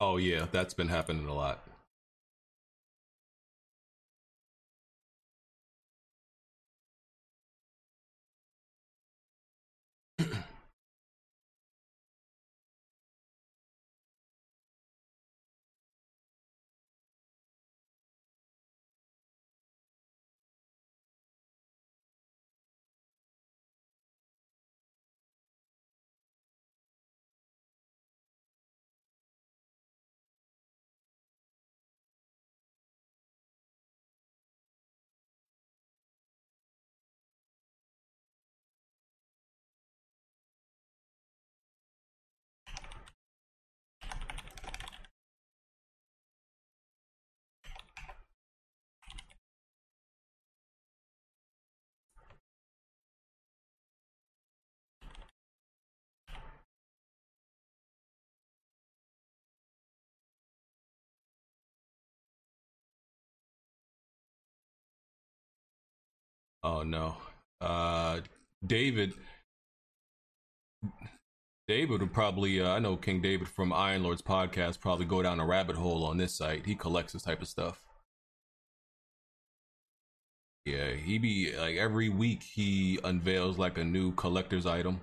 Oh yeah, that's been happening a lot. Oh no. Uh David David would probably uh, I know King David from Iron Lords podcast probably go down a rabbit hole on this site. He collects this type of stuff. Yeah, he be like every week he unveils like a new collector's item.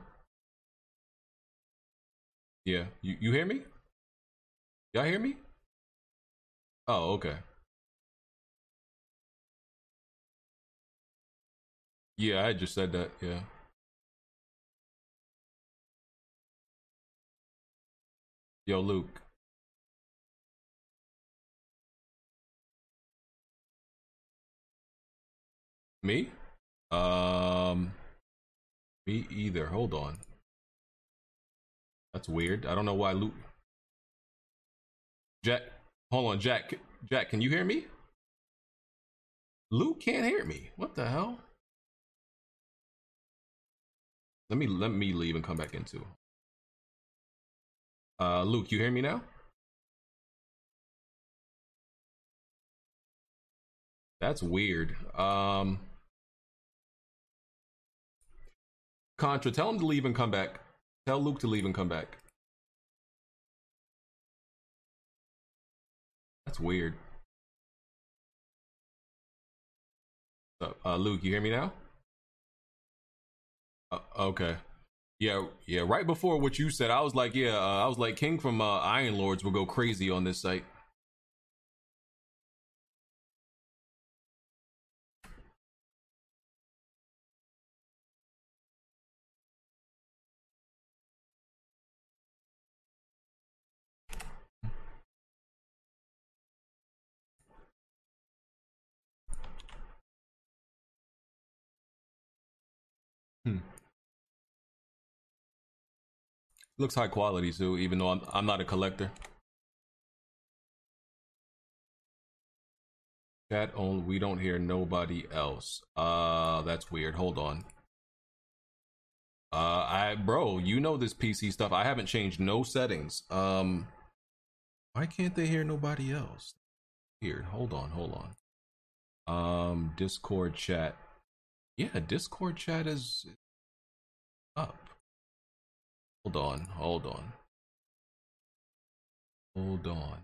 Yeah, you you hear me? Y'all hear me? Oh, okay. Yeah, I just said that. Yeah. Yo, Luke. Me? Um, me either. Hold on. That's weird. I don't know why Luke. Jack, hold on, Jack. Jack, can you hear me? Luke can't hear me. What the hell? Let me let me leave and come back into. Uh, Luke, you hear me now? That's weird. Um, Contra, tell him to leave and come back. Tell Luke to leave and come back. That's weird. Uh, Luke, you hear me now? Uh, okay. Yeah, yeah. Right before what you said, I was like, yeah, uh, I was like, King from uh, Iron Lords will go crazy on this site. Looks high quality too, even though I'm I'm not a collector. Chat only we don't hear nobody else. Uh that's weird. Hold on. Uh I bro, you know this PC stuff. I haven't changed no settings. Um why can't they hear nobody else? Here, hold on, hold on. Um Discord chat. Yeah, Discord chat is up. Hold on, hold on. Hold on.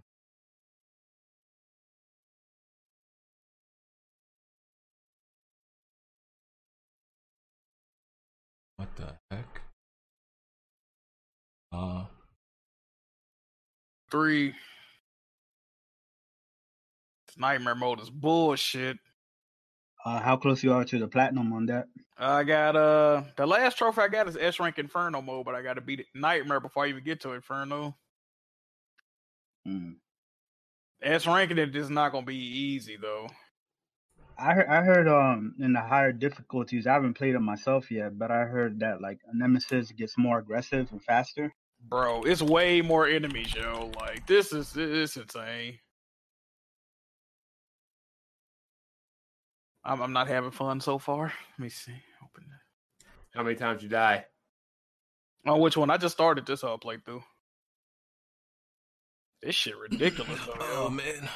What the heck? Uh three. Nightmare mode is bullshit. Uh, how close you are to the platinum on that? I got uh the last trophy I got is S rank Inferno mode, but I got to beat it Nightmare before I even get to Inferno. Mm. S ranking it is not gonna be easy though. I heard, I heard um in the higher difficulties. I haven't played it myself yet, but I heard that like Nemesis gets more aggressive and faster. Bro, it's way more enemies, yo. Like this is it's insane. I'm, I'm not having fun so far. Let me see. Open that. How many times you die? Oh, which one? I just started this whole playthrough. This shit ridiculous. though, Oh yo. man.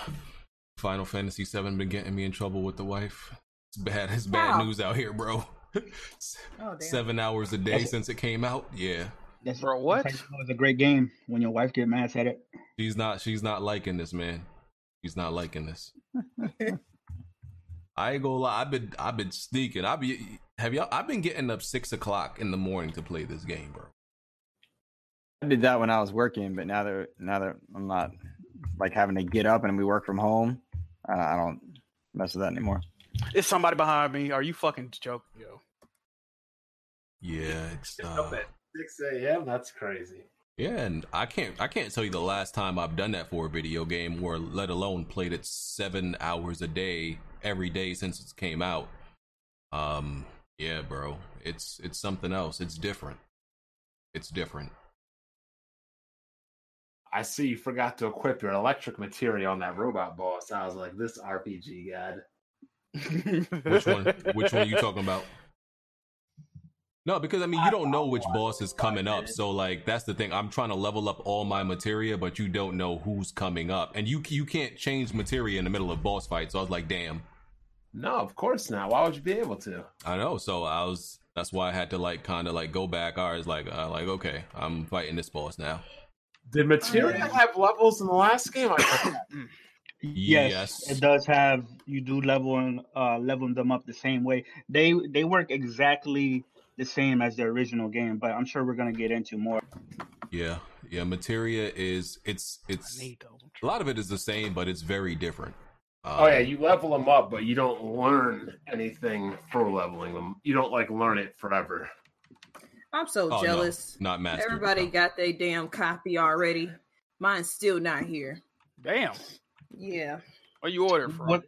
Final Fantasy VII been getting me in trouble with the wife. It's bad. It's bad Wow. news out here, bro. Oh, damn. Seven hours a day since it came out. Yeah. That's, Bro, what? how you know It's a great game when your wife get mad at it. She's not. She's not liking this, man. She's not liking this. I ain't gonna lie. I've been. I've been sneaking. I be. Have y'all? I've been getting up six o'clock in the morning to play this game, bro. I did that when I was working, but now that now that I'm not like having to get up and we work from home, uh, I don't mess with that anymore. It's somebody behind me. Are you fucking joking, yo? Yeah, it's. Up Uh, at 6 a.m. That's crazy. Yeah, and I can't. I can't tell you the last time I've done that for a video game, or let alone played it seven hours a day every day since it came out. Um. Yeah, bro. It's it's something else. It's different. It's different. I see you forgot to equip your electric materia on that robot boss. I was like, this RPG god. Which one? Which one are you talking about? No, because I mean you don't know which boss is coming up, so like that's the thing. I'm trying to level up all my materia, but you don't know who's coming up, and you you can't change materia in the middle of boss fight. So I was like, damn, No, of course not. Why would you be able to? I know. So I was that's why I had to like kind of like go back. I was like, uh, like okay, I'm fighting this boss now. Did materia have levels in the last game? I. Yes, Yes. it does have. You do level and uh, level them up the same way. They they work exactly the same as the original game, but I'm sure we're gonna get into more. Yeah, yeah. Materia is it's it's a lot of it is the same, but it's very different. oh yeah, Um, you level them up, but you don't learn anything for leveling them. You don't like learn it forever. I'm so oh, no, jealous. not mastered. Everybody no. got their damn copy already. Mine's still not here. Damn. Yeah, Where you order from? What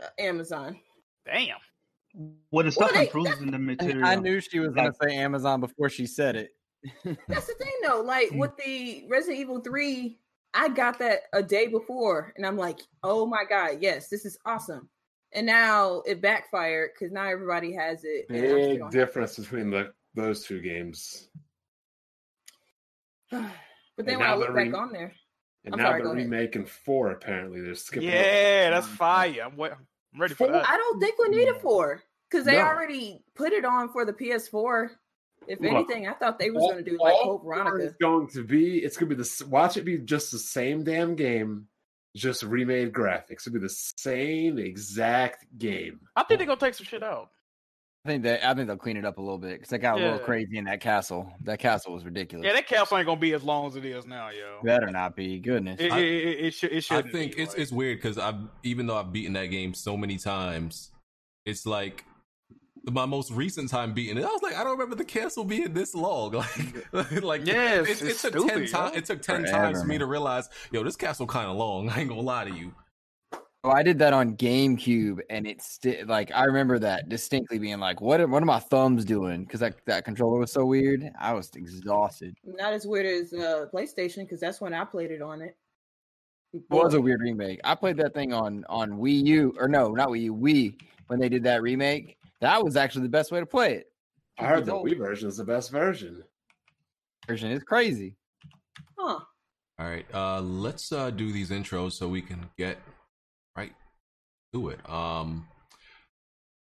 uh, Amazon. Damn. What the stuff Well, they- improves in the materia. I knew she was gonna say Amazon before she said it. That's the thing, though. Like Mm. with the Resident Evil Three, I got that a day before, and I'm like, "Oh my god, yes, this is awesome." And now it backfired because now everybody has it. and I still Big don't have difference between the those two games. But then And when I now look they're back on there, And I'm now sorry, they're go ahead. remaking four. Apparently, they're skipping. over- Yeah, that's fire. I'm, wait, I'm ready for that. I don't think we need it for because they No. already put it on for the PS4. If Look, anything, I thought they was going to do like all Code four Veronica. It's going to be. It's going to be the watch it be just the same damn game, just remade graphics. It'll be the same exact game. I think they're gonna take some shit out. I think that I think they'll clean it up a little bit because they got a little crazy in that castle. That castle was ridiculous. Yeah, that castle ain't gonna be as long as it is now, yo. Better not be. Goodness. It, I- it, it, it should. It I should. think it's it's weird because I've even though I've beaten that game so many times, it's like my most recent time beating it. I was like, I don't remember the castle being this long. Like, like Yes, it, it it's took stupid, ten yo. times. It took ten Forever, times for me man. to realize, yo, this castle kind of long. I ain't gonna lie to you. Oh, I did that on GameCube, and it's sti- like I remember that distinctly being like, "What? Are, what are my thumbs doing?" Because that that controller was so weird. I was exhausted. Not as weird as uh, PlayStation because that's when I played it on it. It was a weird remake. I played that thing on on Wii U, or no, not Wii U, Wii when they did that remake. That was actually the best way to play it. I heard the Wii version is the best version. version is crazy. Huh. All right, uh, let's uh, do these intros so we can get right to it. Um,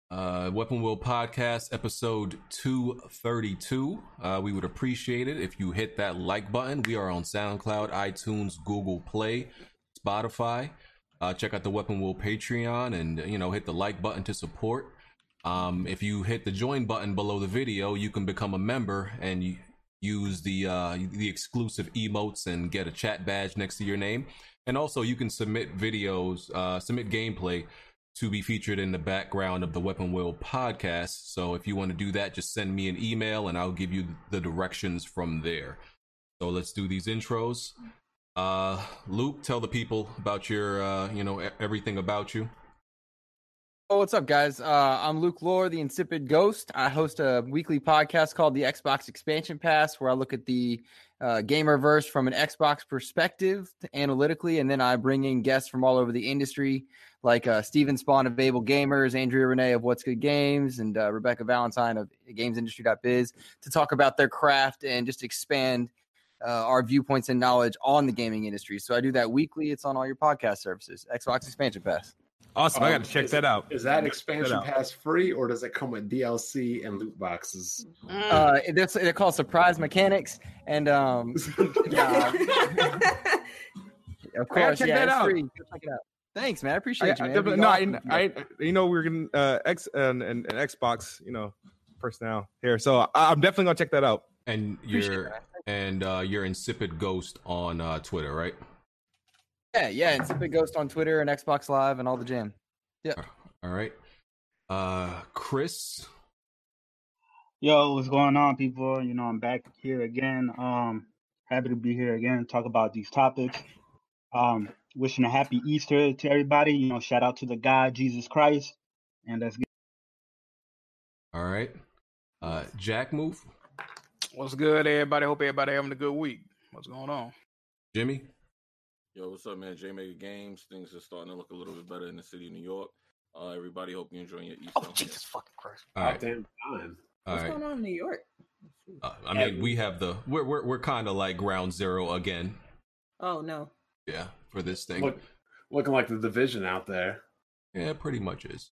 uh, Weapon Will Podcast, episode 232. Uh, we would appreciate it if you hit that like button. We are on SoundCloud, iTunes, Google Play, Spotify. Uh, check out the Weapon Will Patreon and, you know, hit the like button to support. Um, if you hit the join button below the video, you can become a member and use the uh, the exclusive emotes and get a chat badge next to your name. And also, you can submit videos, uh, submit gameplay to be featured in the background of the Weapon Will podcast. So if you want to do that, just send me an email and I'll give you the directions from there. So let's do these intros. Uh, Luke, tell the people about your, uh, you know, everything about you. Oh, what's up, guys? Uh, I'm Luke Lore, the Insipid Ghost. I host a weekly podcast called the Xbox Expansion Pass, where I look at the uh, gamerverse from an Xbox perspective analytically, and then I bring in guests from all over the industry, like uh, Steven Spohn of Able Gamers, Andrea Rene of What's Good Games, and uh, Rebecca Valentine of GamesIndustry.biz to talk about their craft and just expand uh, our viewpoints and knowledge on the gaming industry. So I do that weekly. It's on all your podcast services. Xbox Expansion Pass. Awesome. I Um, got to check is- that out. Is that expansion out. pass free or does it come with DLC and loot boxes? Uh, they're, they're called surprise mechanics, and um, yeah, of course, check yeah, that it's out. free. Go check it out. Thanks, man. I I, appreciate I you, man. definitely- You're no, awesome. I, I, you know, we're getting uh, X and, and, and Xbox, you know, personnel here, so I, I'm definitely gonna check that out. And your and uh, you're insipid ghost on uh, Twitter, right? Yeah, yeah. and Insipid Ghost on Twitter and Xbox Live and all the jam. Yeah. All right. Uh, Chris. Yo, what's going on, people? You know, I'm back here again. Um, happy to be here again, talk about these topics. Um, wishing a happy Easter to everybody. You know, shout out to the God Jesus Christ, and let's get. All right. Uh, Jack move. What's good, everybody? Hope everybody having a good week. What's going on? Jimmy. Yo, what's up, man? J Mega Games. Things are starting to look a little bit better in the city of New York. Uh, everybody, hope you're enjoying your Easter. Oh, Jesus fucking Christ! All All right. damn time. What's right. going on in New York? Uh, I mean, we have the we're we're we're kind of like ground zero again. Oh no. Yeah, for this thing. Look, looking like the division out there. Yeah, it pretty much is.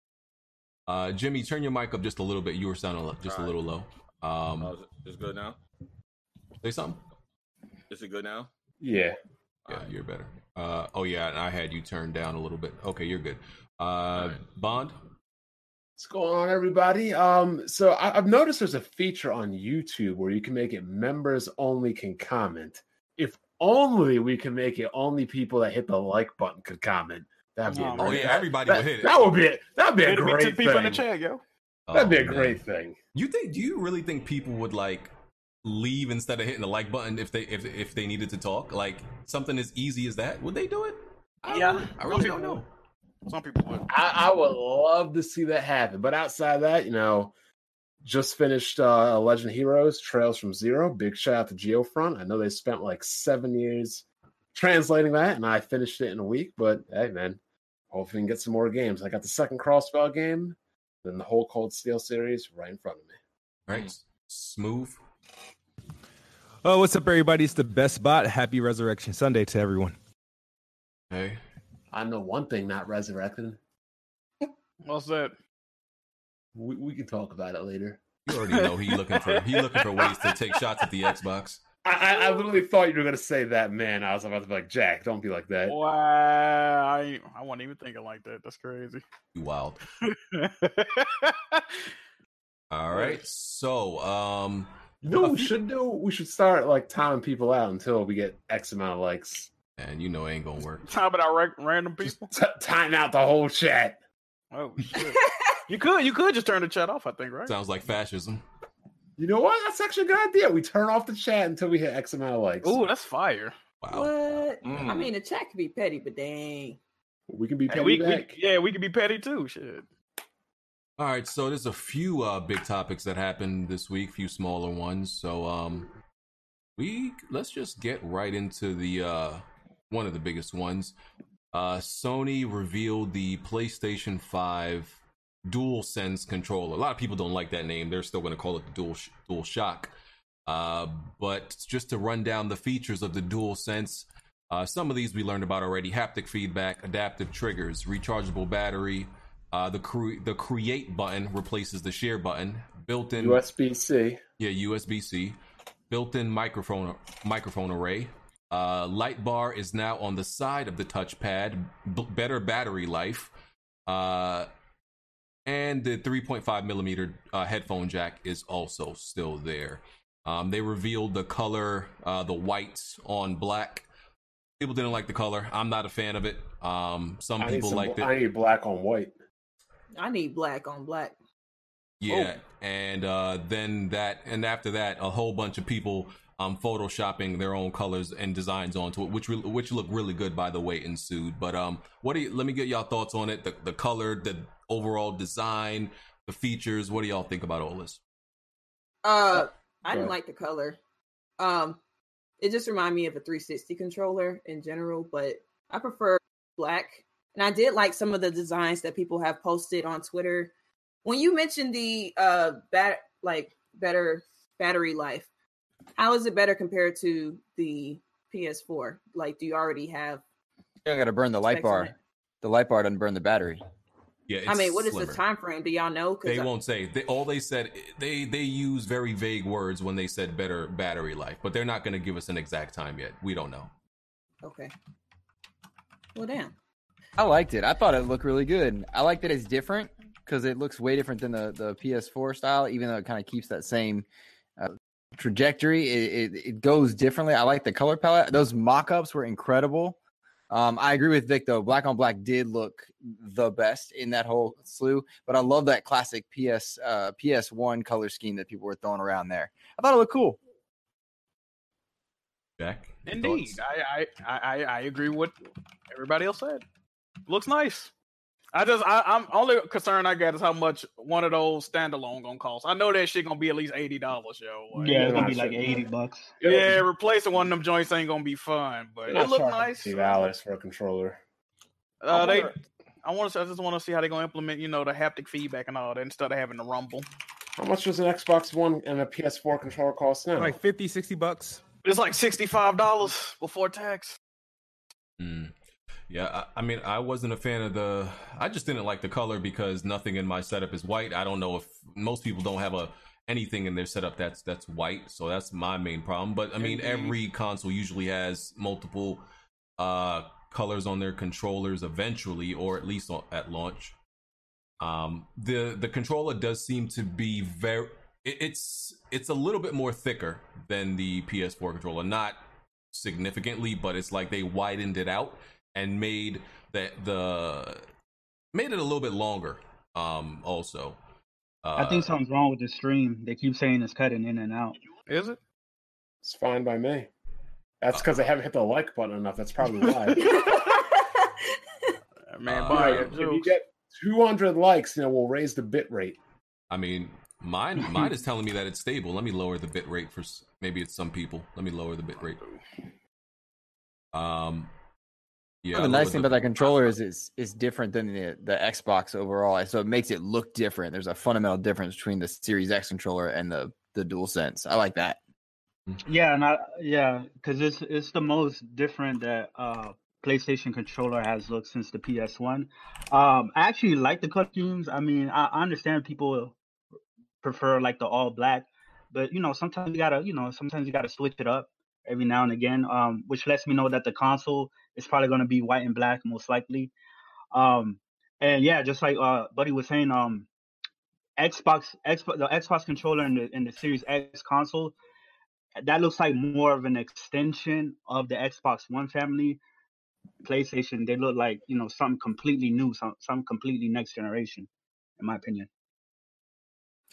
Uh, Jimmy, turn your mic up just a little bit. You were sounding lo- just a little low. Uh, Um, is it- it's good now. say something. Is it good now? Yeah. Yeah, you're better. Uh, oh yeah, and I had you turned down a little bit. Okay, you're good. Uh, Alright. Bond. What's going on, everybody? Um, so I, I've noticed there's a feature on YouTube where you can make it members only can comment. If only we can make it only people that hit the like button could comment. That'd be a Oh, Oh yeah, everybody that, would hit it. that would be a, that'd be a It'll be two great people in the thing. chat, yo. That'd be Oh, a man. great thing. You think? Do you really think people would like leave instead of hitting the like button if they if if they needed to talk? Like something as easy as that? Would they do it? I Yeah. really, I really don't know. Some people would. I, I would love to see that happen. But outside of that, you know, just finished uh, Legend Heroes Trails from Zero. Big shout out to Geofront. I know they spent like seven years translating that, and I finished it in a week. But hey, man, hopefully we can get some more games. I got the second Crossbell game, then the whole Cold Steel series right in front of me. Right? Smooth. Oh, what's up, everybody? It's the best bot. Happy Resurrection Sunday to everyone. Hey. I know one thing not resurrected. What's that? We, we can talk about it later. You already know he looking for he looking for ways to take shots at the Xbox. I, I, I literally thought you were going to say that, man. I was about to be like, Jack, don't be like that. Wow, I I wasn't even thinking like that. That's crazy. You wild. All right. So, um, You know what we should do? We should start like timing people out until we get X amount of likes. and you know it ain't gonna work. Talk about ra- random people. T- time out the whole chat. Oh shit! you could you could just turn the chat off. I think right. Sounds like fascism. You know what? That's actually a good idea. We turn off the chat until we hit X amount of likes. Ooh, that's fire. Wow. What? I Mm. mean, the chat could be petty, but dang. We can be petty we, we, back. yeah, we could be petty too. Shit. All right, so there's a few uh, big topics that happened this week, a few smaller ones. So um, we let's just get right into the uh, one of the biggest ones. Uh, Sony revealed the PlayStation 5 DualSense controller. A lot of people don't like that name. They're still going to call it the Dual Dual Shock. Uh, but just to run down the features of the DualSense, uh, some of these we learned about already: haptic feedback, adaptive triggers, rechargeable battery. Uh, the cre- the create button replaces the share button. Built-in USB C. yeah, USB C, built-in microphone microphone array. Uh, light bar is now on the side of the touchpad. B- better battery life. Uh, and the 3.5 millimeter uh, headphone jack is also still there. Um, they revealed the color, uh, the whites on black. People didn't like the color. I'm not a fan of it. Um, some I people some, liked it. I need black on white. I need black on black. Yeah, and uh, then that, and after that, a whole bunch of people um photoshopping their own colors and designs onto it, which re- which look really good, by the way, ensued. But um, what do you? Let me get y'all thoughts on it. The the color, the overall design, the features. What do y'all think about all this? Uh, I didn't like the color. Um, it just reminded me of a 360 controller in general, but I prefer black. And I did like some of the designs that people have posted on Twitter. When you mentioned the uh bat like better battery life, how is it better compared to the PS4? Like, do you already have You don't got to burn the light bar. the light bar doesn't burn the battery. Yeah, I mean, what is slimmer. the time frame? Do y'all know? They I- won't say. They, all they said they they use very vague words when they said better battery life, but they're not going to give us an exact time yet. We don't know. Okay. Well, damn. I liked it. I thought it looked really good. I like that it's different because it looks way different than the, the PS4 style, even though it kind of keeps that same uh, trajectory. It, it, it goes differently. I like the color palette. Those mock ups were incredible. Um, I agree with Vic, though. Black on Black did look the best in that whole slew, but I love that classic PS uh, PS1 color scheme that people were throwing around there. I thought it looked cool. Jack, Indeed. I, I I I agree with what everybody else said. Looks nice. I just I, I'm only concern I got is how much one of those standalone gonna cost. I know that shit gonna be at least eighty dollars, yo. Like, Yeah, it's gonna be like sure. eighty bucks. yeah, replacing one of them joints ain't gonna be fun, but it not look nice. Fifty dollars for a controller. Uh, they, wonder- I want to. I just want to see how they're gonna implement, you know, the haptic feedback and all that instead of having the rumble. How much does an Xbox One and a PS4 controller cost now? Like 50, 60 bucks. It's like sixty five dollars before tax. Mm. Yeah, I, I mean, I wasn't a fan of the. I just didn't like the color because nothing in my setup is white. I don't know if most people don't have a anything in their setup that's that's white, so that's my main problem. But I mean, every console usually has multiple uh colors on their controllers eventually, or at least on, at launch. Um, the the controller does seem to be very. It, it's it's a little bit more thicker than the PS4 controller, not significantly, but it's like they widened it out and made the the made it a little bit longer. Um, also, uh, I think something's wrong with the stream. They keep saying it's cutting in and out. Is it? It's fine by me. That's because they haven't hit the like button enough. That's probably why. Man, Uh, buy Right, if you get 200 likes, you know, we'll raise the bit rate. I mean, mine mine is telling me that it's stable. Let me lower the bit rate for maybe it's some people. Let me lower the bit rate. Um, yeah. the nice thing about that controller is it's, it's different than the, the Xbox overall. So it makes it look different. There's a fundamental difference between the Series X controller and the, the Dual Sense. I like that. Yeah, and I yeah, because it's it's the most different that uh PlayStation controller has looked since the PS1. Um, I actually like the color schemes. I mean, I, I understand people prefer like the all black, but you know sometimes you gotta you know sometimes you gotta switch it up every now and again. Um, which lets me know that the console is probably gonna be white and black most likely. Um, and yeah, just like uh Buddy was saying, um, Xbox Xbox the Xbox controller and the and the Series X console that looks like more of an extension of the Xbox One family. PlayStation, they look like you know something completely new, some some completely next generation, in my opinion.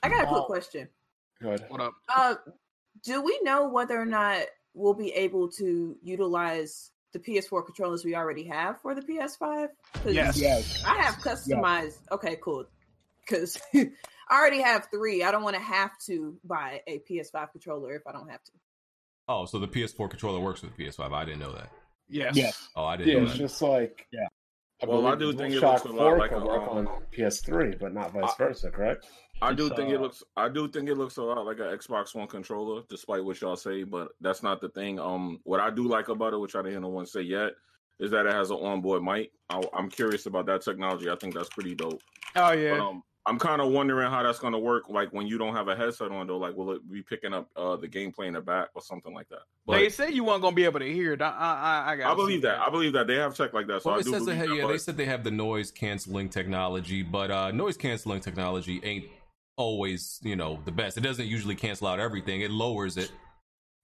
I got a quick question. Good. What up? Uh, do we know whether or not we'll be able to utilize the PS4 controllers we already have for the PS5? Yes. Yes. I have customized. Okay, cool. Because I already have three. I don't want to have to buy a PS5 controller if I don't have to. Oh, so the PS4 controller works with the PS5. I didn't know that. Yes. Yes. Oh, I didn't Yeah, know it's that. just like. Yeah. Well, I believe do think it DualShock looks a lot 4 like can a, work on PS3, but not vice I- versa, correct? I do It's, think it uh, looks. I do think it looks a lot like an Xbox One controller, despite what y'all say. But that's not the thing. Um, what I do like about it, which I didn't hear no one say yet, is that it has an onboard mic. I, I'm curious about that technology. I think that's pretty dope. Oh yeah. But, um, I'm kind of wondering how that's going to work. Like when you don't have a headset on, though. Like, will it be picking up uh, the gameplay in the back or something like that? But they said you weren't gonna be able to hear it. I I I. I believe that. I believe that they have tech like that. So well, I it do says believe that, that, yeah, but- they said they have the noise canceling technology, but uh, noise canceling technology ain't always, you know, the best. It doesn't usually cancel out everything. It lowers it.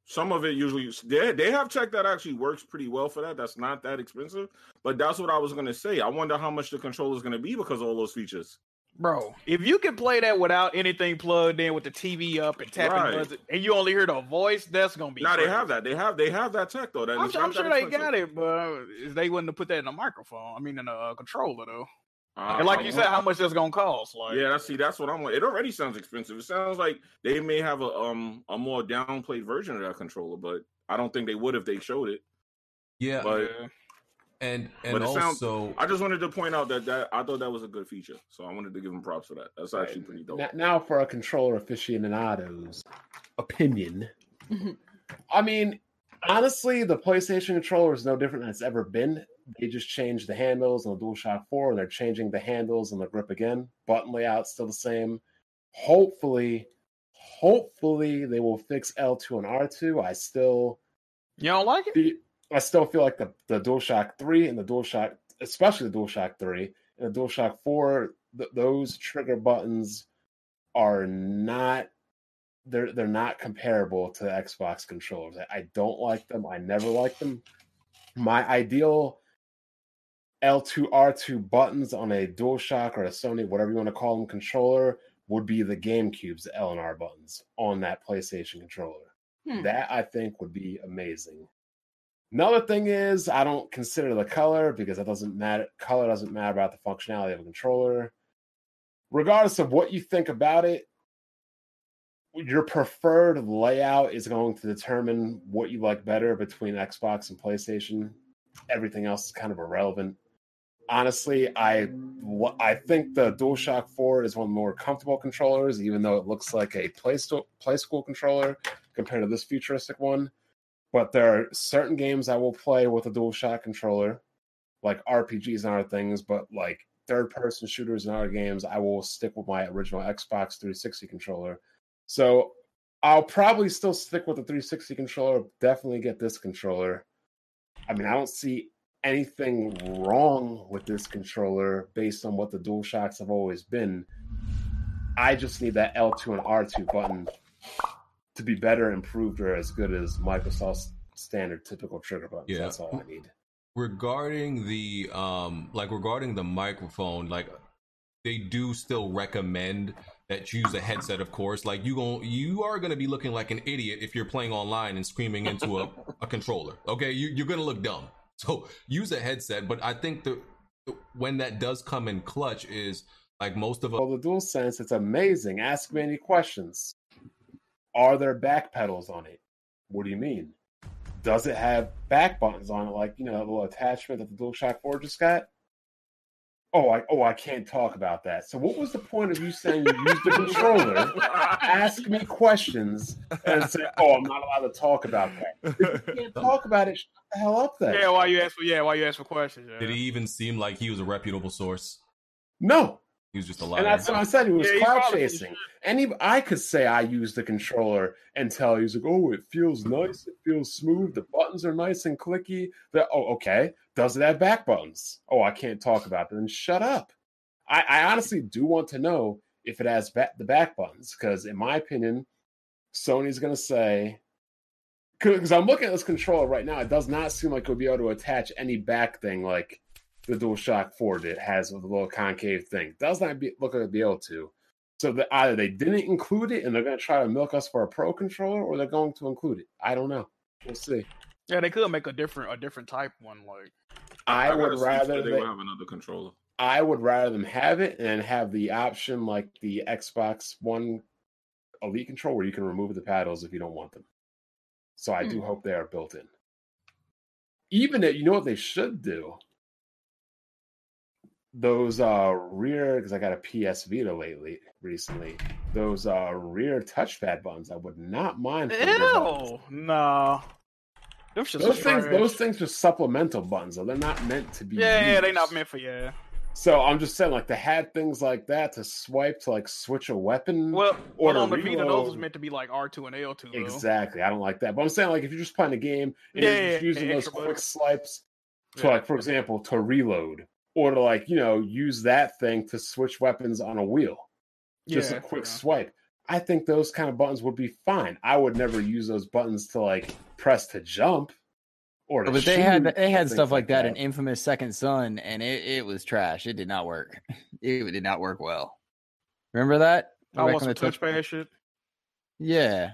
Some of it usually they they have tech that actually works pretty well for that. That's not that expensive. But that's what I was gonna say. I wonder how much the controller is gonna be because of all those features. Bro, if you can play that without anything plugged in with the TV up and tapping Right. buttons, and you only hear the voice, that's gonna be. Now they have that. They have they have that tech though. That I'm, I'm not sure that they expensive. got it, but they wouldn't have put that in a microphone. I mean, in a uh, controller though. Uh, and like you said, how much that's gonna cost? Like, Yeah, I see, that's what I'm like. It already sounds expensive. It sounds like they may have a um a more downplayed version of that controller, but I don't think they would if they showed it. Yeah, But yeah. and and but it sounds- also, I just wanted to point out that that I thought that was a good feature, so I wanted to give them props for that. That's actually pretty dope. Now, now for a controller aficionado's opinion. I mean, honestly, the PlayStation controller is no different than it's ever been. They just changed the handles on the DualShock 4 and they're changing the handles and the grip again. Button layout still the same. Hopefully, hopefully they will fix L2 and R2. I still You don't like it? I still feel like the, the DualShock 3 and the DualShock, especially the DualShock 3 and the DualShock 4, th- those trigger buttons are not they're they're not comparable to the Xbox controllers. I, I don't like them. I never liked them. My ideal L2 R2 buttons on a DualShock or a Sony, whatever you want to call them, controller would be the GameCube's L and R buttons on that PlayStation controller. Hmm. That I think would be amazing. Another thing is I don't consider the color because that doesn't matter. Color doesn't matter about the functionality of a controller. Regardless of what you think about it, your preferred layout is going to determine what you like better between Xbox and PlayStation. Everything else is kind of irrelevant. Honestly, I I think the DualShock 4 is one of the more comfortable controllers, even though it looks like a play, sto- play school controller compared to this futuristic one. But there are certain games I will play with a DualShock controller, like RPGs and other things. But like third person shooters and other games, I will stick with my original Xbox 360 controller. So I'll probably still stick with the 360 controller. Definitely get this controller. I mean, I don't see anything wrong with this controller based on what the dual shocks have always been. I just need that L2 and R2 button to be better, improved, or as good as Microsoft's standard typical trigger buttons. Yeah. That's all I need. regarding the um like regarding the microphone like they do still recommend that you use a headset of course like you gon' you are going to be looking like an idiot if you're playing online and screaming into a, a controller okay you, you're going to look dumb so use a headset but i think the when that does come in clutch is like most of us Well, the dual sense, it's amazing. Ask me any questions. Are there back pedals on it? What do you mean? Does it have back buttons on it, like you know, the little attachment that the DualShock 4 just got? Oh, I oh I can't talk about that. So what was the point of you saying you used the controller? Ask me questions and say, "Oh, I'm not allowed to talk about that." If you can't talk about it. Shut the hell up then. Yeah, why you ask for yeah, why you ask for questions? Yeah. did he even seem like he was a reputable source No, he was just a liar And that's what I said. He was Yeah, cloud probably- chasing. Any, I could say I use the controller and tell he's like, "Oh, it feels mm-hmm. nice. It feels smooth. The buttons are nice and clicky." The, oh, okay. Does it have back buttons? Oh, I can't talk about that. Then shut up. I, I honestly do want to know if it has ba- the back buttons because, in my opinion, Sony's going to say. Because I'm looking at this controller right now, it does not seem like it'll be able to attach any back thing like the DualShock 4 did has with a little concave thing. Does not be, look like it'll be able to. So that either they didn't include it and they're going to try to milk us for a pro controller, or they're going to include it. I don't know. We'll see. Yeah, they could make a different a different type one. Like I, gotta would rather they they, have another controller. I would rather them have it and have the option like the Xbox One Elite control where you can remove the paddles if you don't want them. So I do hmm. hope they are built in. Even if you know what they should do, those uh rear because I got a PS Vita lately recently. Those uh rear touchpad buttons, I would not mind. Ew. Them Those things, those things are supplemental buttons, though. They're not meant to be. Yeah, yeah, they not meant for yeah. So I'm just saying, like, they had things like that to swipe to like switch a weapon. Well, or well on the Vita, those was meant to be like R two and L two. though. Exactly. I don't like that. But I'm saying, like, if you're just playing a game and Yeah, you're yeah, just using yeah, those quick swipes to, like, for example, to reload or to, like, you know, use that thing to switch weapons on a wheel, just Yeah, a quick yeah. swipe. I think those kind of buttons would be fine. I would never use those buttons to, like, press to jump or to But they had they had stuff like that, in Infamous Second Son, and it, it was trash. It did not work. It did not work well. Remember that? I Back want when some the touch- touchpad shit. Yeah.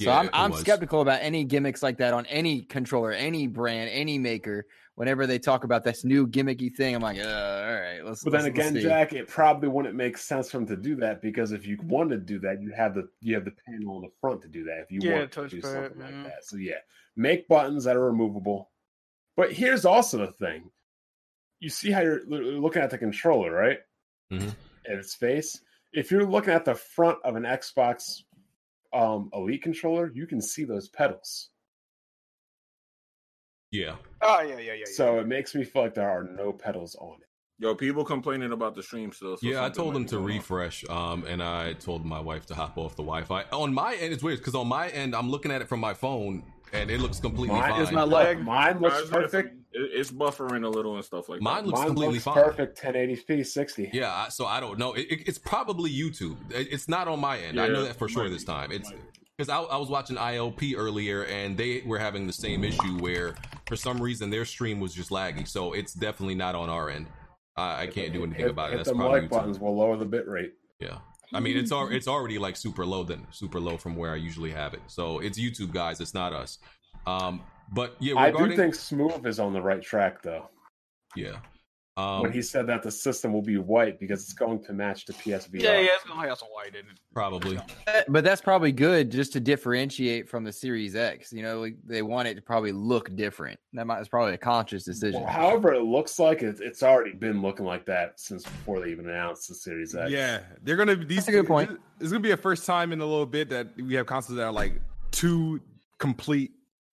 So Yeah, I'm I'm was. skeptical about any gimmicks like that on any controller, any brand, any maker. Whenever they talk about this new gimmicky thing, I'm like, uh, all right, let's. But then let's- let's again, see. Jack, it probably wouldn't make sense for them to do that because if you wanted to do that, you have the you have the panel on the front to do that. If you Yeah, want to do touchpad, something yeah. like that, so yeah, make buttons that are removable. But here's also the thing: you see how you're looking at the controller, right? Mhm. At its face. If you're looking at the front of an Xbox um, Elite controller, you can see those pedals. Yeah. Oh yeah, yeah, yeah. yeah. So it makes me feel like there are no pedals on it. Yo, people complaining about the stream still. So yeah, I told them to going refresh, um, and I told my wife to hop off the Wi-Fi. On my end, it's weird because on my end, I'm looking at it from my phone, and it looks completely Mine fine. is not lag. like mine looks Guys, perfect. It's buffering a little and stuff like Mine that. looks Mine completely looks fine. perfect 1080p 60. Yeah, so I don't know. It, it- it's probably YouTube. It- It's not on my end. I know that for sure might this time. It's because I, I was watching ILP earlier, and they were having the same issue where for some reason their stream was just laggy. So it's definitely not on our end. I, I can't do anything Hit- about it. Hit That's them like YouTube. buttons will lower the bit rate. Yeah. I mean, it's al- it's already like super low then super low from where I usually have it. So it's YouTube guys. It's not us. Um, but yeah, I do think Smooth is on the right track though. yeah. Um, when he said that the system will be white because it's going to match the PSVR. yeah, yeah, it's gonna have some white in it. probably. But that's probably good just to differentiate from the Series X. You know, like, they want it to probably look different. That might, it's probably a conscious decision. Well, however, it looks like it, it's already been looking like that since before they even announced the Series X. Yeah, they're gonna. These That's a good point. It's gonna be a first time in a little bit that we have consoles that are like two complete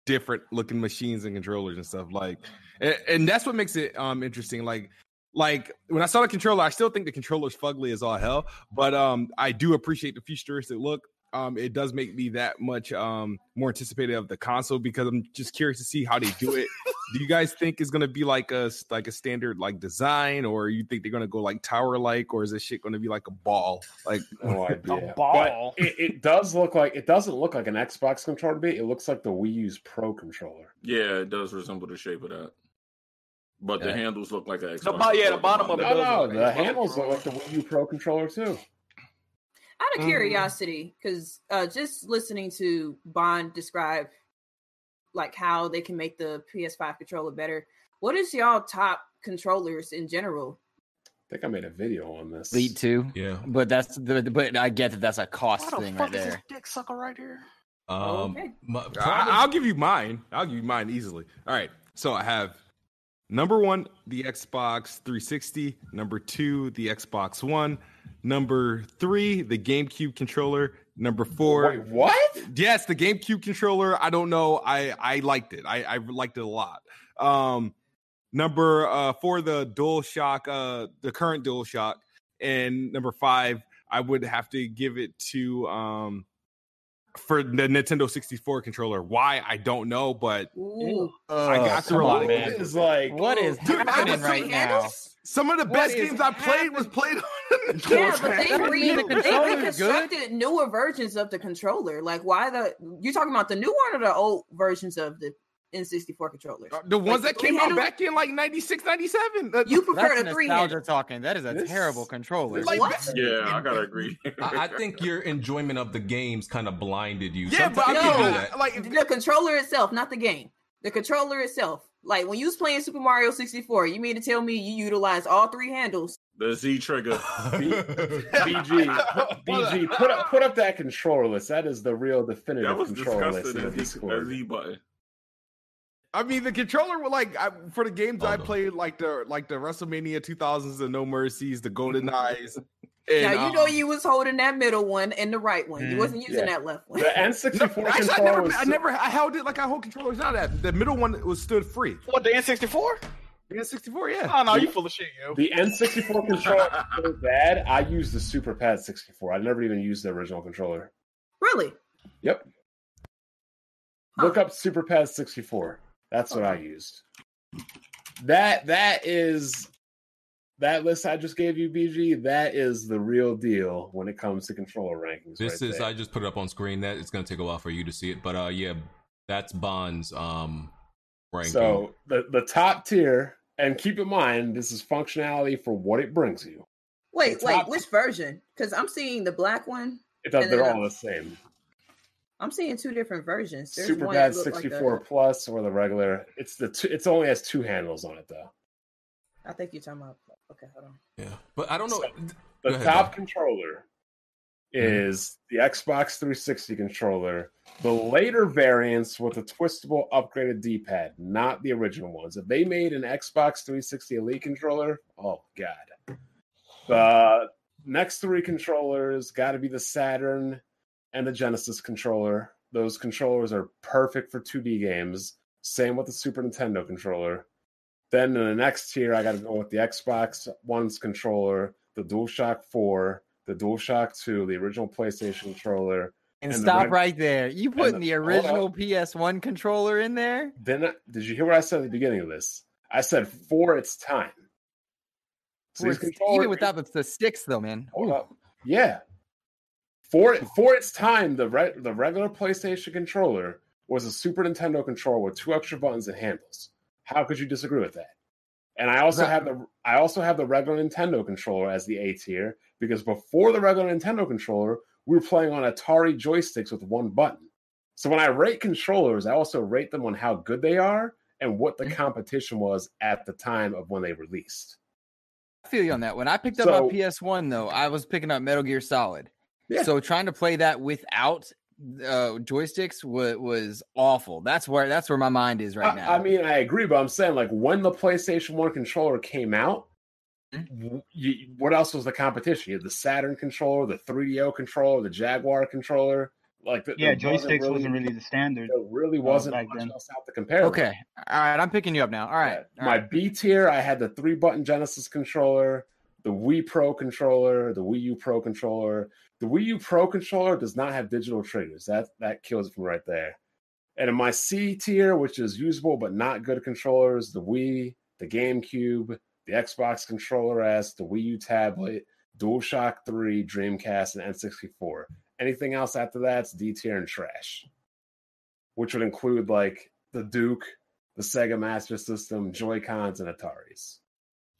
different looking machines and controllers and stuff. Like, and, and that's what makes it um interesting. Like, like when I saw the controller, I still think the controller's fugly as all hell, but um I do appreciate the futuristic look. Um, it does make me that much um more anticipated of the console because I'm just curious to see how they do it. do you guys think it's gonna be like a like a standard like design, or you think they're gonna go like tower like, or is this shit gonna be like a ball? Like, No idea. ball. But it, it does look like it doesn't look like an Xbox controller to me. It looks like the Wii U's Pro controller. Yeah, it does resemble the shape of that. But the handles look like an Xbox. bo- yeah, the bottom of it No, no, look like the Xbox handles look like the Wii U Pro controller too. Out of Mhm. curiosity, because uh, just listening to Bond describe like how they can make the PS5 controller better. What is y'all top controllers in general? I think I made a video on this. Elite two. Yeah. But that's the but I get that that's a cost the thing fuck right is this there. dick sucker right here? Um, Okay. my- I, I'll give you mine. I'll give you mine easily. All right. So I have number one, the Xbox 360. Number two, the Xbox One. Number three, the GameCube controller. Number four, Wait, what? yes, the GameCube controller. I don't know. I I liked it. I I liked it a lot. Um, number uh four, the DualShock, uh, the current DualShock, and number five, I would have to give it to um for the Nintendo 64 controller. Why I don't know, but Ooh. I got through a come lot of games. It's like What is Dude, I happening was right three now? some of the What best is games I played was played on the Yeah, but they That re- the they controller is reconstructed newer versions of the controller. Like, why the you talking about the new one or the old versions of the N64 controllers? Uh, the ones Like, that came out handle- back in like 96, 97. Uh, You prefer That's the three nostalgia handle? talking. That is a This- terrible controller. like, What? Yeah, I gotta agree. I, I think your enjoyment of the games kind of blinded you. yeah, but I No. you do that. like The controller itself, not the game. The controller itself. Like when you was playing Super Mario 64, you mean to tell me you utilize all three handles? The Z trigger. BG, BG, put up put up that controller list. That is the real definitive That was controller list disgusting. in the That Z, that Discord. Z button. I mean, the controller were like I, for the games I Hold on. played, like the like the WrestleMania 2000s, the No Mercies, the Golden Eyes. now And, you know um, you was holding that middle one and the right one. You Mhm. wasn't using Yeah. that left one. The N64 actually, I never, was I never, I held it like I hold controllers now. That the middle one was stood free. What the N64? The N64, yeah. Oh no, you full of shit, yo. the N64 controller was so bad. I used the Super Pad 64. I never even used the original controller. really? Yep. Huh. Look up Super Pad 64. That's what I used. That that is that list I just gave you, BG. That is the real deal when it comes to controller rankings. This right is there. I just put it up on screen. That it's gonna take a while for you to see it, but uh, yeah, that's Bond's um ranking. so the the top tier, and keep in mind this is functionality for what it brings you. Wait, The wait, which version? Because I'm seeing the black one. It does, And they're all the same. I'm seeing two different versions. There's Super one Pad that like 64 Plus or the regular. It's the two, it's only has two handles on it though. I think you're talking about. Okay, hold on. yeah, but I don't know. So- The ahead, top Bob. controller Mm-hmm. is the Xbox 360 controller. The later variants with the twistable upgraded D-pad, not the original ones. If they made an Xbox 360 Elite controller, oh god. The next three controllers got to be the Saturn and the Genesis controller. Those controllers are perfect for 2D games. Same with the Super Nintendo controller. Then in the next tier, I got to go with the Xbox One's controller, the DualShock 4, the DualShock 2, the original PlayStation controller. And, And stop reg- right there. You putting the- the, original up. PS1 controller in there? Then I- did you hear what I said at the beginning of this? I said for its time. So Even without the, the sticks, though, man. Hold up. Yeah. For for its time, the re- the regular PlayStation controller was a Super Nintendo controller with two extra buttons and handles. How could you disagree with that? And I also have the I also have the regular Nintendo controller as the A tier because before the regular Nintendo controller, we were playing on Atari joysticks with one button. So when I rate controllers, I also rate them on how good they are and what the mm-hmm. competition was at the time of when they released. I feel you on that. When I picked up So- my PS1, though, I was picking up Metal Gear Solid. Yeah. So trying to play that without uh, joysticks was was awful. That's where that's where my mind is right I, now. I mean, I agree, but I'm saying like when the PlayStation One controller came out, Mm-hmm. w- you, what else was the competition? You had the Saturn controller, the 3DO controller, the Jaguar controller. Like, the, Yeah, there wasn't joysticks wasn't really the standard. It really wasn't back much then. else out to compare. with. okay, all right, I'm picking you up now. All right, Yeah. all My right. B tier, I had the three button Genesis controller, the Wii Pro controller, the Wii U Pro controller. The Wii U Pro controller does not have digital triggers. That that kills it from right there. And in my C tier, which is usable but not good controllers, the Wii, the GameCube, the Xbox controller S, the Wii U tablet, DualShock 3, Dreamcast, and N64. Anything else after that's D tier and trash. Which would include like the Duke, the Sega Master System, Joy Cons, and Ataris.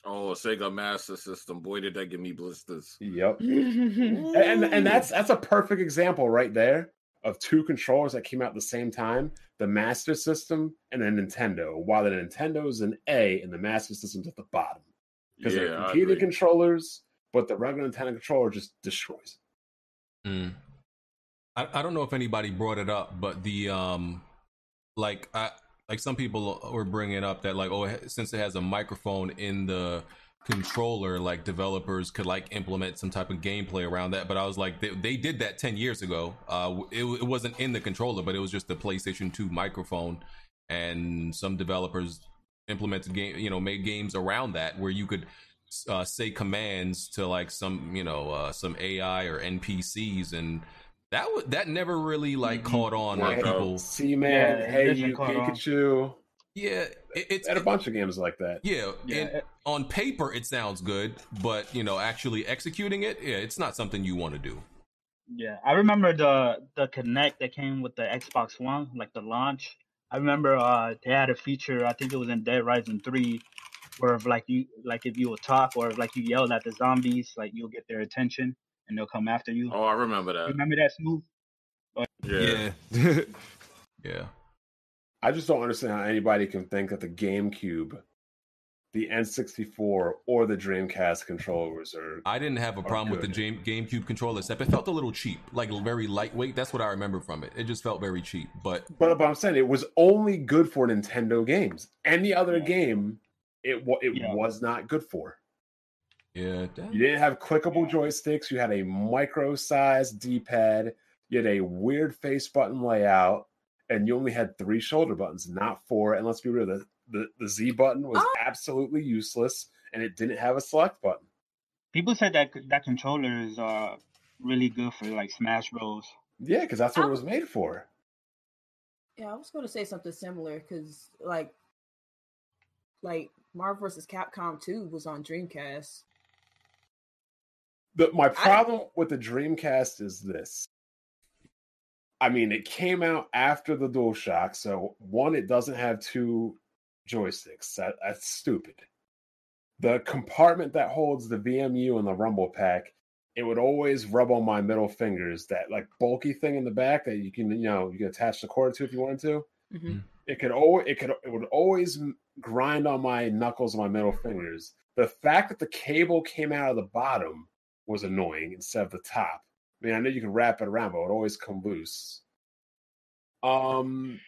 Oh, Sega Master System. Boy, did that give me blisters. Yep. and and that's that's a perfect example right there of two controllers that came out at the same time the master system and the nintendo while the nintendo is an a and the master system's at the bottom because Yeah, they're I competing controllers but the regular nintendo controller just destroys Mm. I, I don't know if anybody brought it up, but the um, like I like some people were bringing up that like oh since it has a microphone in the controller, like developers could like implement some type of gameplay around that. But I was like they, they did that ten years ago. Uh, it, it wasn't in the controller, but it was just the PlayStation Two microphone, and some developers implemented game you know made games around that where you could uh, say commands to like some you know uh, some AI or NPCs and that w- that never really like caught on like Worked out. people see man Yeah, hey you caught on. pikachu yeah it, it's at a bunch of games like that yeah, Yeah, and on paper it sounds good but you know actually executing it yeah it's not something you want to do Yeah, I remember the the Kinect that came with the Xbox One, like the launch. I remember uh they had a feature. I think it was in Dead Rising Three, where if like you like if you will talk or if like you yelled at the zombies, like you'll get their attention and they'll come after you. Oh, I remember that. Remember that smooth? Yeah. yeah i just don't understand how anybody can think that the gamecube the n64 or the dreamcast controllers are I didn't have a problem with the. Game, GameCube controller, except it felt a little cheap, like very lightweight. That's what I remember from it. It just felt very cheap. But But, but I'm saying it was only good for Nintendo games. Any other game, it it Yeah. was not good for. Yeah, You didn't have clickable joysticks. You had a micro-sized D-pad. You had a weird face button layout, and you only had three shoulder buttons, not four. And let's be real, the the, the Z button was Oh. absolutely useless, and it didn't have a select button. People said that that controller is uh really good for like Smash Bros. Yeah, because that's what it Oh. was made for. Yeah, I was going to say something similar because, like, like Marvel vs. Capcom 2 was on Dreamcast. The, my problem with the Dreamcast is this. I mean, it came out after the DualShock, so one, it doesn't have two joysticks. That, that's stupid. The compartment that holds the VMU and the Rumble Pack, it would always rub on my middle fingers. That like bulky thing in the back that you can, you know, you can attach the cord to if you wanted to. Mhm. It could always, it could, it would always grind on my knuckles and my middle fingers. The fact that the cable came out of the bottom was annoying instead of the top. I mean, I know you can wrap it around, but it would always come loose. Um,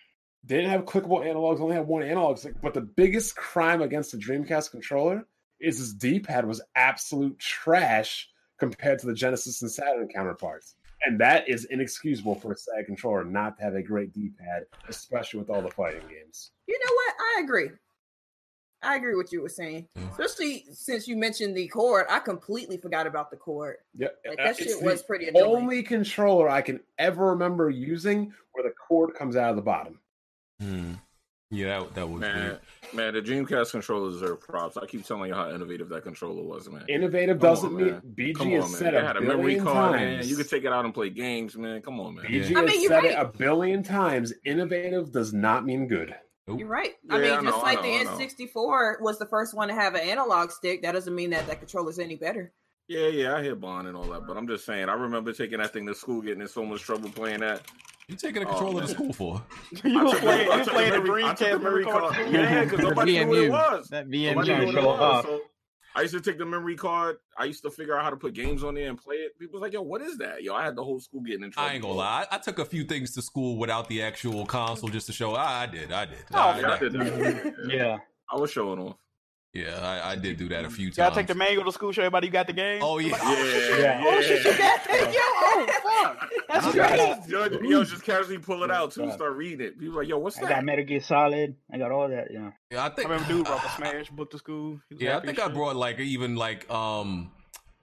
they didn't have clickable analogs; only had one analog. But the biggest crime against the Dreamcast controller is its D-pad was absolute trash compared to the Genesis and Saturn counterparts. And that is inexcusable for a side controller not to have a great D-pad, especially with all the fighting games. You know what? I agree. I agree with you were saying, especially since you mentioned the cord. I completely forgot about the cord. Yeah, Like uh, that it's shit the was pretty annoying. only controller I can ever remember using where the cord comes out of the bottom. Hmm. Yeah, that, that was Man, weird. man, the Dreamcast controller deserve props. I keep telling you how innovative that controller was, man. Innovative Come doesn't on, mean man. BG Come has on, man. said They a had a memory billion card, times. man. You could take it out and play games, man. Come on, man. BG Yeah. I mean, you're said it a billion times. Innovative does not mean good. Nope. You're right. I Yeah, mean, I know, just like know, the. N64 was the first one to have an analog stick, that doesn't mean that that controller's any better. Yeah, yeah, I hear Bond and all that, but I'm just saying. I remember taking that thing to school, getting in so much trouble playing that. You taking a Oh, controller to school for? you were took playing, I playing the memory- I Dreamcast memory card. too? Yeah, because nobody knew what it was. That Nobody VMU. knew Trying to what it show was. off. So I used to take the memory card. I used to figure out how to put games on there and play it. People was like, "Yo, what is that?" Yo, I had the whole school getting in trouble. I ain't gonna lie. I, I took a few things to school without the actual console just to show. I, I did. I did. Oh, I, Yeah, I I- did that. Yeah. I was showing off. Yeah, I, I did do that a few You gotta take the manual to school, show everybody you got the game. Oh yeah. Yeah, Yeah. Oh shit, you got that? Yo, oh fuck. That's crazy. Yo, yo, just casually pull it out too. Start reading it. People like, "Yo, what's that? I got that?" Metal Gear Solid. I got all that. Yeah. Yeah, I I remember dude brought the Smash book to school. Yeah, I think I shit. brought like even like um,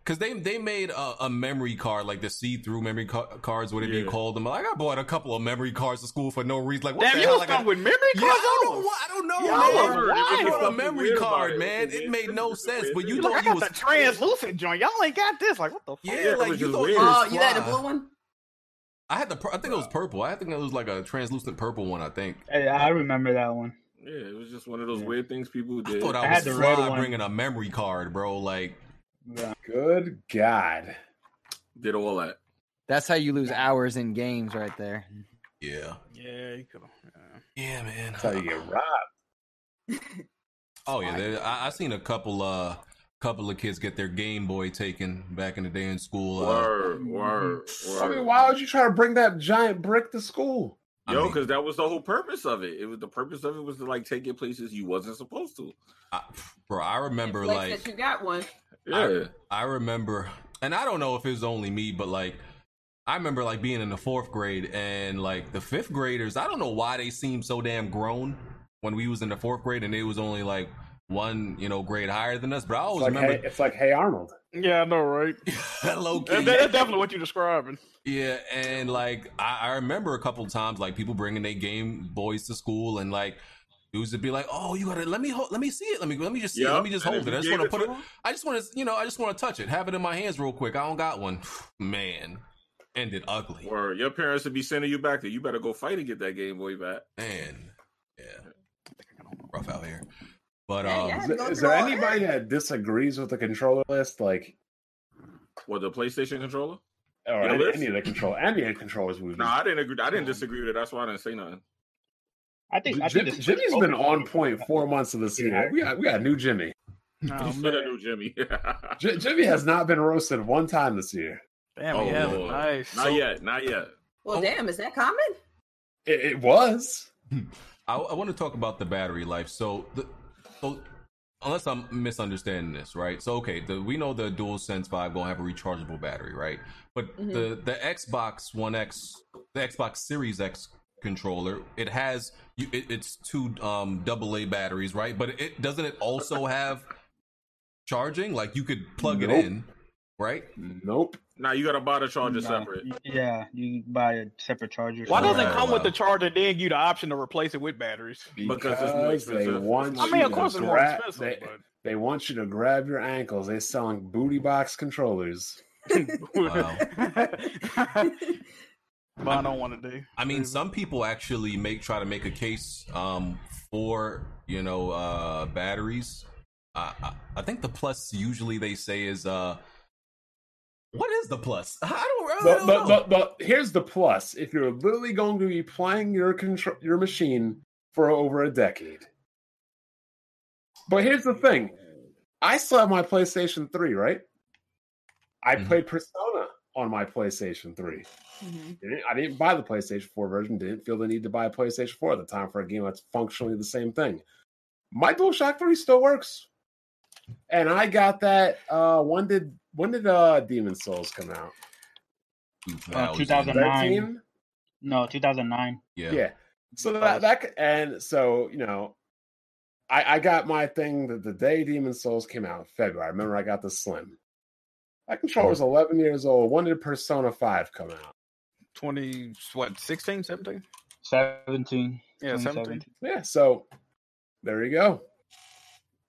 cause they they made a, a memory card like the see through memory ca- cards, whatever you Yeah. called them. Like I bought a couple of memory cards to school for no reason. Like what Damn, the you hell? was Like, I- with memory yeah, cards. I don't know. What, I don't know. Yo, man. word. I It was a memory card, it. man. It It was made no sense. But you was Look, I thought you was the translucent joint. Y'all ain't got this. Like, what the fuck? yeah, like you thought you weird. Oh, uh, you had the blue one? I had the. pur- I think it was purple. I think it was like a translucent purple one. I think. Hey, I remember that one. Yeah, it was just one of those Yeah. weird things people I did. thought I I was had the red fly one. bringing a memory card, bro. Like Yeah. Good God. did all that. That's how you lose hours in games, right there. yeah, Yeah, you could. Yeah. yeah, man. That's how you get robbed. Oh yeah, there, I, I seen a couple uh couple of kids get their Game Boy taken back in the day in school. Uh, Word, word, I mean, why would you try to bring that giant brick to school? I Yo, mean, because that was the whole purpose of it. It was the purpose of it was to like take it places you wasn't supposed to. I, bro, I remember like that you got one. Yeah, I remember, and I don't know if it was only me, but like, I remember like being in the fourth grade and like the fifth graders. I don't know why they seemed so damn grown when we was in the fourth grade, and they was only like one, you know, grade higher than us. But I It's always like, remember hey, it's like, hey, Arnold. Yeah, I know, right? low That- key. That's definitely what you're describing. Yeah, and like I, I remember a couple times like people bringing their Game Boys to school, and like dudes to be like, "Oh, you gotta let me hold, let me see it, let me let me just see it, let me just and hold it. I just want to put it it. I just want to, you know, I just want to touch it, have it in my hands real quick. I don't got one. Man, ended ugly. or your parents would be sending you back there. You better go fight and get that Game Boy back. Man, yeah, rough out here. But Yeah, um, yeah. Is, Go there- is through there all anybody that disagrees with the controller list? Like, What the PlayStation controller? or Your any, any of the control, any of the controllers we've No, I didn't agree. I didn't disagree with it. That's why I didn't say nothing. I think. I Jim, think the Jimmy's Switch been on point four months of the season. Yeah. We got we got a new Jimmy. Oh, You should have man. knew Jimmy. J- Jimmy has not been roasted one time this year. Damn, Oh, yeah, nice. not yet. Not yet. Well, Oh. damn, is that common? It, it was. I, I want to talk about the battery life. So, the, so unless I'm misunderstanding this, right? So, okay, the, we know the DualSense Five gonna have a rechargeable battery, right? But Mhm. the the Xbox One X, the Xbox Series X controller, it has you, it, it's two um double A batteries, right? But it doesn't it also have charging? Like you could plug Nope. it in, right? Nope. Now you got to buy the charger No, separate. Yeah, you buy a separate charger. Why doesn't it Right, come with the charger? Then you the option to replace it with batteries. Because it's more they expensive. want I mean, of course it's more expensive, They, but they want you to grab your ankles. They're selling booty box controllers. Wow. but I don't want to do. I mean, some people actually make try to make a case um, for you know uh, batteries. Uh, I, I think the plus usually they say is uh, what is the plus? I don't, I But, don't but, know. but, but here's the plus: if you're literally going to be playing your control your machine for over a decade. But here's the thing: I still have my PlayStation 3, right? I Mhm. played Persona on my PlayStation 3. Mhm. Didn't- I didn't buy the PlayStation 4 version. Didn't feel the need to buy a PlayStation 4 at the time for a game that's functionally the same thing. My DualShock 3 still works, and I got that. Uh, when did when did uh Demon's Souls come out? now is 2009. No, 2009. Yeah. Yeah. So that that and so you know, I I got my thing the, the day Demon's Souls came out in February. I remember I got the Slim. That controller was 11 years old. When did Persona 5 come out? 20, what, 16, 17? 17. Yeah, 17. Yeah. So there you go.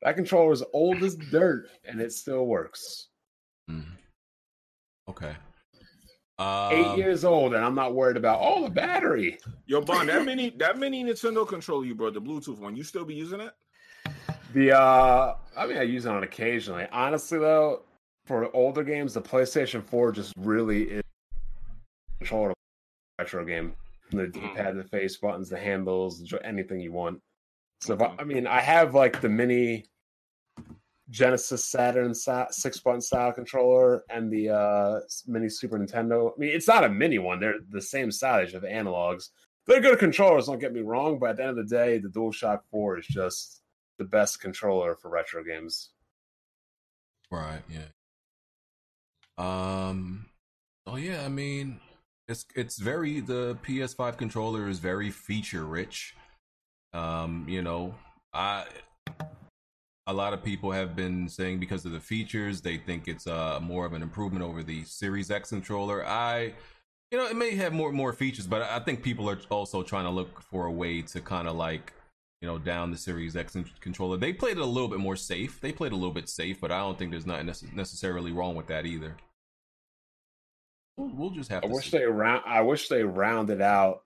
That controller is old as dirt, and it still works. Mhm. Okay. Eight Um, years old, and I'm not worried about oh the battery. Yo, Bond, that mini that mini Nintendo controller you brought, the Bluetooth one, you still be using it? The uh I mean I use it on occasionally. Honestly though, for older games, the PlayStation 4 just really is a controller of a retro game. The D-pad, the face buttons, the handles, anything you want. So if I, I mean I have like the mini Genesis Saturn six button style controller and the uh mini Super Nintendo. I mean it's not a mini one, they're the same size of analogs. They're good controllers, don't get me wrong, but at the end of the day, the DualShock 4 is just the best controller for retro games. Right. Yeah. Um. Oh yeah. I mean, it's it's very the PS5 controller is very feature rich. Um. You know, I a lot of people have been saying because of the features, they think it's uh more of an improvement over the Series X controller. I. You know, it may have more more features, but I think people are also trying to look for a way to kind of like you know, down the Series X controller. They played it a little bit more safe. They played a little bit safe, but I don't think there's nothing nece- necessarily wrong with that either. We'll, we'll just have I to wish see. they round. I wish they rounded out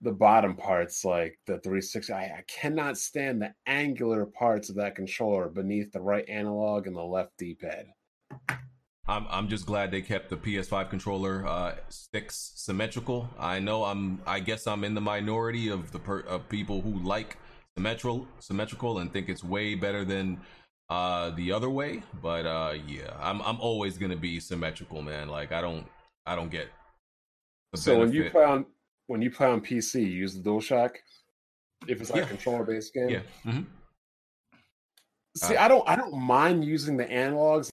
the bottom parts, like the 360. I, I cannot stand the angular parts of that controller beneath the right analog and the left D-pad. I'm I'm just glad they kept the PS5 controller uh, sticks symmetrical. I know I'm. I guess I'm in the minority of the per, of people who like symmetrical symmetrical and think it's way better than uh the other way. But uh yeah, I'm I'm always gonna be symmetrical, man. Like I don't I don't get. The So when you play on when you play on PC, you use the DualShock. If it's like Yeah. a controller-based game, yeah. hmm See, Uh, I don't I don't mind using the analogs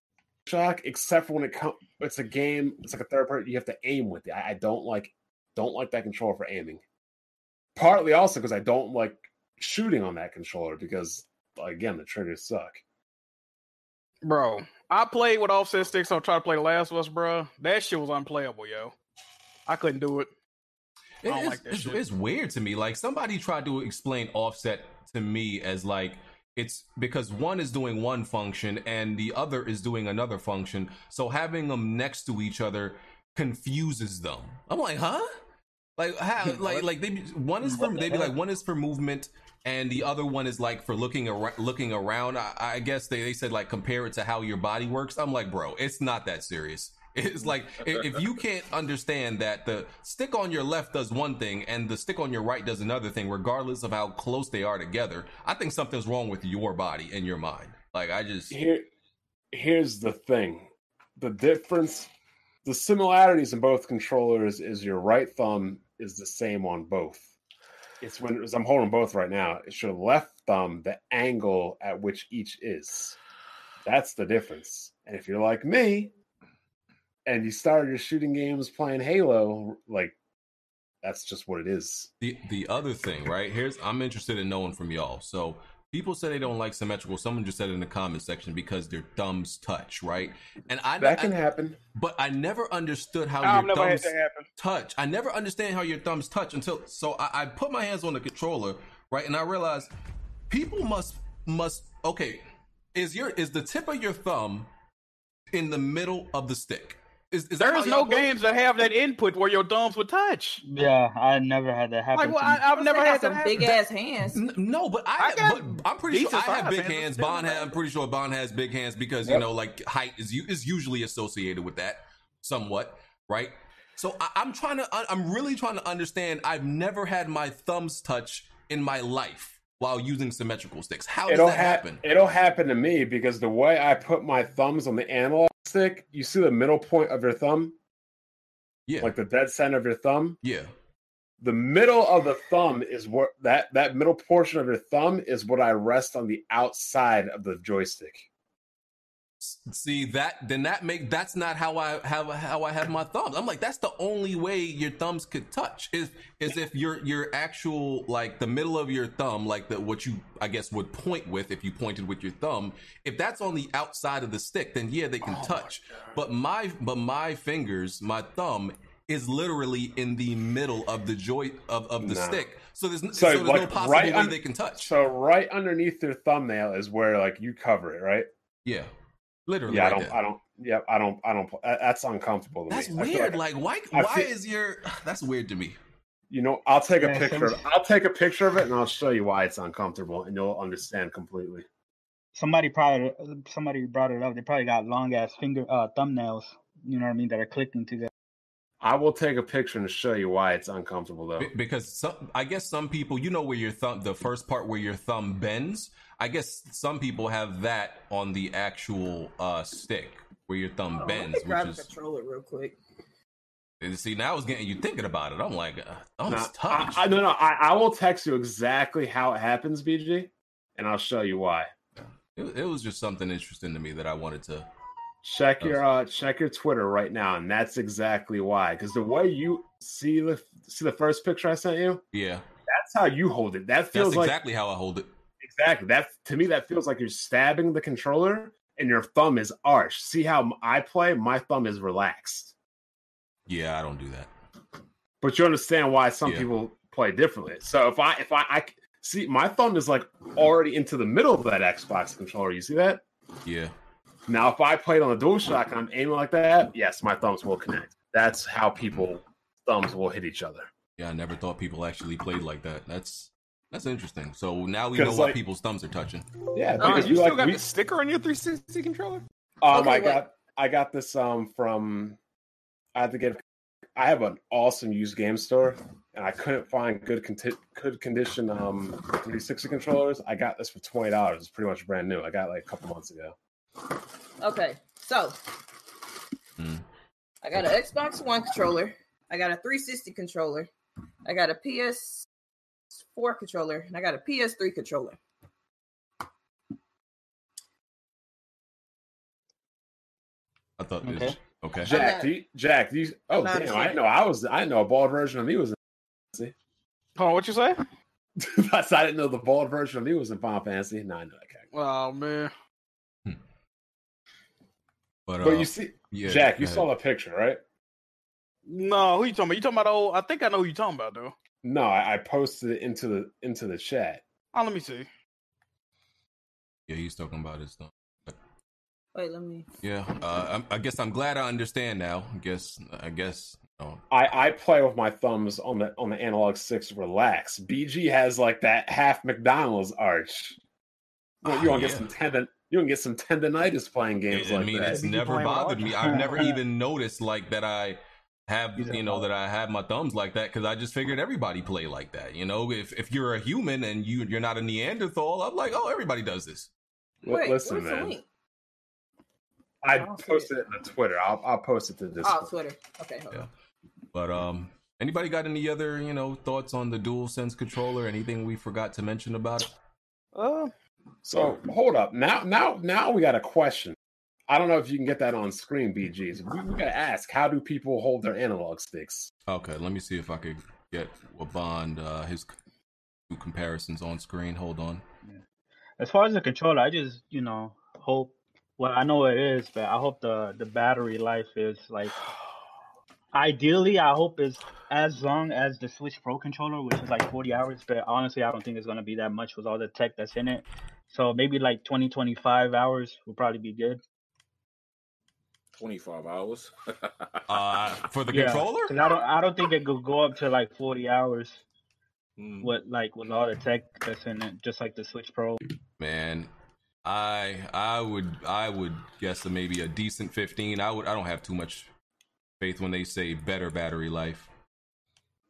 shock, except for when it comes it's a game, it's like a third party, you have to aim with it. I, I don't like don't like that controller for aiming. Partly also because I don't like shooting on that controller because again the triggers suck. Bro, I played with offset sticks on try to play The Last of Us, bro. That shit was unplayable, yo. I couldn't do it. I don't it's, like that it's, shit. it's weird to me. Like somebody tried to explain offset to me as like it's because one is doing one function and the other is doing another function. So having them next to each other confuses them. I'm like, huh? Like how? Like like they be- one is for they be like one is for movement and the other one is like for looking around. Looking around. I, I guess they they said like compare it to how your body works. I'm like, bro, it's not that serious. It's like if, if you can't understand that the stick on your left does one thing and the stick on your right does another thing, regardless of how close they are together, I think something's wrong with your body and your mind. Like I just Here here's the thing. The difference the similarities in both controllers is your right thumb is the same on both. It's when as I'm holding both right now, it's your left thumb, the angle at which each is. That's the difference. And if you're like me and you started your shooting games playing Halo, like that's just what it is. the the other thing, right? Here's I'm interested in knowing from y'all. So people say they don't like symmetrical. Someone just said it in the comment section because their thumbs touch, right? And I, That can I- happen. but I never understood how I've your thumbs touch. I never understand how your thumbs touch until so I, I put my hands on the controller, right? And I realized people must must okay. Is your is the tip of your thumb in the middle of the stick? Is, is that There no y'all games that have that input where your thumbs would touch. Yeah, I never had that happen. Like, well, to me. I, I've never had that some happen. big ass hands. N- No, but I, I got but I'm pretty sure I have size big hands. hands. Bond, has, I'm pretty sure Bond has big hands because you know, like height is is usually associated with that, somewhat, right? So I, I'm trying to, I'm really trying to understand. I've never had my thumbs touch in my life while using symmetrical sticks. How does It'll that ha- happen? It'll happen to me because the way I put my thumbs on the analog you see the middle point of your thumb, Yeah, like the dead center of your thumb. yeah. The middle of the thumb is what that that middle portion of your thumb is what I rest on the outside of the joystick. See that? Then that make that's not how I have how I have my thumbs. I'm like that's the only way your thumbs could touch is is if your your actual like the middle of your thumb, like the what you I guess would point with if you pointed with your thumb. If that's on the outside of the stick, then yeah, they can oh touch. But my but my fingers, my thumb is literally in the middle of the joint of, of the Nah. stick. So there's, so So, there's no like, possible right way un- they can touch. So right underneath your thumbnail is where like you cover it, right? yeah, literally. Yeah, I don't, there. I don't, yeah, I don't, I don't. That's uncomfortable to That's me. Weird. Like, why? I Why feel- is your? That's weird to me. you know, I'll take a picture. Of, I'll take a picture of it and I'll show you why it's uncomfortable, and you'll understand completely. Somebody probably somebody brought it up. They probably got long ass finger uh, thumbnails. You know what I mean? That are clicking together. I will take a picture and show you why it's uncomfortable though. Because some, I guess some people, you know, where your thumb, the first part where your thumb bends. I guess some people have that on the actual uh stick where your thumb Oh, let bends, me grab which a is. controller real quick. and See, now it's getting you thinking about it. I'm like, uh, thumbs Now, touch. I, I, no, no, I, I will text you exactly how it happens, BG, and I'll show you why. it, it was just something interesting to me that I wanted to. Check your uh check your Twitter right now, and that's exactly why. Because the way you see the see the first picture I sent you, Yeah, that's how you hold it. That that's feels like exactly how I hold it. exactly that to me. That feels like you're stabbing the controller, and your thumb is arched. See how I play? My thumb is relaxed. Yeah, I don't do that. But you understand why some Yeah. people play differently. So if I if I, I see my thumb is like already into the middle of that Xbox controller, you see that? Yeah, Now, if I played on the DualShock and I'm aiming like that, yes, my thumbs will connect. That's how people thumbs will hit each other. yeah. I never thought people actually played like that. That's that's interesting. So now we know 'Cause, what like- people's thumbs are touching. Yeah, because you still like got we, the sticker on your 360 controller? Oh Okay, I wait. got I got this um from I had to get I have an awesome used game store and I couldn't find good conti- good condition um 360 controllers. I got this for twenty dollars. It's pretty much brand new. I got it like a couple months ago. Okay, so Hmm. I got an Xbox One controller. I got a 360 controller. I got a PS4 controller, and I got a PS3 controller. I thought Okay. this. Okay. Jack, not- do you, Jack, do you, oh not damn, a I fan. know I was I know a bald version of me was in Hold on, what you say? I didn't know the bald version of me was in Final Fantasy. No, I know that character. Oh man, But, But uh, you see, yeah, Jack, you saw the picture, right? no, who you talking about? You talking about old? I think I know who you talking about though. No, I, I posted it into the into the chat. Oh, let me see. Yeah, he's talking about his stuff. Wait, let me. Yeah, uh, I'm- I guess I'm glad I understand now. I guess, I guess. Oh, I, I play with my thumbs on the on the analog six. Relax. BG has like that half McDonald's arch. You you gonna yeah. get some tendon. You can get some tendonitis playing games I like mean, that. it's Maybe you never bothered me. I've never even noticed like that. I have, He's you know, that I have my thumbs like that because I just figured everybody play like that. You know, if if you're a human and you you're not a Neanderthal, I'm like, oh, everybody does this. Wait, Listen, the man. link? I I posted it in the Twitter. I'll I'll post it to this. Oh, Twitter. Okay, hold Yeah. on. But um, anybody got any other you know thoughts on the Dual Sense controller? Anything we forgot to mention about it? Uh, So hold up. Now now now we got a question. I don't know if you can get that on screen, BGs. We, we gotta ask, how do people hold their analog sticks? Okay, let me see if I could get Wabond uh, his two comparisons on screen. Hold on. As far as the controller, I just you know hope. Well, I know it is, but I hope the the battery life is like. Ideally, I hope it's as long as the Switch Pro controller, which is like 40 hours. But honestly, I don't think it's gonna be that much with all the tech that's in it. So maybe like 20, 25 hours will probably be good. Twenty five hours. Uh, for the Yeah, controller, 'cause I don't, I don't think it could go up to like 40 hours Hmm. with like with all the tech that's in it, just like the Switch Pro. man, I I would I would guess that maybe a decent fifteen. I would I don't have too much faith when they say better battery life.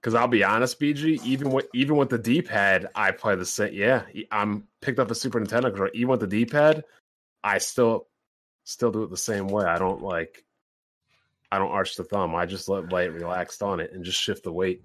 Because I'll be honest, BG, even with even with the D pad, I play the same. Yeah, I'm picked up a Super Nintendo controller. Even with the D pad, I still still do it the same way. I don't like. I don't arch the thumb. I just let it relaxed on it and just shift the weight.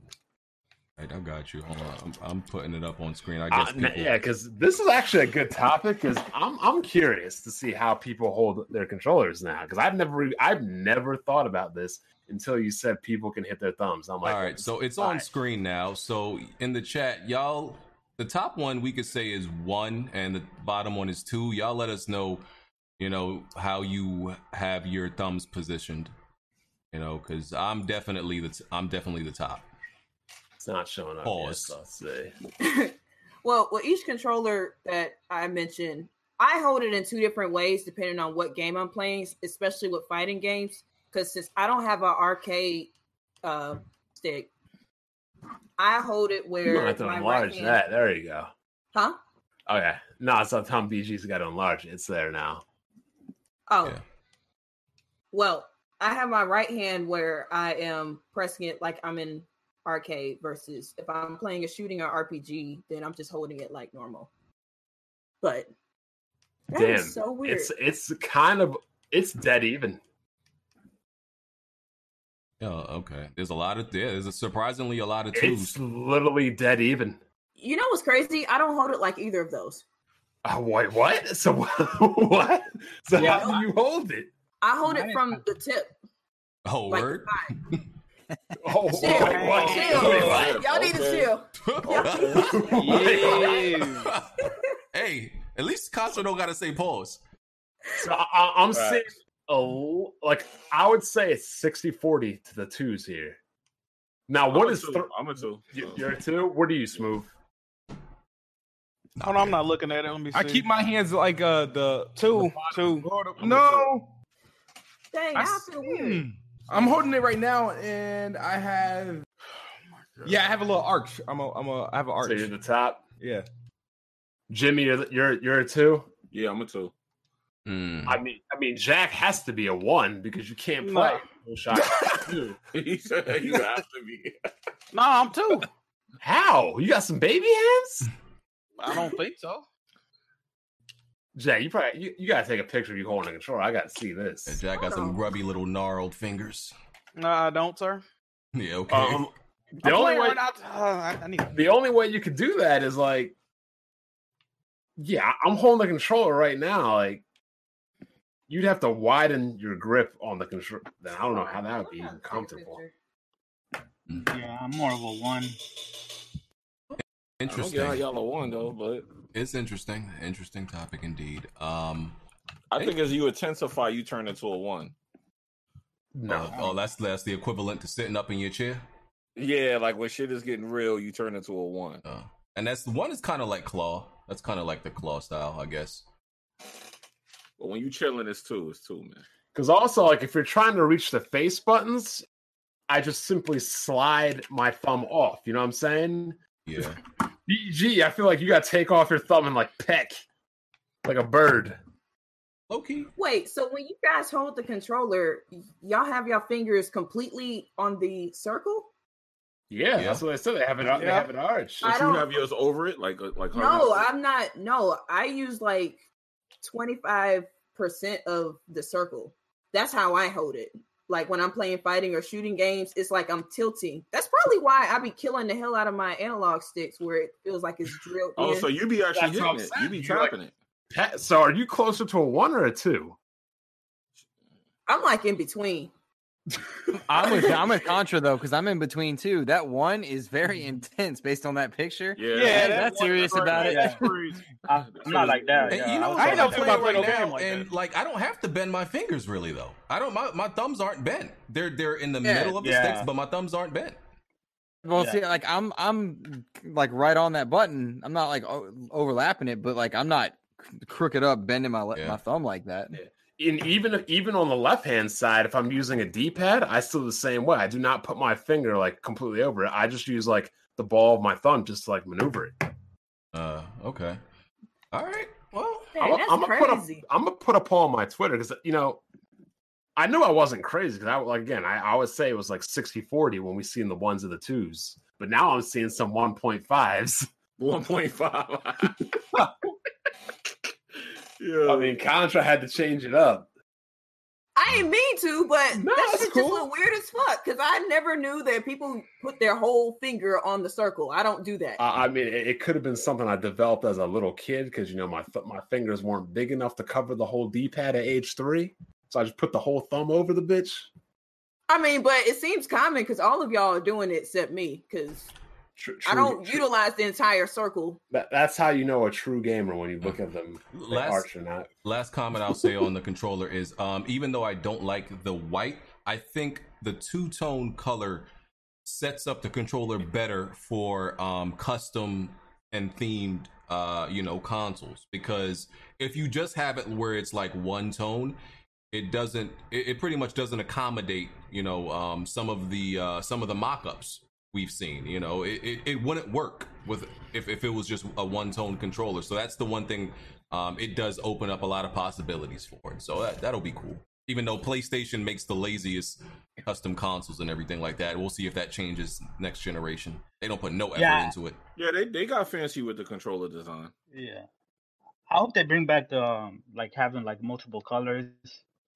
Right, I got you. Hold on, I'm, I'm putting it up on screen. I Uh, guess n- people, yeah, because this is actually a good topic. Because I'm I'm curious to see how people hold their controllers now. Because I've never I've never thought about this until you said people can hit their thumbs. I'm like, All right, so it's on screen now. So in the chat, y'all, the top one we could say is one, and the bottom one is two. Y'all let us know, you know, how you have your thumbs positioned. You know, because I'm definitely the t- I'm definitely the top. It's not showing up. Pause. Yet, so let's see. well, with each controller that I mentioned, I hold it in two different ways depending on what game I'm playing, especially with fighting games. Because since I don't have an arcade uh, stick, I hold it where don't have to my enlarge right hand- that. There you go. Huh? Okay. No, it's not Tom BG's got to enlarge it. It's there now. Oh, Yeah. well, I have my right hand where I am pressing it like I'm in arcade versus if I'm playing a shooting or RPG, then I'm just holding it like normal. But that is Damn, so weird. It's it's kind of it's dead even. Oh, okay. There's a lot of yeah. There's a surprisingly a lot of twos. It's literally dead even. you know what's crazy? I don't hold it like either of those. Oh, wait, what? So what? So Yeah. how do you hold it? I hold it from the tip. Oh, Like word. Oh, Chill, wait, what? chill. Wait, what? Y'all need to Okay. chill. hey, at least Castro don't gotta say pause. So I, I'm Right. seeing a l- like I would say it's 60-40 to the twos here. Now, I'm what a is th- I'm a two. you- you're a two? What do you smooth? Hold on, I'm not looking at it. Let me see. I keep my hands like uh the two, two. No, Dang, I I feel weird. I'm holding it right now, and I have. Yeah, I have a little arch. I'm a. I'm a. I have an arch. So you're the top. Yeah. Jimmy, you're you're you're a two. Yeah, I'm a two. Hmm. I mean, I mean, Jack has to be a one because you can't play. No shot. Two. he said you have to be. No, I'm two. How? You got some baby hands? I don't think so. Jack, you probably you, you gotta take a picture of you holding a controller. I gotta see Yeah, this. Jack got some grubby little gnarled fingers. No, I don't, sir. Yeah, okay. Um, the I'm only way right now. Uh, I, I need. the only way you could do that is like, yeah, I'm holding the controller right now. Like, you'd have to widen your grip on the controller. Then I don't know how that would be even comfortable. Yeah, I'm more of a one. Interesting. I don't interesting. get how y'all a one though, but It's interesting. Interesting topic indeed. Um, I think as you intensify, you turn into a one. No, oh, oh, that's that's the equivalent to sitting up in your chair. Yeah, like when shit is getting real, you turn into a one. Uh, and that's one is kind of like claw. That's kind of like the claw style, I guess. But when you chilling, it's two. It's two, man. because also like if you're trying to reach the face buttons, I just simply slide my thumb off. You know what I'm saying? Yeah. BG, I feel like you got to take off your thumb and like peck like a bird. Low key. Wait, so when you guys hold the controller, y'all have your fingers completely on the circle? Yeah, Yeah. that's what I said. They have it. They have it arch. I But you don't- have yours over it, like uh, like. No, I'm not. No, I use like 25% of the circle. That's how I hold it. Like when I'm playing fighting or shooting games, it's like I'm tilting. That's probably why I be killing the hell out of my analog sticks where it feels like it's drilled Oh, in. so you be actually That's hitting it. You be You're like- tapping it. So are you closer to a one or a two? I'm like in between. I'm with I'm with Contra though because I'm in between too. That one is very mm-hmm. intense based on that picture. Yeah, Yeah, that that's one- serious about it. I, I'm not like that. And yeah, you know, I ain't I'm no playing about right play no now, game like and that. like I don't have to bend my fingers really though. I don't. My, my thumbs aren't bent. They're they're in the Yeah. middle of the Yeah. sticks, but my thumbs aren't bent. Well, Yeah. see, like I'm I'm like right on that button. I'm not like o- overlapping it, but like I'm not crooked up, bending my Yeah. my thumb like that. Yeah. And even even on the left hand side, if I'm using a D pad, I still the same way. I do not put my finger like completely over it. I just use like the ball of my thumb just to like maneuver it. Uh, okay. All right. Well, Man, that's gonna put a, crazy. I'm gonna put a poll on my Twitter because you know I knew I wasn't crazy because I like again I, I would say it was like 60-40 when we seen the ones and the twos, but now I'm seeing some 1.5s. one point five. yeah, I mean, Contra had to change it up. I I ain't mean to, but No, that that's shit cool. just look weird as fuck. Because I never knew that people put their whole finger on the circle. I don't do that. I I mean, it, it could have been something I developed as a little kid because you know my th- my fingers weren't big enough to cover the whole D pad at age three, so I just put the whole thumb over the bitch. I mean, but it seems common because all of y'all are doing it except me. Because Tr- I don't true- utilize the entire circle. That, that's how you know a true gamer when you look at them Last- arch or not. last comment I'll say on the controller is um, even though I don't like the white, I think the two tone color sets up the controller better for um, custom and themed uh, you know consoles because if you just have it where it's like one tone it doesn't it, it pretty much doesn't accommodate you know um, some of the uh, some of the mock-ups we've seen you know it, it, it wouldn't work with if, if it was just a one tone controller so that's the one thing um, it does open up a lot of possibilities for it so that, that'll be cool even though playstation makes the laziest custom consoles and everything like that we'll see if that changes next generation they don't put no effort Yeah. into it Yeah, they, they got fancy with the controller design. Yeah. I hope they bring back the um, like having like multiple colors.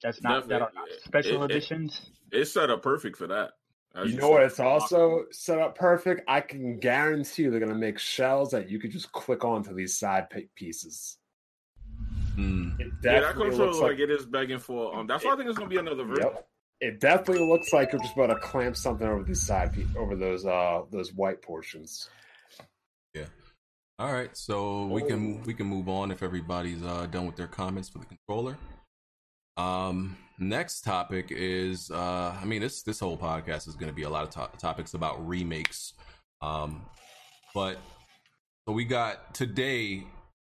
That's not that are not special It- it- editions. It's set up perfect for that. As You know what? It's also set up perfect. I can guarantee you they're gonna make shells that you could just click onto these side pieces. Mm. It Yeah, that definitely controller looks like, like it is begging for. Um, that's why I think it's gonna be another version. Yep. It definitely looks like you're just about to clamp something over these side pe- over those uh those white portions. Yeah. All right, so we can we can move on if everybody's uh, done with their comments for the controller. Um, next topic is uh, I mean this this whole podcast is going to be a lot of to- topics about remakes. Um, but so we got today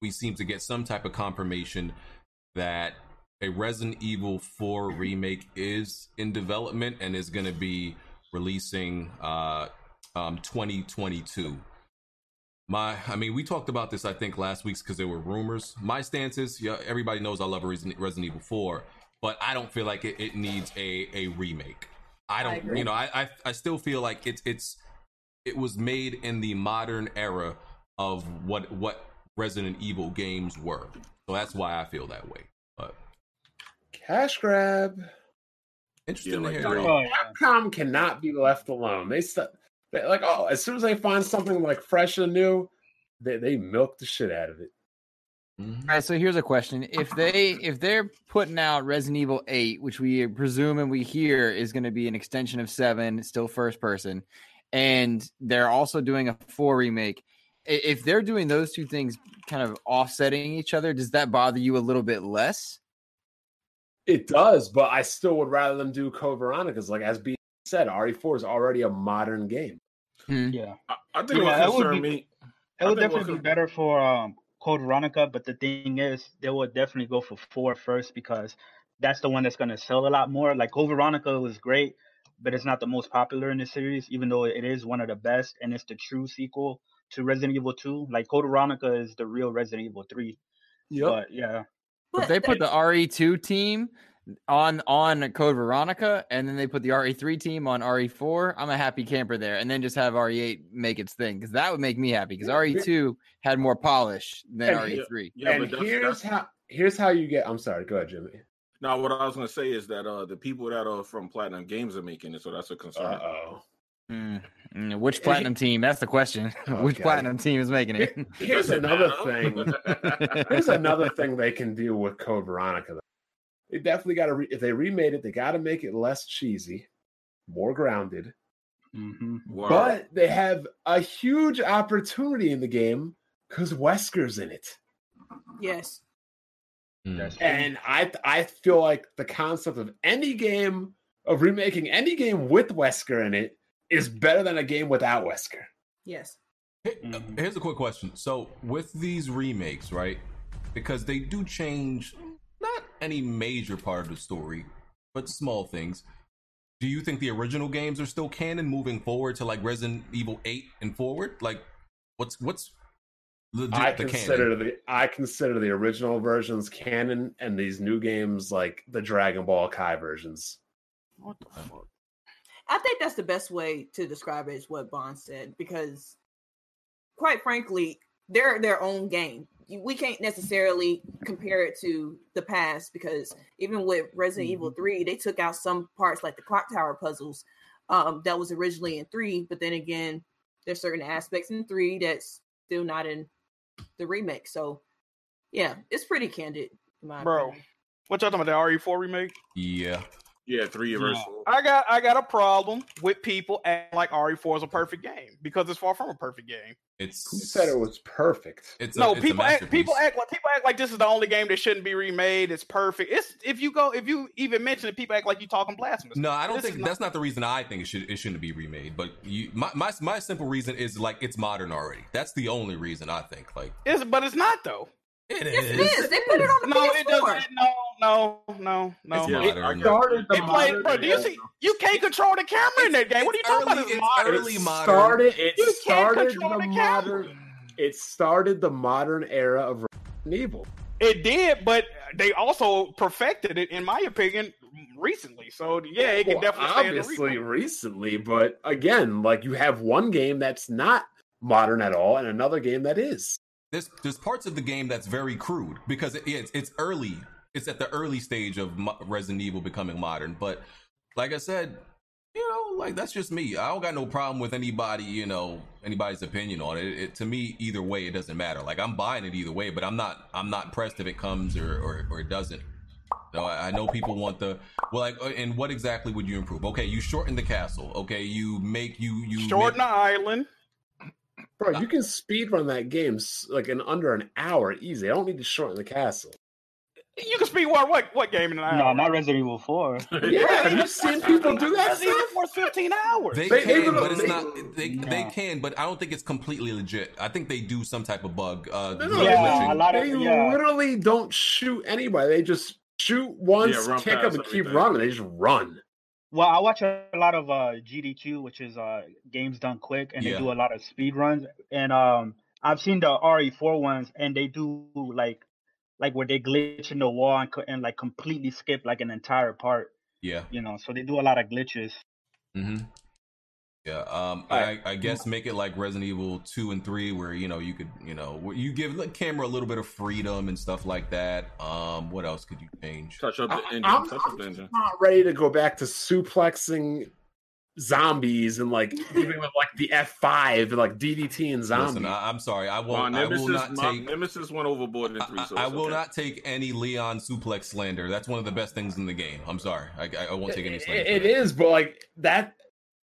we seem to get some type of confirmation that a Resident Evil 4 remake is in development and is going to be releasing uh um 2022 my i mean we talked about this i think last week's because there were rumors my stance is yeah everybody knows i love resident, resident evil 4 but i don't feel like it, it needs a a remake i I don't agree. you know I, I i still feel like it's it's it was made in the modern era of what what resident evil games were so that's why i feel that way but Cash grab. interesting Yeah, to like hear Drake. though. Oh yeah. Capcom cannot be left alone. They st- they like oh, as soon as they find something like fresh and new, they they milk the shit out of it. Mhm. All right, so here's a question: If they if they're putting out Resident Evil Eight, which we presume and we hear is going to be an extension of Seven, still first person, and they're also doing a four remake, if they're doing those two things kind of offsetting each other, does that bother you a little bit less? It does, but I still would rather them do Code Veronica's. Like as being said, RE4 is already a modern game. Yeah. I, I think Yeah, what that would concerned be- me. It would definitely be better for um, Code Veronica, but the thing is, they will definitely go for four first because that's the one that's going to sell a lot more. Like Code Veronica was great, but it's not the most popular in the series, even though it is one of the best and it's the true sequel to Resident Evil 2. Like Code Veronica is the real Resident Evil 3. But yeah, if they put the RE2 team on on Code Veronica and then they put the RE3 team on RE4, I'm a happy camper there. And then just have RE8 make its thing because that would make me happy because RE2 had more polish than and, RE3. Yeah, and but that's, here's that's how here's how you get. I'm sorry. Go ahead, Jimmy. now what I was gonna say is that uh the people that are from Platinum Games are making it, so that's a Uh concern. oh. Mm, which platinum team? That's the question. which platinum team is making it? Here's another thing. Here's another thing they can do with Code Veronica. Though. They definitely got to. Re- if they remade it, they got to make it less cheesy, more grounded. hmm Word. But they have a huge opportunity in the game because Wesker's in it, yes. Mm. and I I feel like the concept of any game of remaking any game with Wesker in it is better than a game without Wesker. Yes. Hey, uh, Mhm. Here's a quick question. So, with these remakes, right? Because they do change not any major part of the story, but small things. Do you think the original games are still canon moving forward to like Resident Evil 8 and forward? Like, what's what's legit I the consider canon? the I consider the original versions canon, and these new games like the Dragon Ball Kai versions. what the fuck? I think that's the best way to describe it is what Bond said because quite frankly, they're their own game. You- we can't necessarily compare it to the past because even with Resident Evil 3, they took out some parts like the clock tower puzzles um, that was originally in 3, but then again, there's certain aspects in 3 that's still not in the remake. So, yeah, it's pretty candid. In my Bro, opinion. what y'all talking about? The RE4 remake? Yeah. Yeah, three Yeah. universal. I got I got a problem with people acting like RE4 is a perfect game because it's far from a perfect game. It's Who said it was perfect? It's a, no, it's a people act people act like people act like this is the only game that shouldn't be remade. It's perfect. It's if you go if you even mention it, people act like you talking blasphemous. No, I don't This think is not- that's not the reason I think it should it shouldn't be remade. But you, my, my my simple reason is like it's modern already. That's the only reason I think. Like It's, but it's not though. It Yes, it is. They put it on the No, PS4. it doesn't. No, no, no, no. It's Yeah, It, modern. started the it played, modern bro. Do you see? You can't control the camera in that game. What are you It's talking about? It's it's modern. early It modern. started. It You can't started control the the modern. It started the modern era of Resident Evil. It did, but they also perfected it, in my opinion, recently. So yeah, it can Well, definitely stay in obviously remake. recently, but again, like you have one game that's not modern at all, and another game that is. There's there's parts of the game that's very crude because it, it's it's early. It's at the early stage of mo- Resident Evil becoming modern. But like I said, you know, like that's just me. I don't got no problem with anybody, you know, anybody's opinion on it. It, to me, either way, it doesn't matter. Like I'm buying it either way, but I'm not I'm not pressed if it comes or or, or it doesn't. No, I I know people want the well, like, uh, and what exactly would you improve? Okay, you shorten the castle. Okay, you make you you Shorten make- the island. Bro, you can speed run that game like in under an hour easy. I don't need to shorten the castle. You can speed run what what game in an hour? No, not Resident Evil 4. Yeah, have you seen people do that Resident Evil stuff? 4 is 15 hours. They, They- they can, but it's they- not. They they can, but I don't think it's completely legit. I think they do some type of bug. Uh, No, no. Yeah, a lot of- they yeah. literally don't shoot anybody. They just shoot once, Yeah, run kick past them, and keep running. They just run. Well, I watch a lot of uh, GDQ, which is uh, games done quick, and Yeah. they do a lot of speed runs. And um, I've seen the RE4 ones, and they do like like where they glitch in the wall and, and like completely skip like an entire part. Yeah. You know, so they do a lot of glitches. hmm Yeah. Um. I, I guess make it like Resident Evil two and three, where you know you could you know you give the camera a little bit of freedom and stuff like that. Um. What else could you change? Touch up the I- engine. I'm, touch I'm up the engine. not ready to go back to suplexing zombies and like giving them like the F5 and like DDT and zombies. Listen, I, I'm sorry. I Well, won't. I Nemesis, will not my- take. Nemesis went overboard in three. I, So I will okay. not take any Leon suplex slander. That's one of the best things in the game. I'm sorry. I, I, I won't take any slander. it for that. is, but like that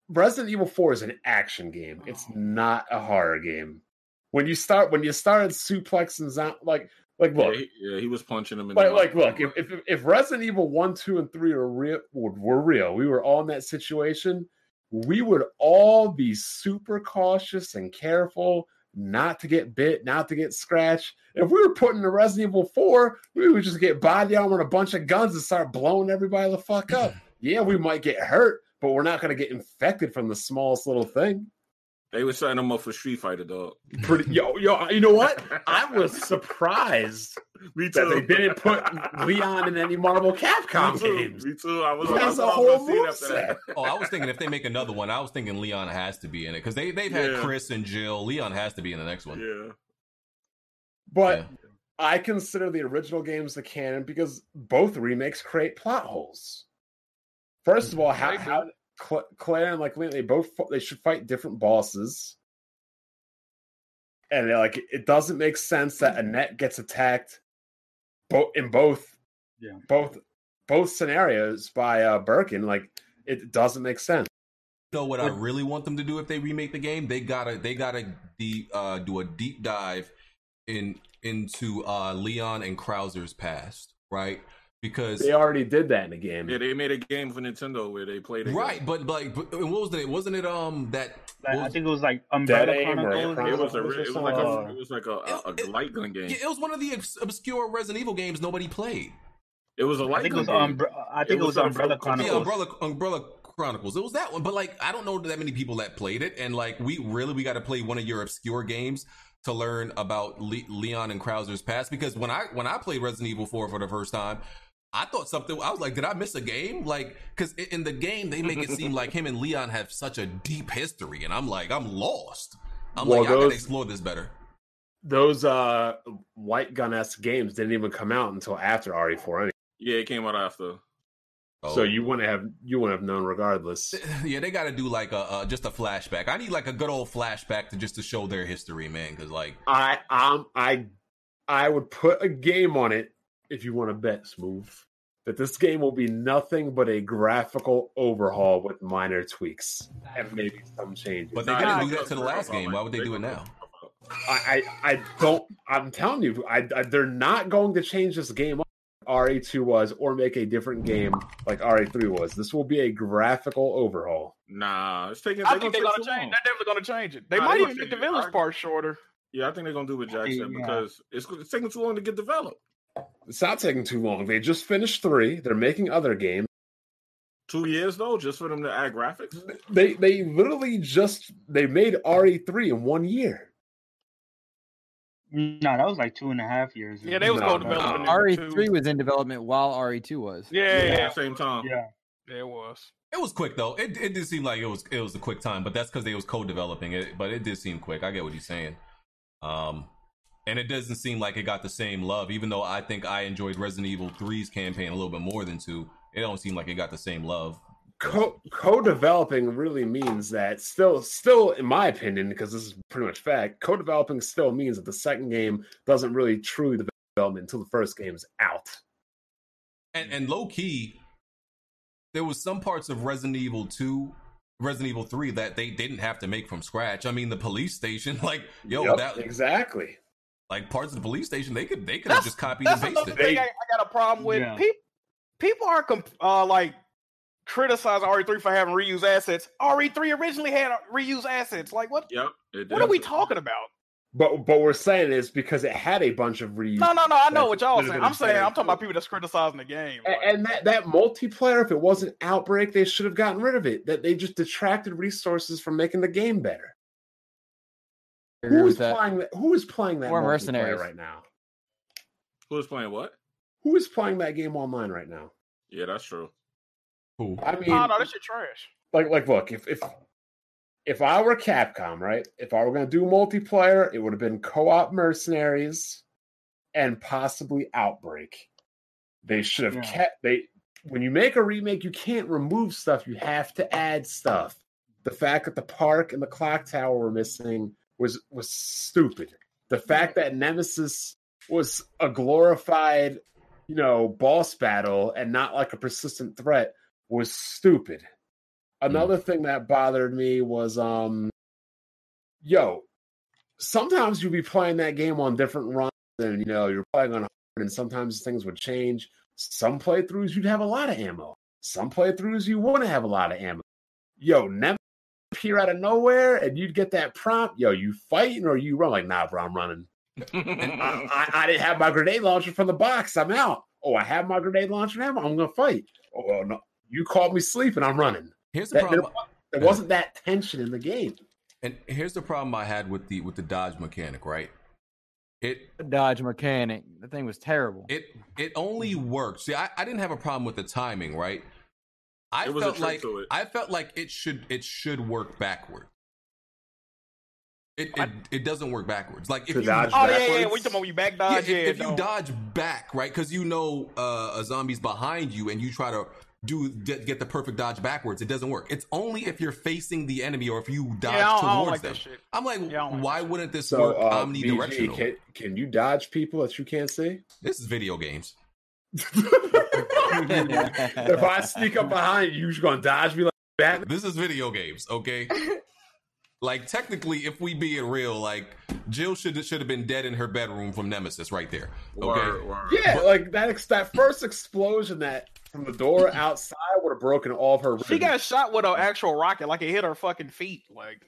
Resident Evil 4 is an action game. It's oh. not a horror game. When you start when you started suplexing zom- like like Yeah, look, he, yeah, he was punching him in like, the like look, if, if if Resident Evil 1, 2, and 3 are real were, real, we were all in that situation, we would all be super cautious and careful not to get bit, not to get scratched. If we were putting the Resident Evil 4, we would just get body armor and a bunch of guns and start blowing everybody the fuck up. yeah, we might get hurt, but we're not going to get infected from the smallest little thing. they were setting him up for Street Fighter, dog. Pretty, yo, yo, you know what? I was surprised Me that they didn't put Leon in any Marvel Capcom Me too. games. Me too. I was. He I was a I whole gonna after that. moveset. Oh, I was thinking if they make another one, I was thinking Leon has to be in it because they they've had Yeah. Chris and Jill. Leon has to be in the next one. Yeah. But Yeah. I consider the original games the canon because both remakes create plot holes. First of all, how, how Claire and like Leon, they both they should fight different bosses, and they're like it doesn't make sense that Annette gets attacked, both in both, Yeah. both both scenarios by uh Birkin. Like it doesn't make sense. You know what I really want them to do if they remake the game? They gotta they gotta deep, uh, do a deep dive in into uh, Leon and Krauser's past, right? Because They already did that in the game. Yeah, they made a game for Nintendo where they played it. right, but like, but, and what was it? Wasn't it um that? Like, what I think it was like Umbrella Dead Chronicles. Chronicles It was a. It was like a. Uh, It was like a, a, a light gun game. yeah, it was one of the obscure Resident Evil games nobody played. It was a light think it gun was game. Umbra- I think it was was a- Umbrella Chronicles. Yeah, Umbrella Umbrella Chronicles. It was that one, but like I don't know that many people that played it, and like we really we got to play one of your obscure games to learn about Le- Leon and Krauser's past. Because when I when I played Resident Evil Four for the first time, I thought something. I was like, did I miss a game? Like, because in the game they make it seem like him and Leon have such a deep history, and I'm like, I'm lost. I'm Well, like, I gotta explore this better. those uh white gun esque games didn't even come out until after RE4 anyway. Yeah, it came out after. So Oh. you wouldn't have you wouldn't have known regardless. yeah, they got to do like a uh, just a flashback. I need like a good old flashback to just to show their history, man. Because like, I um I I would put a game on it if you want to bet smooth that this game will be nothing but a graphical overhaul with minor tweaks and maybe some changes. but they didn't do that gonna the last game. Why would they They do it now? I, I I don't. I'm telling you, I, I they're not going to change this game up. RE2 was or make a different game like RE3 was. This will be a graphical overhaul. Nah, it's taking. I think they're gonna change. long. They're definitely gonna change it. They Nah, might they even gonna make the village I- part shorter. Yeah, I think they're gonna do what Jack said Yeah. because it's, it's taking too long to get developed. It's not taking too long. They just finished three. They're making other games. Two years though, just for them to add graphics. They they literally just they made RE3 in one year. No, that was like two and a half years. Yeah, they was No, co-developing no. RE3 E was in development while RE2 was. Yeah, yeah, At the same time. Yeah. yeah, it was. It was quick though. It it did seem like it was it was a quick time, but that's because they was co-developing it. But it did seem quick. I get what you're saying. Um, and it doesn't seem like it got the same love, even though I think I enjoyed Resident Evil 3's campaign a little bit more than two. It don't seem like it got the same love. Co co-developing really means that still still in my opinion because this is pretty much fact co-developing still means that the second game doesn't really truly develop until the first game is out And and low key, there was some parts of Resident Evil 2, Resident Evil 3 that they didn't have to make from scratch. I mean, the police station, like yo, Yep, that exactly like parts of the police station, they could they could have just copied and That's another pasted. thing I, I got a problem with. Yeah. People, people are comp- uh, like criticizing RE3 for having reused assets. RE3 originally had reused assets. Like what? Yep. It What did. are we talking about? but but we're saying is because it had a bunch of reuse No, no, no. I know what y'all saying. I'm saying saying- I'm talking about people that's criticizing the game. A- like- and that, that multiplayer if it wasn't outbreak they should have gotten rid of it that they just detracted resources from making the game better I agree who with is that. playing that who is playing that Or multiplayer mercenaries. right now Who's playing what? who is playing that game online right now Yeah, that's true. Who? i mean oh no, this shit trash. like like look if if if I were Capcom, right? If I were going to do multiplayer, it would have been co-op mercenaries and possibly Outbreak. They should have Yeah. kept they when you make a remake, you can't remove stuff, you have to add stuff. The fact that the park and the clock tower were missing was was stupid. The fact that Nemesis was a glorified, you know, boss battle and not like a persistent threat was stupid. Another thing that bothered me was um yo, sometimes you'd be playing that game on different runs and you know you're playing on hard and sometimes things would change. Some playthroughs you'd have a lot of ammo. Some playthroughs you wouldn't have a lot of ammo. Yo, never appear out of nowhere and you'd get that prompt, yo, you fighting or you run? Like, nah, bro, I'm running. I, I, I didn't have my grenade launcher from the box. I'm out. Oh, I have my grenade launcher ammo. I'm gonna fight. Oh well, no, you called me sleeping. I'm running. Here's the That- there, problem. there wasn't that tension in the game. And here's the problem I had with the with the dodge mechanic, right? It The Dodge mechanic. The thing was terrible. it it only worked. See, I, I didn't have a problem with the timing, right? I It was felt trick like to it. I felt like it should it should work backward. It it, it doesn't work backwards. Like if To you dodge Oh yeah, yeah, yeah. We talking about you back dodge? if, Yeah, if you dodge back, right? Because you know uh, a zombie's behind you, and you try to do get, get the perfect dodge backwards, it doesn't work. It's only if you're facing the enemy or if you dodge yeah, I don't, I don't towards like them. that shit. I'm like, Yeah, I don't like why that wouldn't this So, work uh, omnidirectional? BG, can, can you dodge people that you can't see? This is video games. if I sneak up behind you, you're gonna dodge me like Batman. This is video games, okay? like technically, if we being real, like Jill should should have been dead in her bedroom from Nemesis right there. Okay. Word, word. Yeah, like that. Ex- that first explosion that from the door outside would have broken all of her. She ribs. got shot with an actual rocket, like it hit her fucking feet. Like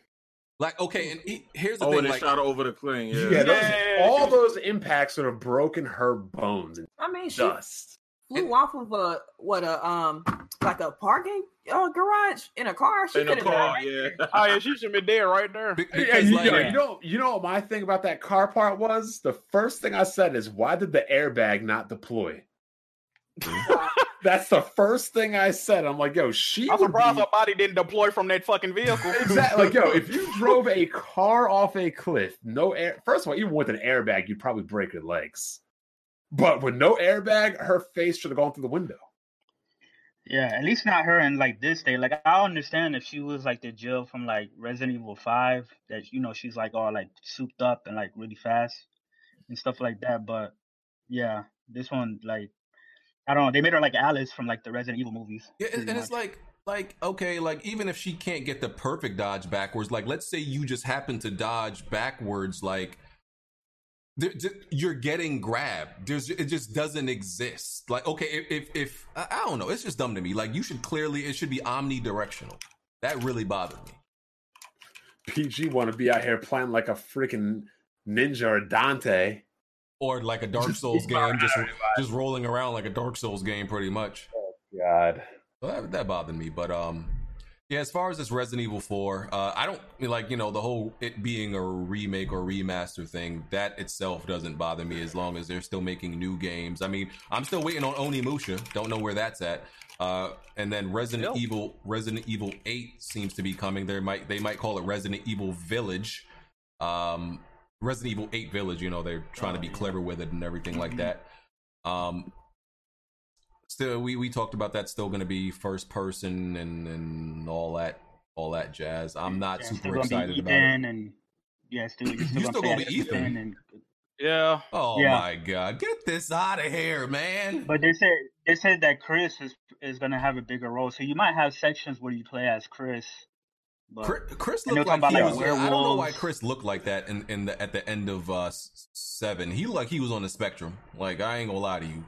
Like okay, and he, here's the Oh, thing. and they Like shot over the cling. Yeah. Yeah, those, Yeah. all those impacts would have broken her bones and I mean, she dust. flew off of a what a um like a parking uh, garage in a car. She In the could car, have yeah. oh yeah, she should be been dead right there. be- Yeah, because you, like, yo, you know, you know what my thing about that car part was? The first thing I said is, why did the airbag not deploy? That's the first thing I said. I'm like, yo, she I'm would surprised be- her body didn't deploy from that fucking vehicle. Exactly. Like, yo, if you drove a car off a cliff, no air. First of all, even with an airbag, you'd probably break your legs. But with no airbag, her face should have gone through the window. Yeah, at least not her in like this day. Like I understand if she was like the Jill from like Resident Evil Five, that you know she's like all like souped up and like really fast and stuff like that. But yeah, this one like I don't know. They made her like Alice from like the Resident Evil movies. Yeah, and, and it's like like okay, like even if she can't get the perfect dodge backwards, like let's say you just happen to dodge backwards, like there- there- you're getting grabbed. There's it just doesn't exist. Like okay, if if, if I I don't know, it's just dumb to me. Like you should clearly it should be omnidirectional. That really bothered me. BG want to be out here playing like a freaking ninja or Dante. Or like a Dark Souls game, just just rolling around like a Dark Souls game, pretty much. Oh God. So that, that bothered me, but um, yeah. As far as this Resident Evil Four, uh, I don't like you know the whole it being a remake or remaster thing. That itself doesn't bother me as long as they're still making new games. I mean, I'm still waiting on Onimusha. Don't know where that's at. Uh, and then Resident Still. Evil, Resident Evil Eight seems to be coming. There might they might call it Resident Evil Village. Um, Resident Evil 8 Village, you know, they're trying to be clever with it and everything like that. Um, still, we, we talked about that still going to be first person and, and all that, all that jazz. I'm not Yeah, super still gonna be excited about it. Ethan And yeah, still you're still You gonna still gonna be Ethan? And, yeah. Oh Yeah. my god, get this out of here, man! but they said they said that Chris is is gonna have a bigger role, so you might have sections where you play as Chris. But Chris, Chris And they're looked like talking he about, was. like, I don't know why. Chris looked like that in, in the at the end of uh seven. He like he was on the spectrum. Like I ain't gonna lie to you.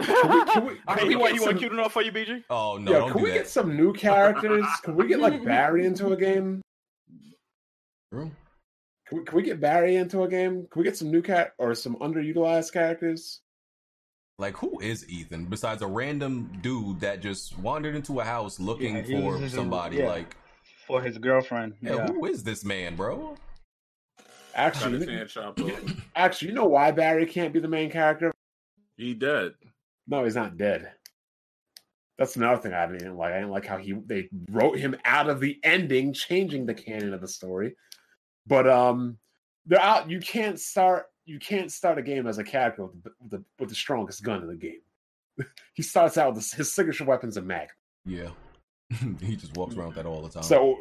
Can we, can we, I can mean, we he, wa- get he wasn't some- cute enough for you, BG. Oh no! Yo, don't can do we that. get some new characters? Can we get like Barry into a game? True. Can we, can we get Barry into a game? Can we get some new cat or some underutilized characters? Like, who is Ethan besides a random dude that just wandered into a house looking Yeah, for just a- somebody? yeah. Like, for his girlfriend, yeah, yeah. who is this man, bro? Actually, you- hand chopped off. actually, you know why Barry can't be the main character? He dead. No, he's not dead. That's another thing I didn't like. I didn't like how he they wrote him out of the ending, changing the canon of the story. But um, they're out. You can't start. You can't start a game as a character with the with the, with the strongest gun in the game. he starts out with his signature weapons a mag. Yeah, he just walks around with that all the time. So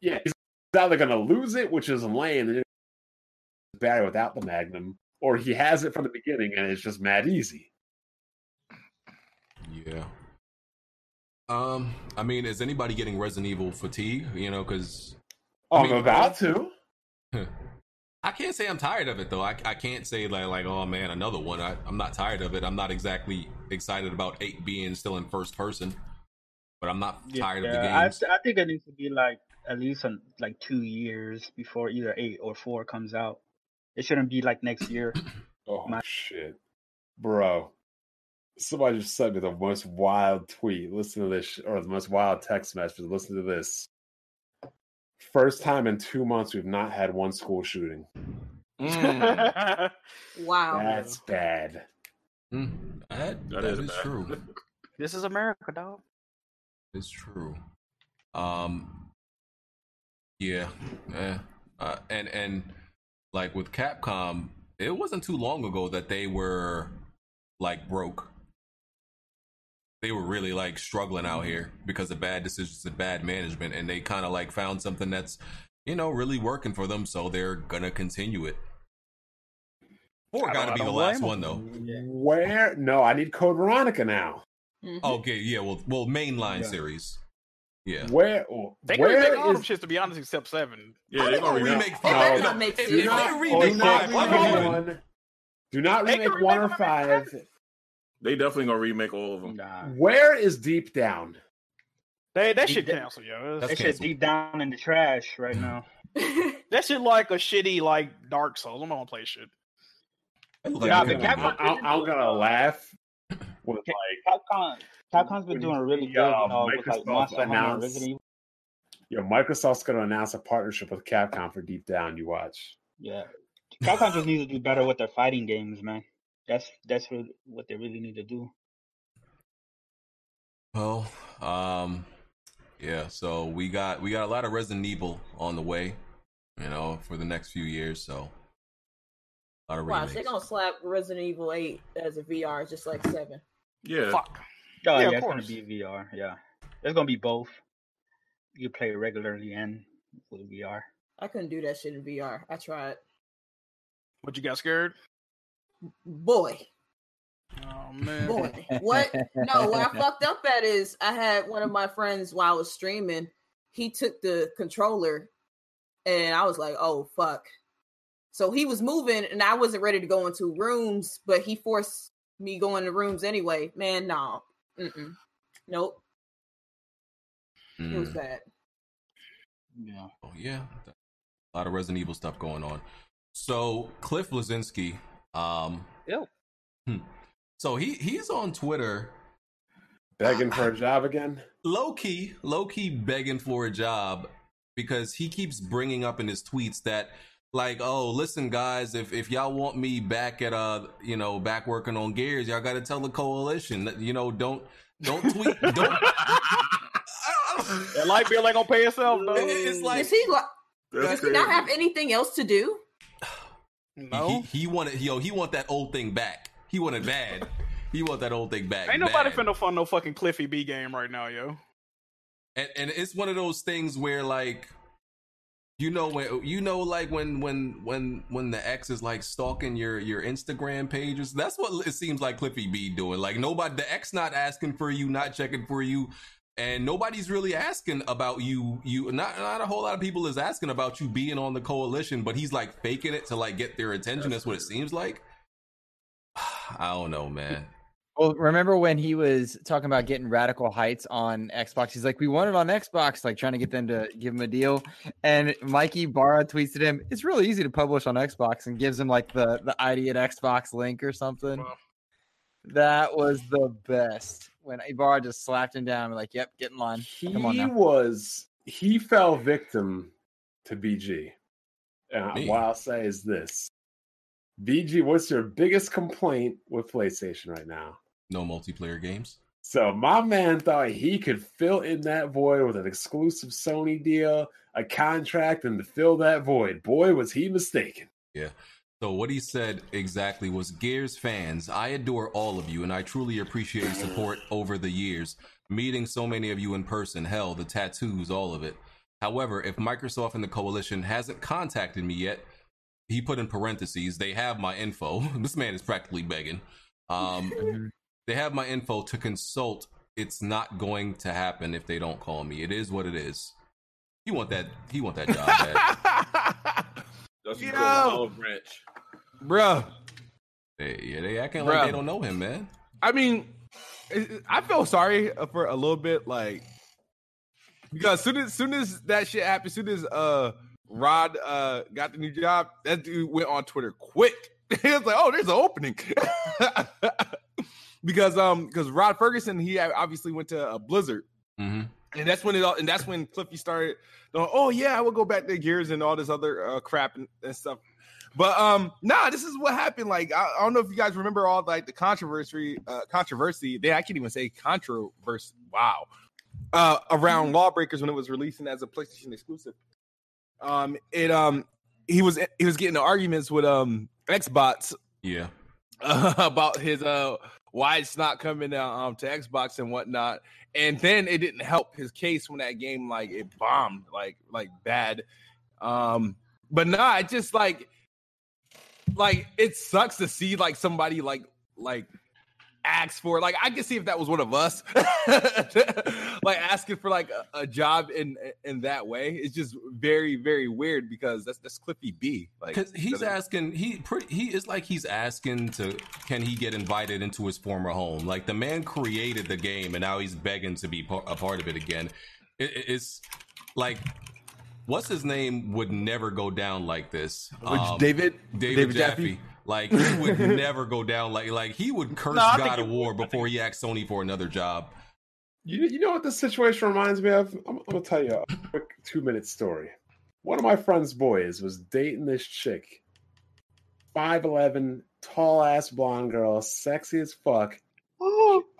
yeah, he's either gonna lose it, which is lame, and Barry without the Magnum, or he has it from the beginning and it's just mad easy. yeah. Um, I mean, is anybody getting Resident Evil fatigue? You know, because Oh, I mean, I'm about to. I can't say I'm tired of it though. I, I can't say like like oh man another one. I, I'm not tired of it. I'm not exactly excited about eight being still in first person, but I'm not tired of the Yeah, I. I think it needs to be like at least an, like two years before either eight or four comes out. It shouldn't be like next year. Oh My- shit, bro! Somebody just sent me the most wild tweet. Listen to this, sh- or the most wild text message. Listen to this. First time in two months we've not had one school shooting. Mm. wow. That's bad. Mm, that, That that is is bad. true. this is America, dog. It's true. Um. Yeah. Eh. Uh, and and like with Capcom, it wasn't too long ago that they were like broke. They were really like struggling out here because of bad decisions and bad management, and they kind of like found something that's you know really working for them, so they're gonna continue it. Four I got to be the last one though. Where? No, I need Code Veronica now. Mhm. Okay, yeah, well, well, mainline Yeah. series. Yeah. Where? oh, They can remake Where all is? them shits to be honest, except seven. Yeah, they're gonna gonna remake. remake No. five? That makes If, sense. Do not- they do remake not five, what I'm remake going. one. Do not remake remake one or five. They definitely gonna remake all of them. Nah. Where is Deep Down? They that He shit did- canceled, yo. That's That shit deep down in the trash right now. That shit like a shitty like Dark Souls. I'm gonna play shit. It looked Yeah, like but it was Capcom- good. I, am gonna laugh with like Capcom, Capcom's been doing really good, you Yeah, know, with like Microsoft Monster announced- Resident Evil. yo, Microsoft's gonna announce a partnership with Capcom for Deep Down. You watch. Yeah, Capcom just needs to do better with their fighting games, man. That's that's what what they really need to do. Well, um, yeah. So we got we got a lot of Resident Evil on the way, you know, for the next few years. So a lot of Watch, remakes. they're gonna slap Resident Evil 8 as a VR, just like seven. Yeah. Fuck. Oh Yeah, yeah, of it's gonna be VR. Yeah, it's gonna be both. You play regularly and with VR. I couldn't do that shit in VR. I tried. But you got scared? Boy, Oh man. boy. What? No, what I fucked up at is I had one of my friends while I was streaming. He took the controller, and I was like, "Oh fuck!" So he was moving, and I wasn't ready to go into rooms, but he forced me go into rooms anyway. Man, no, Mm-mm. nope, it was Mm. bad. Yeah. Oh yeah, a lot of Resident Evil stuff going on. So Cliff Bleszinski, um, Ew. hmm. so he he's on Twitter, Begging for a job again. low key, low key begging for a job because he keeps bringing up in his tweets that like, oh, listen, guys, if if y'all want me back at uh, you know, back working on Gears, y'all got to tell the coalition, that, you know, don't don't tweet, don't. That light bill ain't gonna pay itself, though. It's like Does he, wa- does he not have anything else to do? no. he, he wanted yo he want that old thing back. He wanted bad. He want that old thing back. Ain't nobody bad. finna fund no fucking Cliffy B game right now, yo. and, and it's one of those things where like you know when you know like when when when when the ex is like stalking your your instagram pages that's what it seems like cliffy b doing. Like nobody the ex not asking for you not checking for you and nobody's really asking about you you not not a whole lot of people is asking about you being on the coalition but he's like faking it to like get their attention. That's what it seems like. I don't know man Well, remember when he was talking about getting Radical Heights on Xbox? He's like, "We want it on Xbox," like trying to get them to give him a deal. And Mike Ybarra tweets at him, "It's really easy to publish on Xbox," and gives him like the the ID at Xbox link or something. Wow. That was the best when Ybarra just slapped him down. and Like, "Yep, get in line." He Come on now. was he fell victim to BG. And uh, Me? what I'll say is this. BG, what's your biggest complaint with PlayStation right now? No multiplayer games So my man thought he could fill in that void with an exclusive Sony deal, a contract, and to fill that void. Boy, was he mistaken. Yeah. So what he said exactly was Gears fans, I adore all of you and I truly appreciate your support over the years. Meeting so many of you in person, hell, the tattoos, all of it. However, if Microsoft and the coalition hasn't contacted me yet, he put in parentheses, they have my info. this man is practically begging. Um, they have my info to consult. It's not going to happen if they don't call me. It is what it is. He want that. He want that job. bad. That's Yo. a good olive branch. Bruh. They, yeah, they acting like they don't know him, man. I mean, it- it- I feel sorry for a little bit, like because soon as soon as that shit happened, soon as uh Rod uh got the new job, that dude went on Twitter quick. he was like, "Oh, there's an opening," because um because Rod Ferguson he obviously went to a Blizzard, hmm and that's when it all and that's when Cliffy started. Going, oh yeah, I will go back to Gears and all this other uh, crap and, and stuff. But um, nah, this is what happened. Like, I, I don't know if you guys remember all like the controversy, uh, controversy. They I can't even say controversy. Wow, uh, around Lawbreakers when it was releasing as a PlayStation exclusive. Um, it um, he was he was getting arguments with um Xbox Yeah. uh, about his uh why it's not coming um to Xbox and whatnot. And then it didn't help his case when that game like it bombed like like bad. Um but nah, it just like like it sucks to see like somebody like like ask for like I can see if that was one of us like asking for like a, a job in in that way. It's just very very weird because that's that's Cliffy B. Like Because he's that- asking, he pretty, he is like he's asking to, can he get invited into his former home? Like the man created the game, and now he's begging to be par- a part of it again. It, it- it's like, what's his name would never go down like this. Um, David David, David Jaffe. Jaffe? Like he would never go down like like he would curse No, God he of War before he asked Sony for another job. You, you know what this situation reminds me of? I'm, I'm gonna tell you a quick two minute story. One of my friend's boys was dating this chick, five eleven, tall ass blonde girl, sexy as fuck.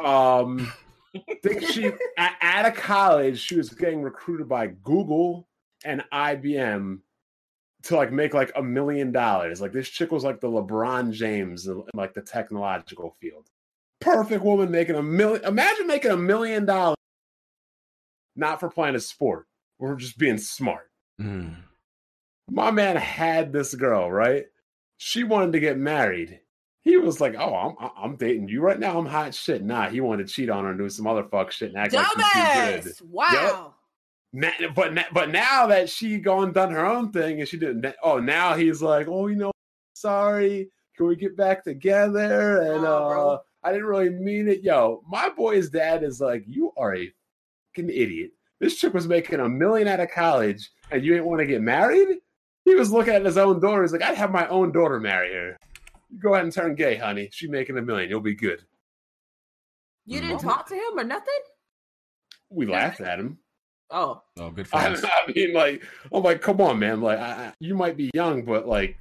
Um, think she at, out of college she was getting recruited by Google and IBM to like make like a million dollars. Like this chick was like the LeBron James in like the technological field. Perfect woman making a million. Imagine making a million dollars not for playing a sport, or just being smart. Mm. My man had this girl, right? She wanted to get married. He was like, "Oh, I'm I'm dating you right now. I'm hot shit." Nah, he wanted to cheat on her and do some other fuck shit and act like she's good. Dumbass! Wow. Na- but but now that she gone done her own thing and she didn't. Oh, now he's like, "Oh, you know, sorry. Can we get back together?" And Nah, bro. uh, I didn't really mean it. Yo, my boy's dad is like, "You are a fucking idiot. This chick was making a million out of college, and you ain't want to get married." He was looking at his own daughter. He's like, "I'd have my own daughter marry her." Go ahead and turn gay, honey. She making a million. You'll be good. You didn't Mhm. talk to him or nothing? We laughed at him. Oh, Oh, good I, friends. I mean, like, I'm like, come on, man. Like, I, I- you might be young, but like,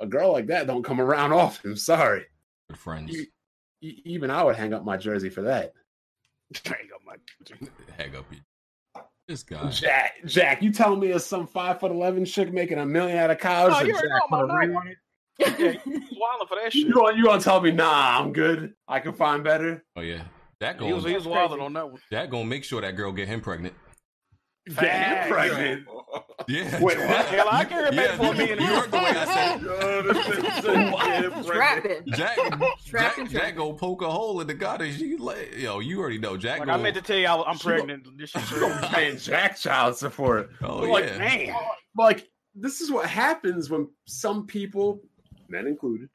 a girl like that don't come around often. Sorry. Good friends. You- E- even I would hang up my jersey for that. Hang up my- jersey. Hang up. This guy. Jack, Jack, you telling me it's some five foot eleven chick making a million out of college? Oh, you already Jack know put a about ring on it? Yeah, wilding for that shit. You gonna, you gonna tell me, nah, I'm good. I can find better. Oh yeah. Jack He was, he was wilding on that one. That gonna make sure that girl get him pregnant. Get Facts. pregnant. Yeah. Wait, what? Hell, I can remember Yeah, for me you, and you heard the way I said. Yo, this is so different. trapping. Jack, Trapped Jack, Jack trapped. gonna poke a hole in the goddess. You lay, yo, you already know. Jack Like gonna, I meant to tell you, I, I'm pregnant. This shit You gonna paying Jack child support. Oh But, like, yeah. Man, like this is what happens when some people, men included,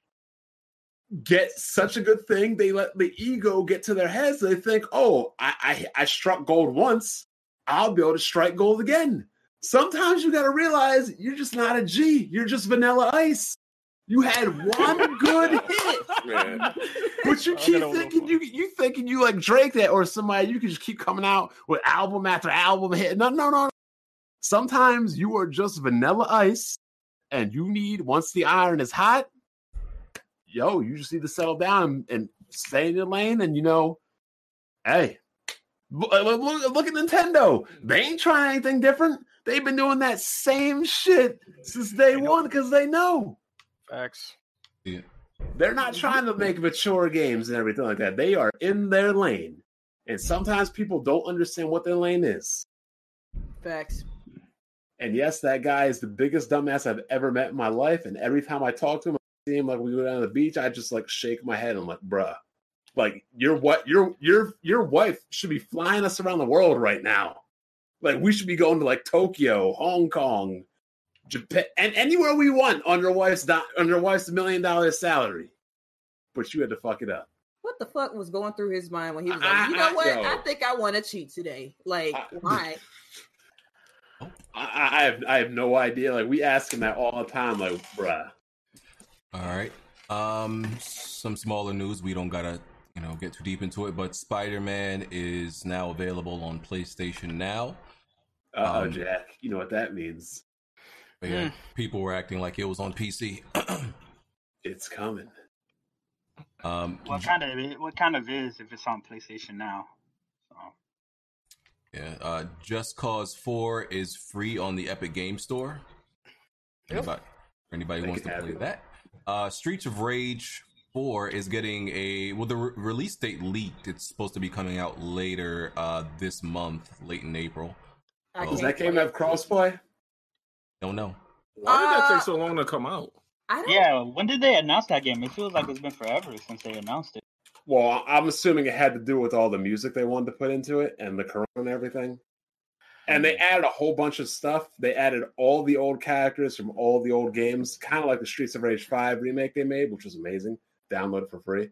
get such a good thing. They let the ego get to their heads. They think, "Oh, I I, I struck gold once. I'll be able to strike gold again." Sometimes you got to realize you're just not a G. You're just vanilla ice. You had one good hit, Man. but you keep thinking you you thinking you like Drake that or somebody. You can just keep coming out with album after album hit. No, no, no. Sometimes you are just vanilla ice, and you need once the iron is hot. Yo, you just need to settle down and stay in your lane. And you know, hey, Uh, look, look, look at Nintendo. They ain't trying anything different. They've been doing that same shit since day one because they know facts. Yeah. they're not trying to make mature games and everything like that. They are in their lane. And sometimes people don't understand what their lane is. Facts. And yes, that guy is the biggest dumbass I've ever met in my life. And every time I talk to him, I see him like we go down to the beach, I just like shake my head. I'm like, bruh, like your what your your your wife should be flying us around the world right now. Like we should be going to like Tokyo, Hong Kong, Japan, and anywhere we want on your wife's do- on your wife's million dollar salary. But you had to fuck it up. What the fuck was going through his mind when he was like, I- you know I- what? yo. I think I want to cheat today. Like, I- why? I, I I have I have no idea. Like we ask him that all the time. Like, bruh, All right. Um, some smaller news. We don't gotta, you know, get too deep into it. But Spider-Man is now available on PlayStation Now. uh oh, Um, Jack, you know what that means? But yeah, people were acting like it was on PC. It's coming. um, What kind of what kind of is if it's on PlayStation now? So, yeah. Uh, Just Cause Four is free on the Epic Game Store. Anybody, anybody wants to play it. that? Uh, Streets of Rage Four is getting a well. The re- release date leaked. It's supposed to be coming out later uh, this month, late in April. I Oh. Does that game wait. have crossplay? Don't know. Why did that Uh, take so long to come out? I don't. yeah, when did they announce that game? It feels like it's been forever since they announced it. Well, I'm assuming it had to do with all the music they wanted to put into it and the corona and everything. And they added a whole bunch of stuff. They added all the old characters from all the old games, kind of like the Streets of Rage 5 remake they made, which was amazing. Download it for free.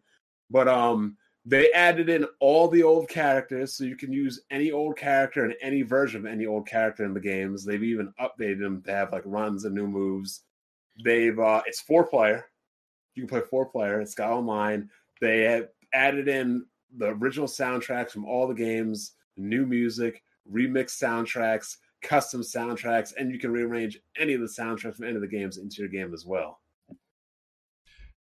But um they added in all the old characters so you can use any old character and any version of any old character in the games. They've even updated them to have like runs and new moves. They've uh it's four player. You can play four player. It's got online. They have added in the original soundtracks from all the games, new music, remixed soundtracks, custom soundtracks, and you can rearrange any of the soundtracks from any of the games into your game as well.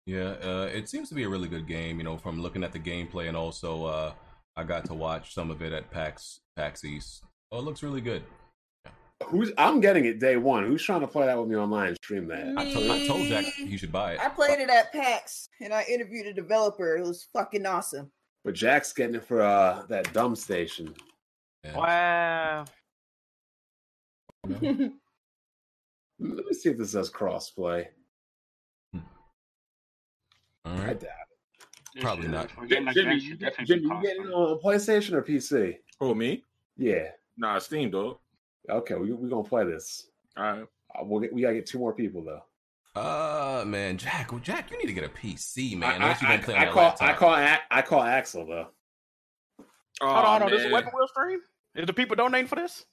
Yeah, uh, it seems to be a really good game. You know, from looking at the gameplay and also uh, I got to watch some of it at PAX PAX East. Oh, it looks really good. Who's I'm getting it day one. Who's trying to play that with me online and stream that? I, to- I told Jack he should buy it. I played it at PAX and I interviewed a developer. It was fucking awesome. But Jack's getting it for uh that dumb station. Yeah. Wow. Let me see if this has crossplay. All I right. doubt Probably not. For a game like Jimmy, you, definitely Jimmy, you getting it crossplay. on PlayStation or PC? Oh, me? Yeah. Nah, Steam, dog. Okay, we we gonna play this. All right. Uh, we'll get, we gotta get two more people though. Uh, man, Jack, well, Jack, you need to get a PC, man. I, Unless you're I, play I, I call laptop. I call A- I call Axel though. Hold on, hold on. This is man. Weapon Wheel stream? Is the people donating for this?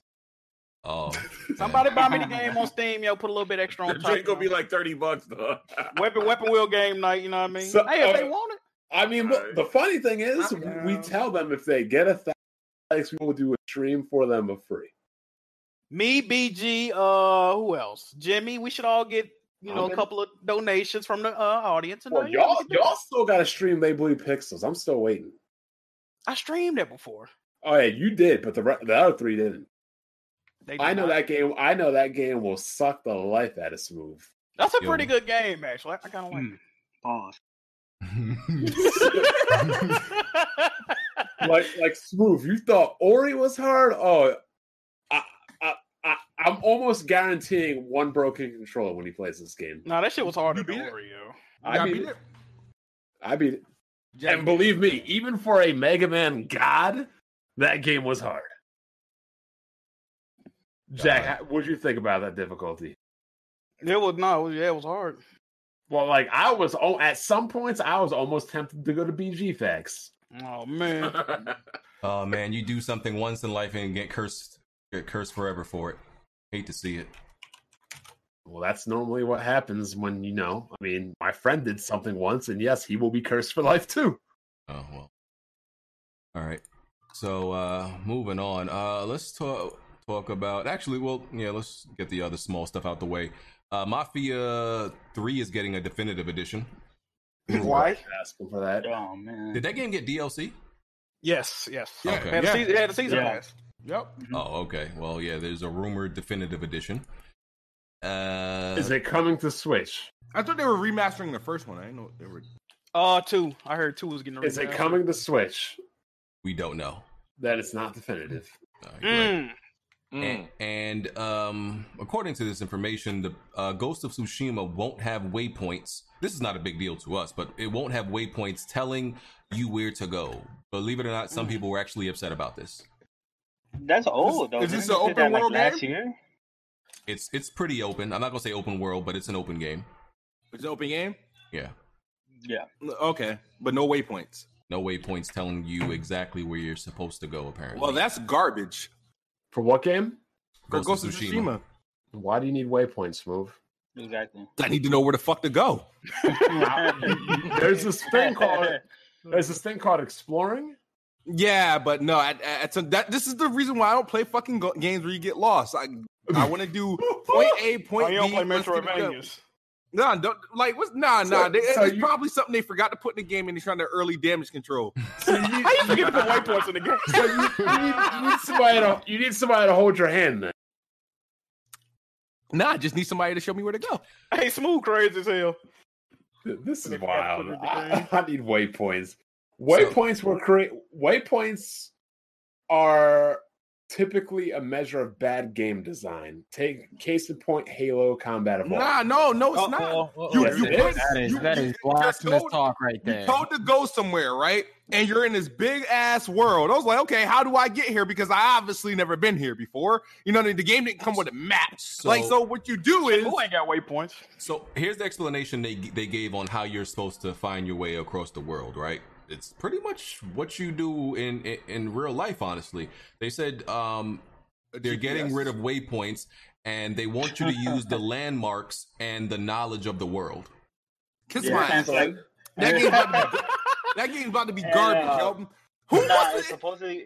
Oh, Somebody buy me the game on Steam, yo. Put a little bit extra The on top. drink gonna you be like 30 bucks, though. Weapon Weapon Wheel game night. You know what I mean? So- hey, if they uh, want it, I mean, look, the funny thing is, we tell them if they get a thousand, likes, we will do a stream for them for free. me, BG, uh, who else? Jimmy. We should all get you know I'm a couple of donations from the uh, audience. And, uh, Well, yeah, we y'all y'all still got to stream They Bleed Pixels. I'm still waiting. I streamed it before. Oh yeah, you did, but the re- the other three didn't. They I know not. that game. I know that game will suck the life out of Smooth. That's a Yo. pretty good game, actually. I kind of like. Hmm. Pause. it. like like Smooth. You thought Ori was hard? Oh, I, I, I, I'm almost guaranteeing one broken controller when he plays this game. nah, that shit was harder You than beat it? I Yeah, beat beat it. it. I beat it. Jack, and believe me, even for a Mega Man god, that game was hard. Jack, God. how- what'd you think about that difficulty? It was no, it was, yeah, it was hard. Well, like I was, oh, at some points, I was almost tempted to go to BG Facts. Oh man, oh man, you do something once in life and get cursed, get cursed forever for it. Hate to see it. Well, that's normally what happens when you know. I mean, my friend did something once, and yes, he will be cursed for life too. Oh well. All right. So uh moving on. Uh let's talk talk about actually well yeah, let's get the other small stuff out the way. Uh Mafia 3 is getting a definitive edition. why? Asking for that. Oh man. Did that game get DLC? Yes, yes. Yeah, Okay. Had a yeah. season, had a season Yeah. pass. Yep. Oh, okay. Well, yeah, there's a rumored definitive edition. Uh Is it coming to Switch? I thought they were remastering the first one. I didn't know they were. Uh, two. I heard two was getting. a Is it coming to Switch? we don't know. Then it's not definitive. Uh. Mm. Mm. And, and um, according to this information, the uh, Ghost of Tsushima won't have waypoints. This is not a big deal to us, but it won't have waypoints telling you where to go. Believe it or not, some Mm. people were actually upset about this. That's old though. is this an open that, world last game? year? It's it's pretty open. I'm not gonna say open world, but it's an open game. It's an open game. Yeah, Yeah. Okay, but no waypoints. no waypoints telling you exactly where you're supposed to go. Apparently, Well, that's garbage. For what game? For Ghost of Tsushima. Why do you need waypoints, Move? Exactly. I need to know where the fuck to go. There's this thing called there's this thing called exploring. Yeah, but no, at, at, at- that this is the reason why I don't play fucking go- games where you get lost. I I want to do point A, point Oh, B. you don't play let's get it done. Metroidvanias. Nah, don't like what's nah So- nah. They, so it's you- probably something they forgot to put in the game and they're trying to early damage control. So you need, How you forget to put waypoints in the game? so you, you need, you need somebody to you need somebody to hold your hand. Then. Nah, I just need somebody to show me where to go. hey, smooth crazy as hell. This is They forgot to wild. put it in the I. I need waypoints. Waypoints were create. Waypoints are typically a measure of bad game design. Take case in point, Halo Combat Evolved. Nah, no, no, it's not. Uh-oh. You, Yes, you it put- is. That is you- that you- is you're blasphemous told- talk right You there. told to go somewhere, right? And you're in this big ass world. I was like, okay, how do I get here? Because I obviously never been here before. You know, the the game didn't come with a map. So- like, so what you do is Who ain't got waypoints? So here's the explanation they they gave on how you're supposed to find your way across the world, right? It's pretty much what you do in in, in real life. Honestly, they said um, they're getting rid of waypoints and they want you to use the landmarks and the knowledge of the world. kiss Yeah, my ass. like- That game's about to be, that game's about to be And, garbage, uh, yo. Who Nah, wants it's to? supposedly.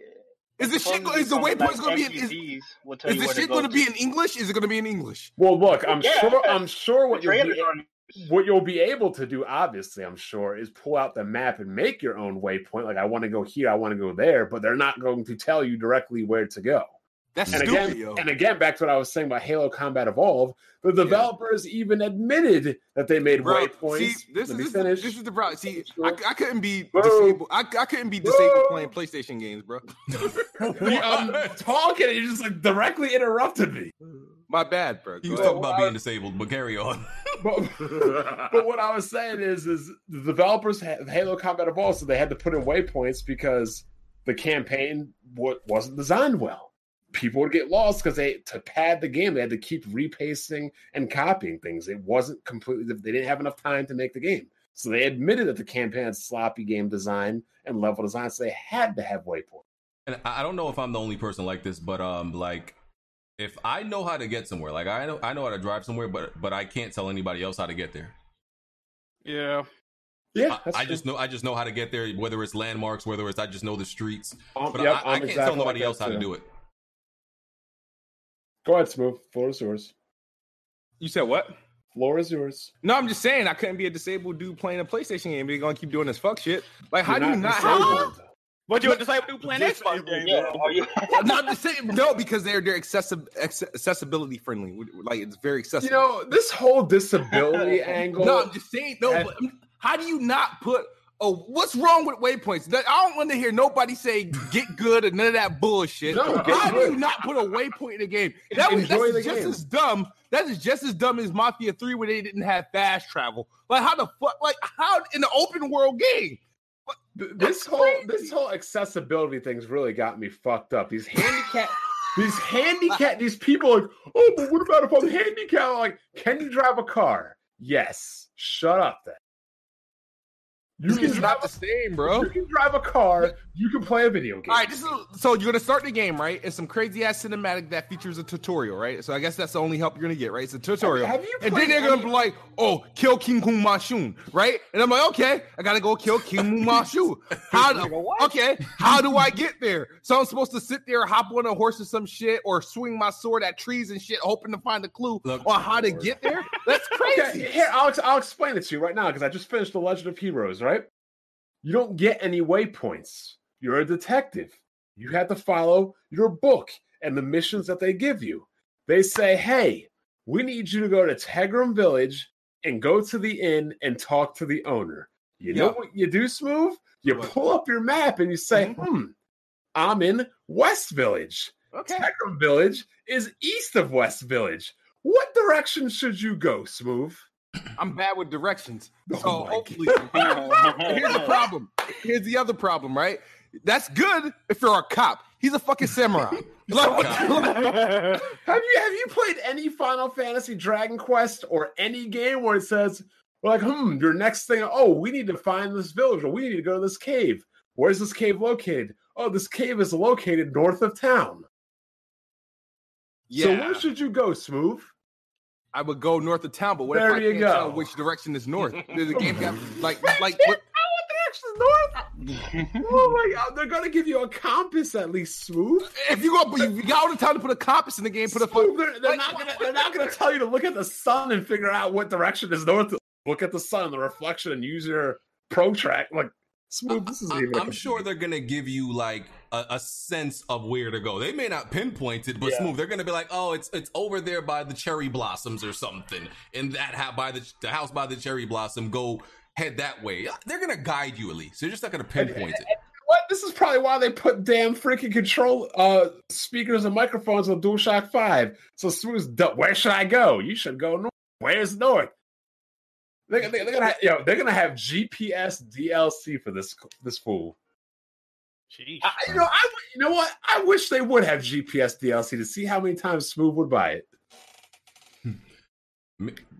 Is the shit? supposed Is the something waypoints going to be? In, is, NPCs will tell is the shit going to be in English? Is it going to be in English? Well, look, I'm Yeah. sure. I'm sure The what you're. trailers be. Are in what you'll be able to do, obviously, I'm sure, is pull out the map and make your own waypoint. Like, I want to go here, I want to go there, but they're not going to tell you directly where to go. That's And stupid, again, yo. and again, back to what I was saying about Halo Combat Evolve, the developers even admitted that they made Bro, waypoints. see, this Let is me this, finish. this is the problem. See, I, I couldn't be Bro. disabled. I, I couldn't be disabled Bro. playing PlayStation games, bro. I'm um, talking, and you just like directly interrupted me. My bad, bro. He was talking about being disabled, but carry on. But, but what I was saying is, is the developers had Halo Combat Evolved, so they had to put in waypoints because the campaign wa- wasn't designed well. People would get lost because they to pad the game, they had to keep repasting and copying things. It wasn't completely. They didn't have enough time to make the game, so they admitted that the campaign had sloppy game design and level design, so they had to have waypoints. and I don't know if I'm the only person like this, but um, like if I know how to get somewhere, like I know I know how to drive somewhere, but but I can't tell anybody else how to get there. Yeah. Yeah, I, I just know I just know how to get there, whether it's landmarks, whether it's I just know the streets, Um, but yep, I, I can't exactly tell nobody like else that how to do it. Go ahead, Smooth. Floor is yours. You said what? Floor is yours. No, I'm just saying I couldn't be a disabled dude playing a PlayStation game. They're gonna keep doing this fuck shit. Like, how You're do you not have? Disabled. But you're disabled dude playing Xbox games. Yeah, are you? not the same. No, because they're they're accessi- accessibility friendly. Like it's very accessible. You know, this whole disability angle. no, I'm just saying. No, And- but how do you not put? Oh, what's wrong with waypoints? I don't want to hear nobody say get good and none of that bullshit. No, get how do you not put a waypoint in the game? That was Enjoy that's just game. as dumb. That is just as dumb as Mafia Three, where they didn't have fast travel. Like how the fuck? Like how in the open world game? This whole this whole accessibility thing's really got me fucked up. These handicap these handicap these people like, oh, but what about if I'm handicapped? Like, can you drive a car? Yes. Shut up then. You can It's drive not the same, bro. you can drive a car, you can play a video game. All right, this is so you're gonna start the game, right? It's some crazy ass cinematic that features a tutorial, right? So I guess that's the only help you're gonna get, right? It's a tutorial. Have you and then played they're gonna be like, "Oh, kill King Kung Mashun," right? And I'm like, "Okay, I gotta go kill King Kung Mashun." How? do, okay, how do I get there? So I'm supposed to sit there, hop on a horse or some shit, or swing my sword at trees and shit, hoping to find a clue Look- on how to get there? That's crazy. Okay, here I'll, I'll explain it to you right now because I just finished the Legend of Heroes. Right, you don't get any waypoints. You're a detective. You have to follow your book and the missions that they give you. They say, "Hey, we need you to go to Tegram Village and go to the inn and talk to the owner." You know Yeah. what you do, Smooth? You pull up your map and you say, "Hmm, I'm in West Village." Okay. Tegram Village is east of West Village. What direction should you go, Smooth? I'm bad with directions. Oh So my hopefully, here's the problem. Here's the other problem, right? That's good if you're a cop. He's a fucking samurai. Like, Have you have you played any Final Fantasy Dragon Quest or any game where it says like, hmm, your next thing, oh, we need to find this village or we need to go to this cave. Where's this cave located? Oh, this cave is located north of town. Yeah. So where should you go, Smooth? I would go north of town, but what There if I you can't go. tell which direction is north? There's a game got like like what, Directions north? oh my god, they're gonna give you a compass at least, Smooth. if you go, you got all the time to put a compass in the game. Put a fuck. Smooth, they're, they're like, not gonna they're not gonna tell you to look at the sun and figure out what direction is north. Look at the sun, the reflection, and use your pro track. Like smooth. This is I, even. a I'm sure they're gonna give you like a, a sense of where to go. They may not pinpoint it, but Yeah. smooth. They're gonna be like, oh, it's it's over there by the cherry blossoms or something, in that ha- by the the house by the cherry blossom. Go head that way. They're gonna guide you at least. They're just not gonna pinpoint it. What? This is probably why they put damn freaking control uh speakers and microphones on DualShock Five. So smooth. Where should I go? You should go north. Where's north? They're, they're, they're gonna have, yo, they're gonna have GPS DLC for this this fool. Jeez. I, you know, I you know what? I wish they would have GPS DLC to see how many times Smooth would buy it.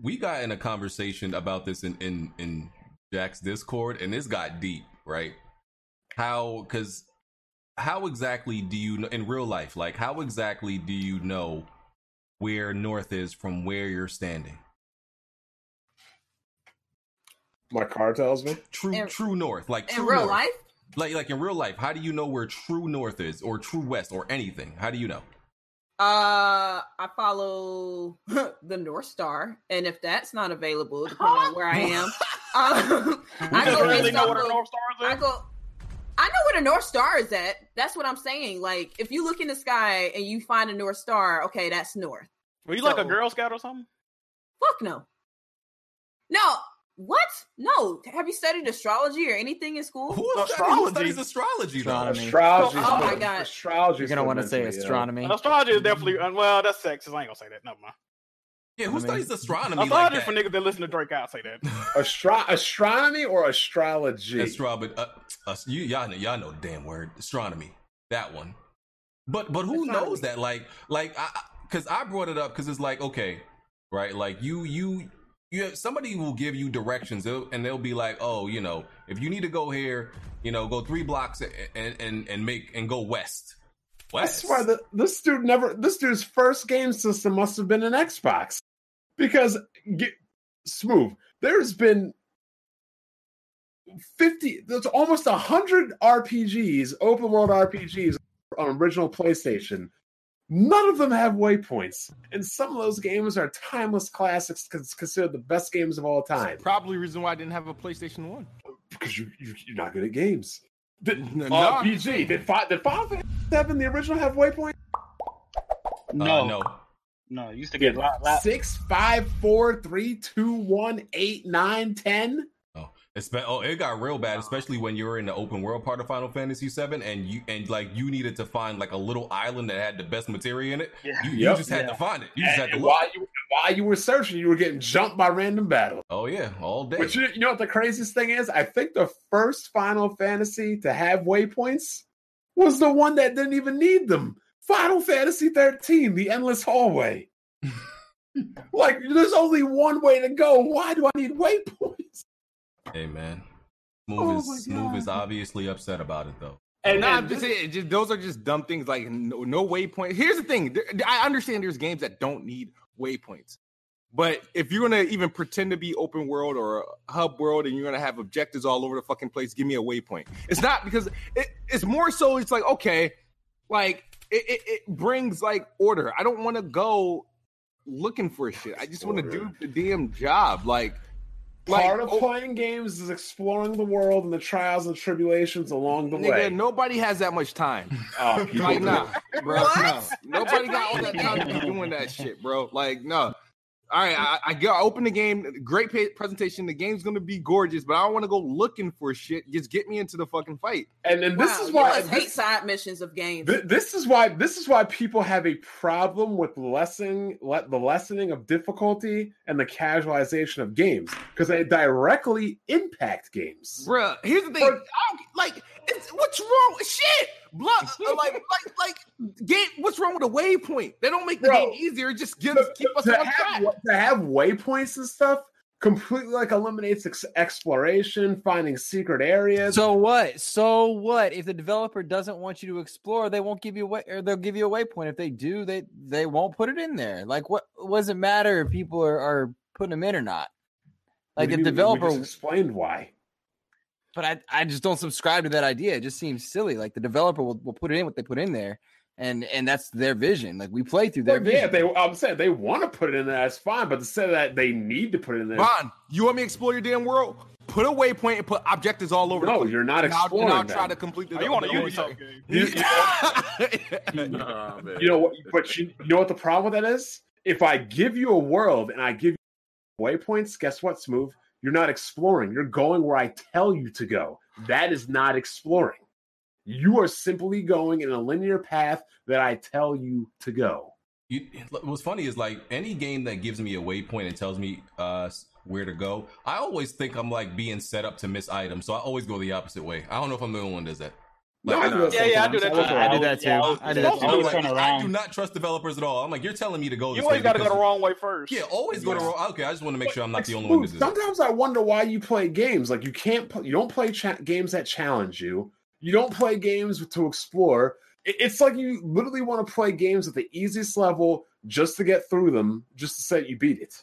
We got in a conversation about this in in in Jack's Discord, and this got deep, right? How? Because how exactly do you know in real life? Like, how exactly do you know where north is from where you're standing? My car tells me. True, In- true north, like in true real north. life. Like like in real life. How do you know where true north is, or true west, or anything? How do you know? Uh, I follow the North Star, and if that's not available, depending on where I am, um, I go really know off what a North Star is? I go. I know where the North Star is at. That's what I'm saying. Like, if you look in the sky and you find a North Star, okay, that's north. Were you like a Girl Scout or something? Fuck no. No. What? No. Have you studied astrology or anything in school? Who, Astrology? studies, who studies astrology? Astronomy. Astrology. Oh my God. Astrology. You're gonna want to say astronomy. Astrology is definitely uh, well. That's sexist. I ain't gonna say that. Never mind. Yeah, who I mean- studies astronomy like Astrology that? for niggas that listen to Drake. I'll say that. Astro- astronomy or astrology? Astronomy. Uh, uh, you y'all know y'all know the damn word astronomy. That one. But but who Astronomy. knows that? Like like I because I brought it up because it's like okay, right? Like you you you somebody will give you directions and they'll be like, oh, you know, if you need to go here, you know, go three blocks and and and make and go west. I West. swear that this dude never. This dude's first game system must have been an Xbox, because get, smooth. There's been fifty. There's almost hundred RPGs, open world RPGs on original PlayStation. None of them have waypoints, and some of those games are timeless classics, cons- considered the best games of all time. Probably reason why I didn't have a PlayStation One. Because you, you you're not good at games. Did, No. RPG did five did Final Fantasy Seven the original have waypoints? No, Uh, no. no. You used to get lot, lot. Six, five, four, three, two, one, eight, nine, ten. It's be- oh, it got real bad, oh, especially when you were in the open world part of Final Fantasy VII, and you and like you needed to find like a little island that had the best materia in it. Yeah. You, you Yep. just had to find it. You just had to And look. while you while you were searching, you were getting jumped by random battle. Oh yeah, all day. But you, you know what the craziest thing is? I think the first Final Fantasy to have waypoints was the one that didn't even need them. Final Fantasy 13, the endless hallway. like, there's only one way to go. Why do I need waypoints? Hey man, Smooth Oh is my Smooth is obviously upset about it though. And, nah, I'm and just saying, just, those are just dumb things like no, no waypoint. Here's the thing: there- I understand there's games that don't need waypoints, but if you're gonna even pretend to be open world or hub world and you're gonna have objectives all over the fucking place, give me a waypoint. It's not because it, it's more so. It's like okay, like it, it, it brings like order. I don't want to go looking for shit. I just want to do the damn job. Like, like part of oh, playing games is exploring the world and the trials and tribulations along the nigga, way. nobody has that much time. Oh, people Like, nah, bro. What? No. Nobody got all that time to be doing that shit, bro. Like, no. All right, I, I go I open the game. Great pa- presentation. The game's gonna be gorgeous, but I don't want to go looking for shit. Just get me into the fucking fight. And then this Wow, is why must hate side missions of games. Th- this is why this is why people have a problem with lessening le- the lessening of difficulty and the casualization of games because they directly impact games. Bruh, here's the thing. I don't, like, it's, what's wrong with shit? Blood, uh, like, like, like, game. What's wrong with a waypoint? They don't make the Bro, game easier. It just gives To, keep us on have, track. to have waypoints and stuff completely like eliminates ex- exploration, finding secret areas. So what? So what? If the developer doesn't want you to explore, they won't give you a way, or they'll give you a waypoint. If they do, they they won't put it in there. Like, what? What does it matter if people are, are putting them in or not? What Like do the you- we developer, just explained why. But I I just don't subscribe to that idea. It just seems silly. Like the developer will, will put it in what they put in there, and and that's their vision. Like we play through their Well, yeah, vision. they. I'm saying they want to put it in there. That's fine, but to say that they need to put it in there, Vaughn, you want me to explore your damn world? Put a waypoint and put objectives all over. no, the place. you're not And I'll, exploring. and I'll them. try to complete the. Oh, you want to the- Ubisoft game? You- you- Nah. You know what? But you, you know what the problem with that is? If I give you a world and I give you waypoints, guess what, Smooth? You're not exploring. You're going where I tell you to go. That is not exploring. You are simply going in a linear path that I tell you to go. You, what's funny is like any game that gives me a waypoint and tells me uh where to go. I always think I'm like being set up to miss items, so I always go the opposite way. I don't know if I'm the only one that does that. No, Like, I do that Yeah, yeah, I do that too. I do that too. I do that too. like, turn I do not trust developers at all. I'm like, you're telling me to go. You always got to go the wrong way first. Yeah, always go the Yeah. wrong. Okay, I just want to make sure I'm not Like, the only one that Smooth, does it. Sometimes I wonder why you play games. Like you can't, you don't play cha- games that challenge you. You don't play games to explore. It's like you literally want to play games at the easiest level just to get through them, just to say you beat it.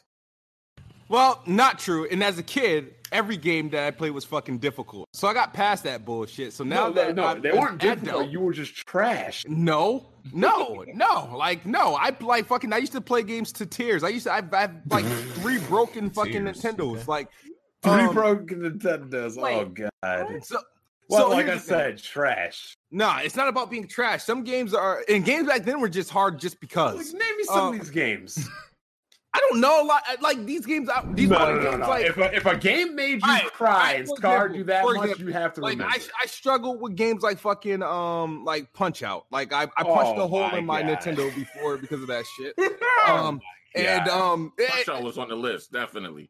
Well, not true. And as a kid, every game that I played was fucking difficult. So I got past that bullshit. So now no, that no, I'm they weren't difficult. adult- You were just trash. no, no, no, like no. I like fucking. I used to play games to tears. I used to. I've, I've like three broken fucking Tears, Nintendos. okay. Like Three um, broken Nintendos. Oh god. So, Well, so like I here's thing. said, trash. Nah, it's not about being trash. Some games are, and games back then were just hard just Like, because. name me some Uh, of these games. I don't know a lot. Like these games, these no, no, no, games, no. like if, a, if a game made you cry and scarred you that much, example, you have to like remember. I, I struggle with games like fucking um like Punch Out. Like I, I punched Oh a hole my in my God. Nintendo before because of that shit. Oh Um and um Punch eh, Out was on the list, definitely.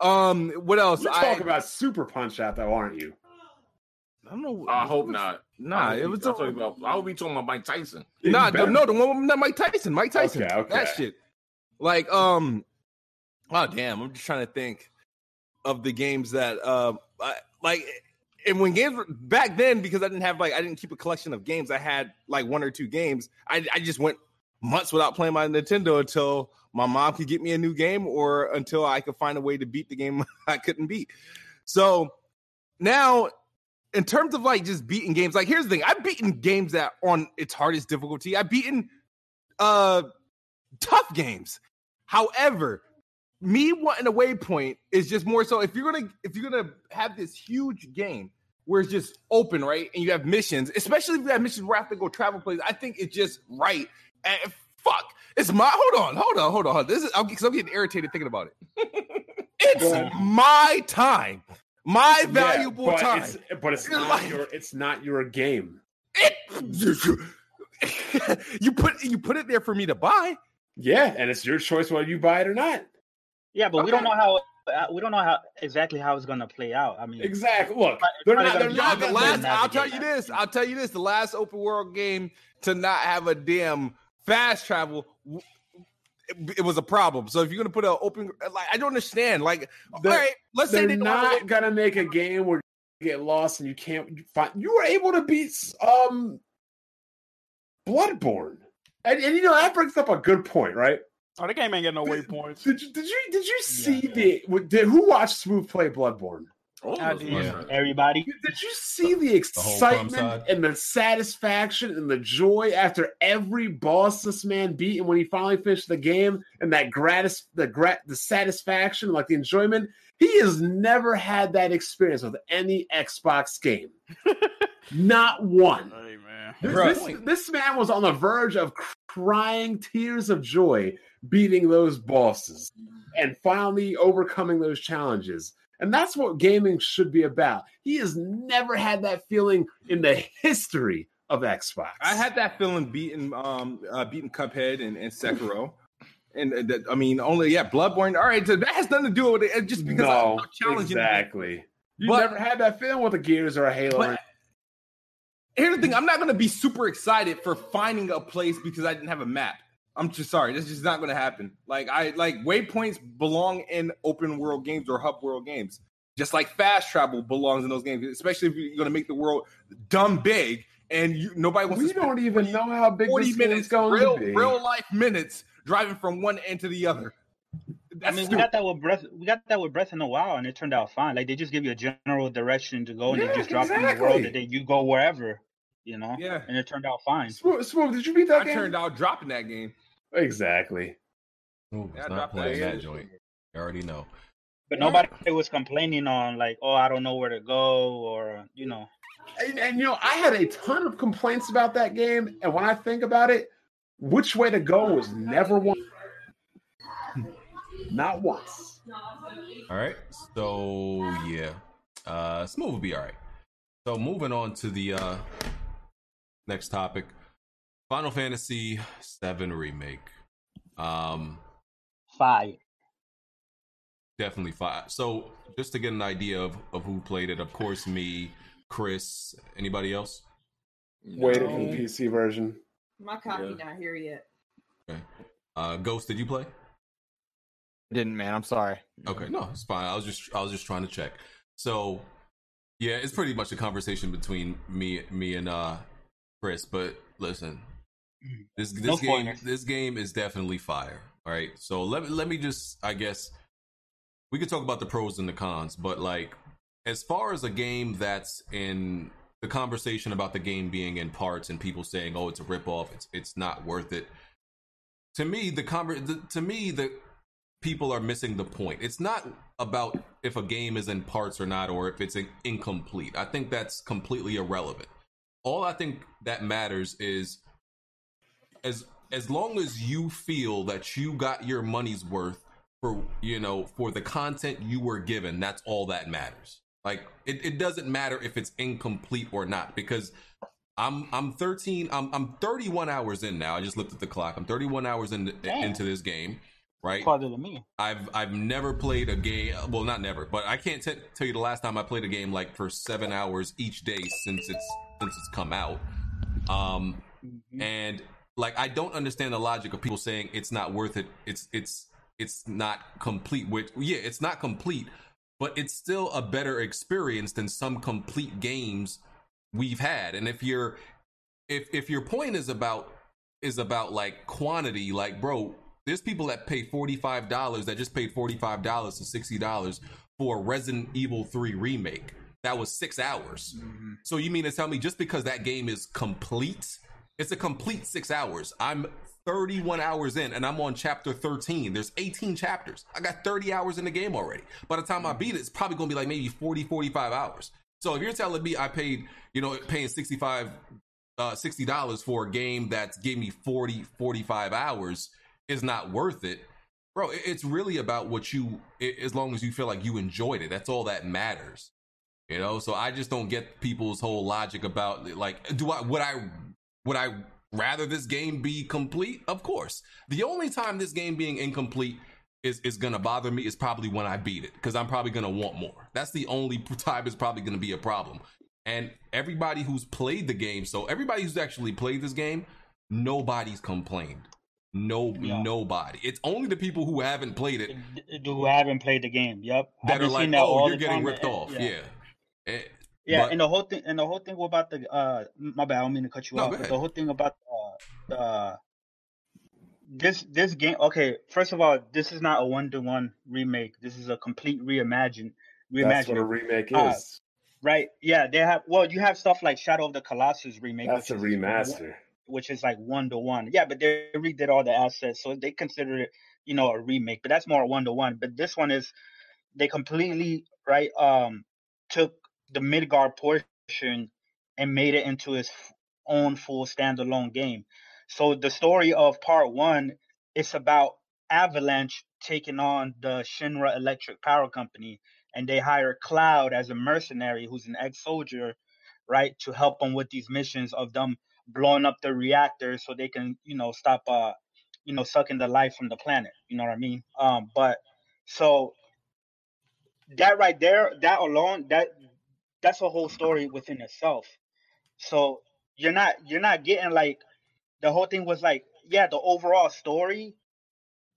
um what else? You're I, talking about Super Punch Out, though, aren't you? I don't know. I hope not. Nah, I it was talking about. I would be talking about Mike Tyson. nah, You no, the one with Mike Tyson, Mike Tyson, Okay, okay. that shit. Like, um, oh damn, I'm just trying to think of the games that, uh, I, like, and when games were back then, because I didn't have like I didn't keep a collection of games, I had like one or two games. I I just went months without playing my Nintendo until my mom could get me a new game or until I could find a way to beat the game I couldn't beat. So now in terms of like just beating games, like here's the thing: I've beaten games that on its hardest difficulty. I've beaten uh tough games. However, me wanting a waypoint is just more so if you're gonna if you're gonna have this huge game where it's just open, right? And you have missions, especially if you have missions where I have to go travel places, I think it's just right. And fuck, it's my hold on, hold on, hold on. This is I'm, I'm getting irritated thinking about it. it's Yeah. my time, my valuable Yeah, but time. It's, but it's not like- your. It's not your game. It, you put you put it there for me to buy. Yeah, and it's your choice whether you buy it or not. Yeah, but we don't know how uh, we don't know how exactly how it's gonna play out. I mean, Exactly. Look, they're not. They're not. the last. I'll tell you this. I'll tell you this. The last open world game to not have a damn fast travel, it, it was a problem. So if you're gonna put an open, like I don't understand. Like, They're- all right, let's say They're they don't have not gonna make a game where you get lost and you can't find. You were able to beat um Bloodborne, and, and you know that brings up a good point, right? Oh, the game ain't got no waypoints. Did you did you did you see the did who watched Smooth play Bloodborne? All I of us did. watched Yeah. everybody. Did you see the whole excitement side? and the satisfaction and the joy after every boss this man beat, and when he finally finished the game, and that gratis the grat the satisfaction, like the enjoyment? He has never had that experience with any Xbox game. Not one. Hey man, This, Bruh. this, this man was on the verge of crying tears of joy beating those bosses and finally overcoming those challenges. And that's what gaming should be about. He has never had that feeling in the history of Xbox. I had that feeling beating um uh, beating Cuphead and, and Sekiro. And uh, that, I mean, only yeah, Bloodborne. All right, so that has nothing to do with it. Just because no, I'm challenging. exactly. You But- never had that feeling with the Gears or a Halo. But- Here's the thing: I'm not going to be super excited for finding a place because I didn't have a map. I'm just sorry. This is just not going to happen. Like I like waypoints belong in open world games or hub world games, just like fast travel belongs in those games. Especially if you're going to make the world dumb big and you, nobody wants we to spend don't even know how big 40 this minutes, game's going real to be. real life minutes driving from one end to the other. I That's mean, we got that with breath. We got that with breath in a while, and it turned out fine. Like they just give you a general direction to go, and Yeah, they just drop you in the world, and then you go wherever, you know. yeah. And it turned out fine. Smooth, Smooth, did you beat that I game? turned out dropping that game. Exactly. Ooh, Yeah, not playing that in. joint. You already know. But nobody was complaining on like, oh, I don't know where to go, or you know. And, and, you know, I had a ton of complaints about that game, and when I think about it, which way to go was never one. Not once. All right. So yeah, uh, smooth will be all right. So moving on to the uh, next topic, Final Fantasy VII remake. Um, Fire. definitely five. So just to get an idea of of who played it, of course, me, Chris. Anybody else? Waiting for the PC version. My copy Yeah. not here yet. Okay. Uh, Ghost, did you play? Didn't man. I'm sorry. Okay, no, it's fine. I was just I was just trying to check. So, yeah, it's pretty much a conversation between me me and uh Chris. But listen, this this No game spoilers. this game is definitely fire. All right, so let me let me just I guess we could talk about the pros and the cons, but like as far as a game that's in the conversation about the game being in parts and people saying, "Oh, it's a ripoff. It's it's not worth it." To me, the, conver- the to me the people are missing the point. It's not about if a game is in parts or not, or if it's in- incomplete. I think that's completely irrelevant. All I think that matters is as as long as you feel that you got your money's worth for you know for the content you were given that's all that matters like it, it doesn't matter if it's incomplete or not because i'm i'm 13 i'm i'm 31 hours in now i just looked at the clock i'm 31 hours in, Damn. into this game right Farther than me. I've I've never played a game. Well, not never, but I can't t- tell you the last time I played a game like for seven hours each day since it's since it's come out. Um, Mhm. and like I don't understand the logic of people saying it's not worth it. It's it's it's not complete. Which yeah, it's not complete, but it's still a better experience than some complete games we've had. And if you're if if your point is about is about like quantity, like bro, there's people that pay forty five dollars that just paid forty five dollars to sixty dollars for a Resident Evil Three remake. That was six hours. So you mean to tell me just because that game is complete, it's a complete six hours. I'm 31 hours in and I'm on chapter 13. There's 18 chapters. I got 30 hours in the game already. By the time I beat it, it's probably gonna be like maybe 40, 45 hours. So if you're telling me I paid, you know, paying 65 uh $60 for a game that's gave me 40, 45 hours is not worth it. Bro, it's really about what you as long as you feel like you enjoyed it. That's all that matters. You know, so I just don't get people's whole logic about like, do I would I would I rather this game be complete? Of course. The only time this game being incomplete is is gonna bother me is probably when I beat it because I'm probably gonna want more. That's the only time it's probably gonna be a problem. And everybody who's played the game, so everybody who's actually played this game, nobody's complained. No, Yeah. nobody. It's only the people who haven't played it Who haven't played the game? Yep. I've that are like, "Oh, you're getting ripped and- off." Yeah. Eh, Yeah, But- and the whole thing, and the whole thing about the uh, my bad, I don't mean to cut you No, off, but the whole thing about uh, uh, this this game. Okay, first of all, this is not a one to one remake. This is a complete reimagine, That's what a reimagining. remake Uh, is. Right? Yeah, they have. Well, you have stuff like Shadow of the Colossus remake, That's a which one- remaster. which is like one to one. Yeah, but they redid all the assets, so they consider it, you know, a remake. But that's more one to one. But this one is they completely right um took the Midgar portion and made it into f- own full standalone game. So the story of part one it's about Avalanche taking on the Shinra Electric Power Company, and they hire Cloud as a mercenary who's an ex-soldier, right, to help them with these missions of them blowing up the reactors so they can, you know, stop, uh, you know, sucking the life from the planet. You know what I mean? Um, but so that right there, that alone, that that's a whole story within itself. So you're not you're not getting like the whole thing was like yeah the overall story,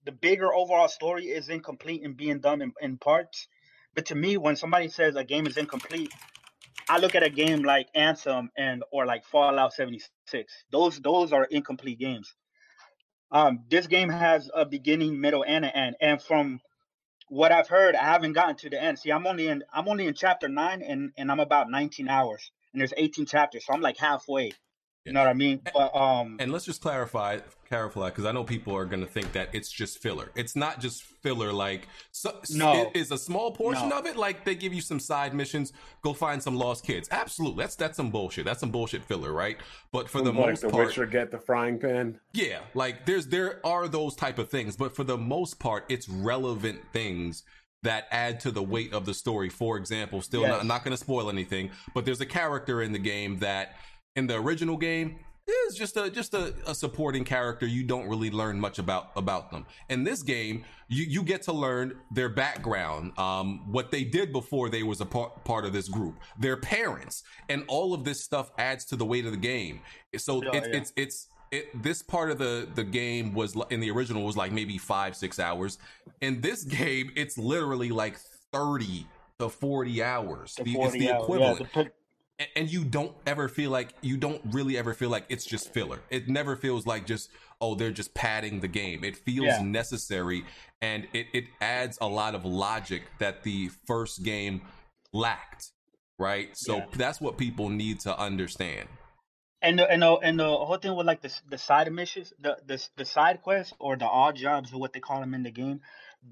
the bigger overall story is incomplete and being done in, in parts. But to me, when somebody says a game is incomplete, I look at a game like Anthem and or like Fallout 76. Those those are incomplete games. Um, this game has a beginning, middle, and an end. And from what I've heard, I haven't gotten to the end. See, I'm only in I'm only in chapter nine, and and I'm about 19 hours, and there's 18 chapters, so I'm like halfway. You know what I mean? But um, And let's just clarify, clarify, because I know people are going to think that it's just filler. It's not just filler. Like, so, No. it is a small portion No. of it. Like they give you some side missions, go find some lost kids. Absolutely, that's that's some bullshit. That's some bullshit filler, right? But for the most part like most the part, Witcher get the frying pan. yeah, like there's there are those type of things, but for the most part, it's relevant things that add to the weight of the story. For example, still Yes. not, I'm not going to spoil anything, but there's a character in the game that in the original game is just a just a, a supporting character. You don't really learn much about about them. In this game, you you get to learn their background, um, what they did before they was a part part of this group, their parents, and all of this stuff adds to the weight of the game. So it's yeah. it's it's it, this part of the the game was in the original was like maybe five six hours. In this game, it's literally like thirty to forty hours. the The- 40 it's the hours, equivalent Yeah, the, put- a- and you don't ever feel like you don't really ever feel like it's just filler. It never feels like just oh they're just padding the game. It feels Yeah. necessary and it, it adds a lot of logic that the first game lacked right so Yeah. that's what people need to understand And the and the and the whole thing with like the the side missions, the the the side quests or the odd jobs or what they call them in the game,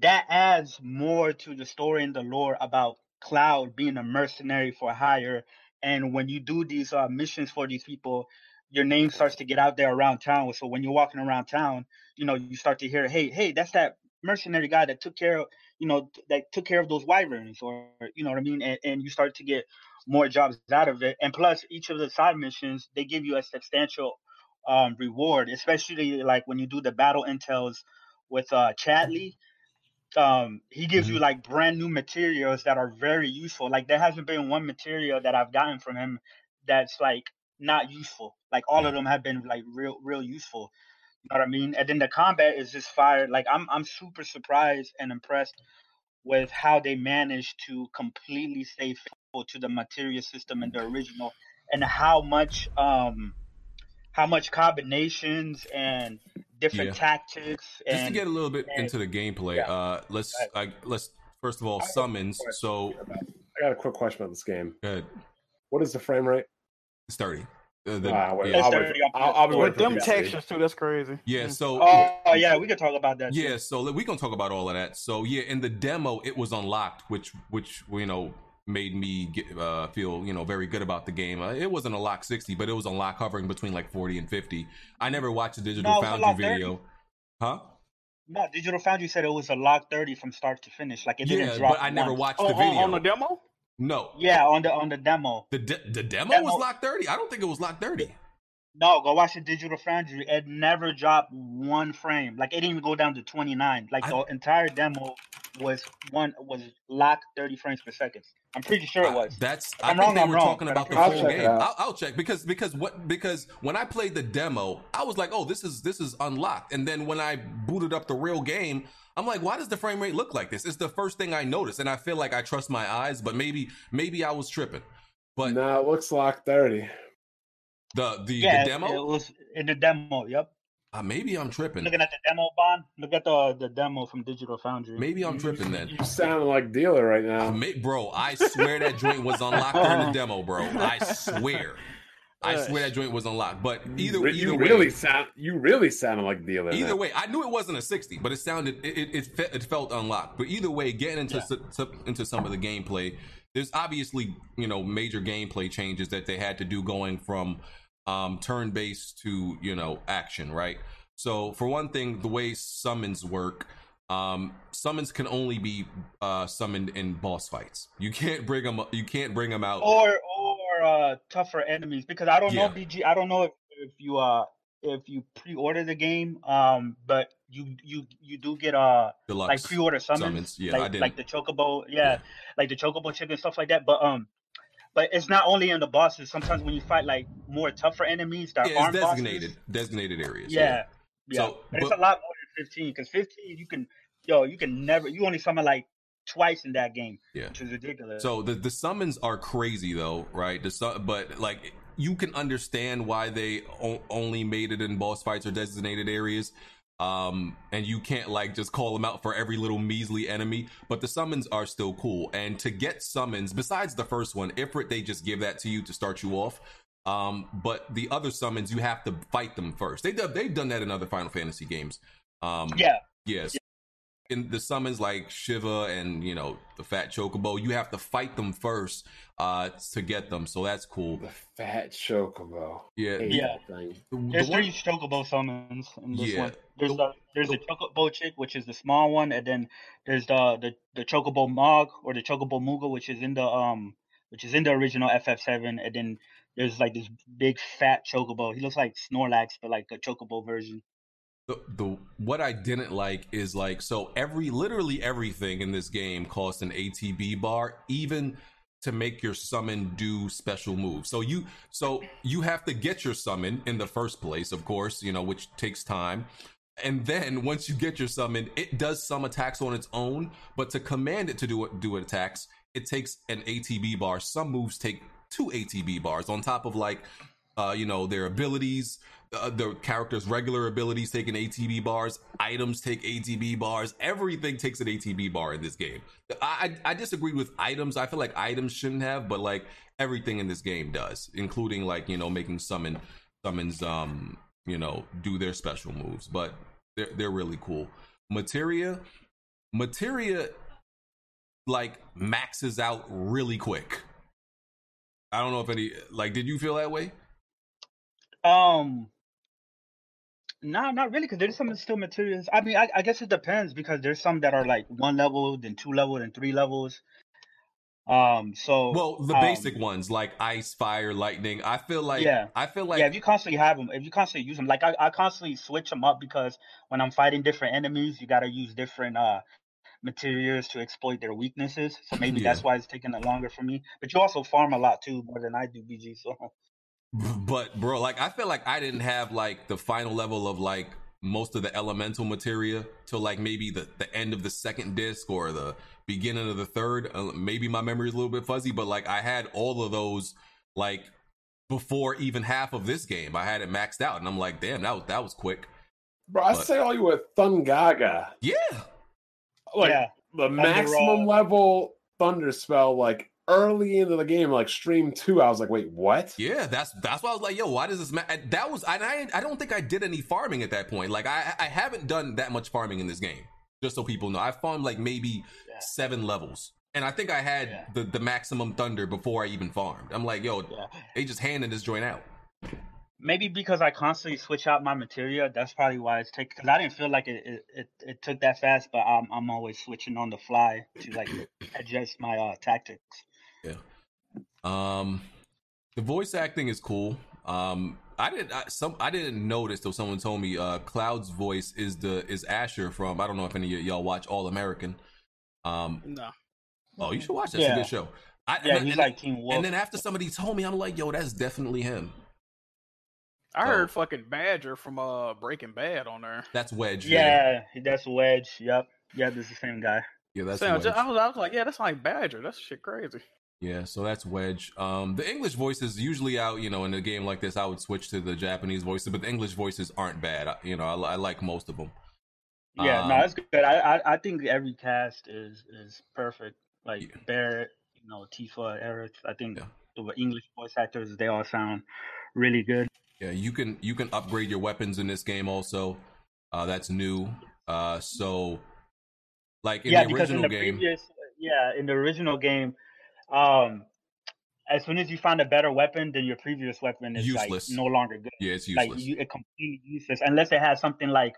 that adds more to the story and the lore about Cloud being a mercenary for hire. And when you do these uh, missions for these people, your name starts to get out there around town. So when you're walking around town, you know you start to hear, hey, hey, that's that mercenary guy that took care of, you know, that took care of those wyverns, or you know what I mean. And, and you start to get more jobs out of it. And plus, each of the side missions they give you a substantial um, reward, especially like when you do the battle intels with uh, Chadley. Um, he gives you like brand new materials that are very useful. Like there hasn't been one material that I've gotten from him that's like not useful. Like all of them have been like real, real useful. You know what I mean? And then the combat is just fire. Like I'm, I'm super surprised and impressed with how they managed to completely stay faithful to the material system in the original, and how much, um, how much combinations and different Yeah. tactics. And just to get a little bit and- into the gameplay yeah. uh let's uh, let's first of all summons so I got a quick question about this game. good What is the frame rate? it's 30 Uh, the- Ah, wait, yeah. I'll, wait, 30 I'll, I'll be With them textures too, that's crazy. yeah Mm. so Oh yeah, we can talk about that. Yeah, too. so we're gonna talk about all of that. So yeah, in the demo, it was unlocked, which which you know made me get, uh, feel you know very good about the game. Uh, it wasn't a lock sixty, but it was a lock hovering between like forty and fifty. I never watched a Digital No, it was Foundry 30. video, huh? No, Digital Foundry said it was a lock thirty from start to finish. Like it Yeah, didn't drop. but I never once. watched Oh, the on, video. on the demo? no, Yeah, on the on the demo. the de- the demo, Demo- was lock thirty. I don't think it was lock thirty. No, go watch the Digital Foundry. It never dropped one frame. Like it didn't even go down to twenty nine. Like I- the entire demo was one was locked thirty frames per second. I'm pretty sure it was. That's. If I I'm think wrong, they I'm were wrong, talking about I'm the full. I'll check game. I'll, I'll check because because what because when I played the demo, I was like, oh, this is this is unlocked, and then when I booted up the real game, I'm like, why does the frame rate look like this? It's the first thing I noticed, and I feel like I trust my eyes, but maybe maybe I was tripping. But no, it looks locked 30. the the, yeah, the demo, It was in the demo. Yep. Uh, maybe I'm tripping. Looking at the demo, Bond. Look at the the demo from Digital Foundry. Maybe I'm tripping then. You sound like dealer right now. Uh, ma- bro, I swear that joint was unlocked during the demo, bro. I swear. I swear that joint was unlocked. But either Re- either you way, really sound you really sounded like dealer. Either now. way, I knew it wasn't a sixty, but it sounded it it, it, fe- it felt unlocked. But either way, getting into s- s- into some of the gameplay, there's obviously you know major gameplay changes that they had to do going from um, turn based to you know action, right? So for one thing, the way summons work. Um, summons can only be uh, summoned in boss fights. You can't bring them. You can't bring them out. or or uh, tougher enemies because I don't Yeah. know BG. I don't know if, if you uh if you pre-order the game, um, but you you you do get uh Deluxe like pre-order summons, summons. Yeah, like, like the chocobo, yeah, Yeah. like the chocobo chip and stuff like that. But um, but it's not only in the bosses. Sometimes when you fight like more tougher enemies that yeah, aren't designated bosses, designated areas. yeah, yeah. So, but it's a lot more than fifteen because fifteen you can yo you can never you only summon like twice in that game, Yeah. which is ridiculous. So the the summons are crazy though, right? The su- but like you can understand why they o- only made it in boss fights or designated areas. Um, and you can't like just call them out for every little measly enemy, but the summons are still cool. And to get summons, besides the first one, Ifrit, they just give that to you to start you off. Um, but the other summons, you have to fight them first. They they've done that in other Final Fantasy games. Um, yeah, Yes. In the summons like Shiva and you know the Fat Chocobo, you have to fight them first uh to get them. So that's cool. The fat chocobo. Yeah. Yeah. The, the There's one- three chocobo summons in this Yeah. one. There's The- the there's the chocobo chick, which is the small one, and then there's the the the chocobo mog or the chocobo muga, which is in the um which is in the original FF7, and then there's like this big fat chocobo. He looks like Snorlax, but like a chocobo version. The, the what I didn't like is like so every literally everything in this game costs an ATB bar, even to make your summon do special moves. So you so you have to get your summon in the first place, of course, you know, which takes time. And then once you get your summon, it does some attacks on its own, but to command it to do it do attacks, it takes an ATB bar. Some moves take two ATB bars on top of like uh, you know, their abilities, uh, the characters' regular abilities take an ATB bars, items take ATB bars, everything takes an ATB bar in this game. I, I I disagree with items. I feel like items shouldn't have, but like everything in this game does, including like you know making summon summons um you know do their special moves, but they're they're really cool. Materia, materia, like maxes out really quick. I don't know if any like did you feel that way? Um, no, not really, because there's some still materials. I mean, I, I guess it depends because there's some that are like one level, then two level, then three levels. Um, so Well, the um, basic ones like ice, fire, lightning. I feel like Yeah. I feel like yeah, if you constantly have them, if you constantly use them, like I, I constantly switch them up because when I'm fighting different enemies, you got to use different uh materials to exploit their weaknesses. So maybe Yeah. that's why it's taking it longer for me. But you also farm a lot too, more than I do, BG. So but bro, like I feel like I didn't have like the final level of like most of the elemental materia till like maybe the the end of the second disc or the beginning of the third. Uh, maybe my memory is a little bit fuzzy, but like I had all of those like before even half of this game. I had it maxed out, and I'm like, damn, that was that was quick. Bro, I But- say all you with Thundaga. Yeah, Like yeah, the maximum level thunder spell, like early into the game, like stream two, I was like, wait, what? Yeah, that's that's why I was like, yo, why does this? Ma-? and That was, and I I don't think I did any farming at that point. Like I I haven't done that much farming in this game. Just so people know, I farmed like maybe Yeah. seven levels, and I think I had Yeah. the the maximum thunder before I even farmed. I'm like, yo, yeah. they just handing this joint out. Maybe because I constantly switch out my material, that's probably why it's taking. Because I didn't feel like it, it, it, it took that fast, but I'm I'm always switching on the fly to like adjust my uh tactics. Um, the voice acting is cool. Um, I didn't I, some I didn't notice though. Someone told me uh Cloud's voice is the is Asher from I don't know if any of y'all watch All American. Um, No. oh, you should watch that. It's a good show. I, Yeah, and, he's and- like Teen Wolf. and then after somebody told me, I'm like, yo, that's definitely him. I So- heard fucking Badger from uh Breaking Bad on there. That's Wedge. yeah, that's Wedge. Yep, Yeah, this is the same guy. yeah, that's So, Wedge. I was, I was like, yeah, that's like Badger. That's shit crazy. Yeah, so that's Wedge. Um, the English voices usually out, you know, in a game like this, I would switch to the Japanese voices, but the English voices aren't bad. I, you know, I, I like most of them. Yeah, Um, no, that's good. I, I I think every cast is is perfect. Like Yeah. Barret, you know, Tifa, Aerith. I think Yeah. the English voice actors they all sound really good. Yeah, you can you can upgrade your weapons in this game also. Uh, that's new. Uh, so like in yeah, the because in original the game, previous, yeah, in the original game, um, as soon as you find a better weapon, then your previous weapon is Useless. like no longer good. yeah, it's useless. Like you, it completely useless unless it has something like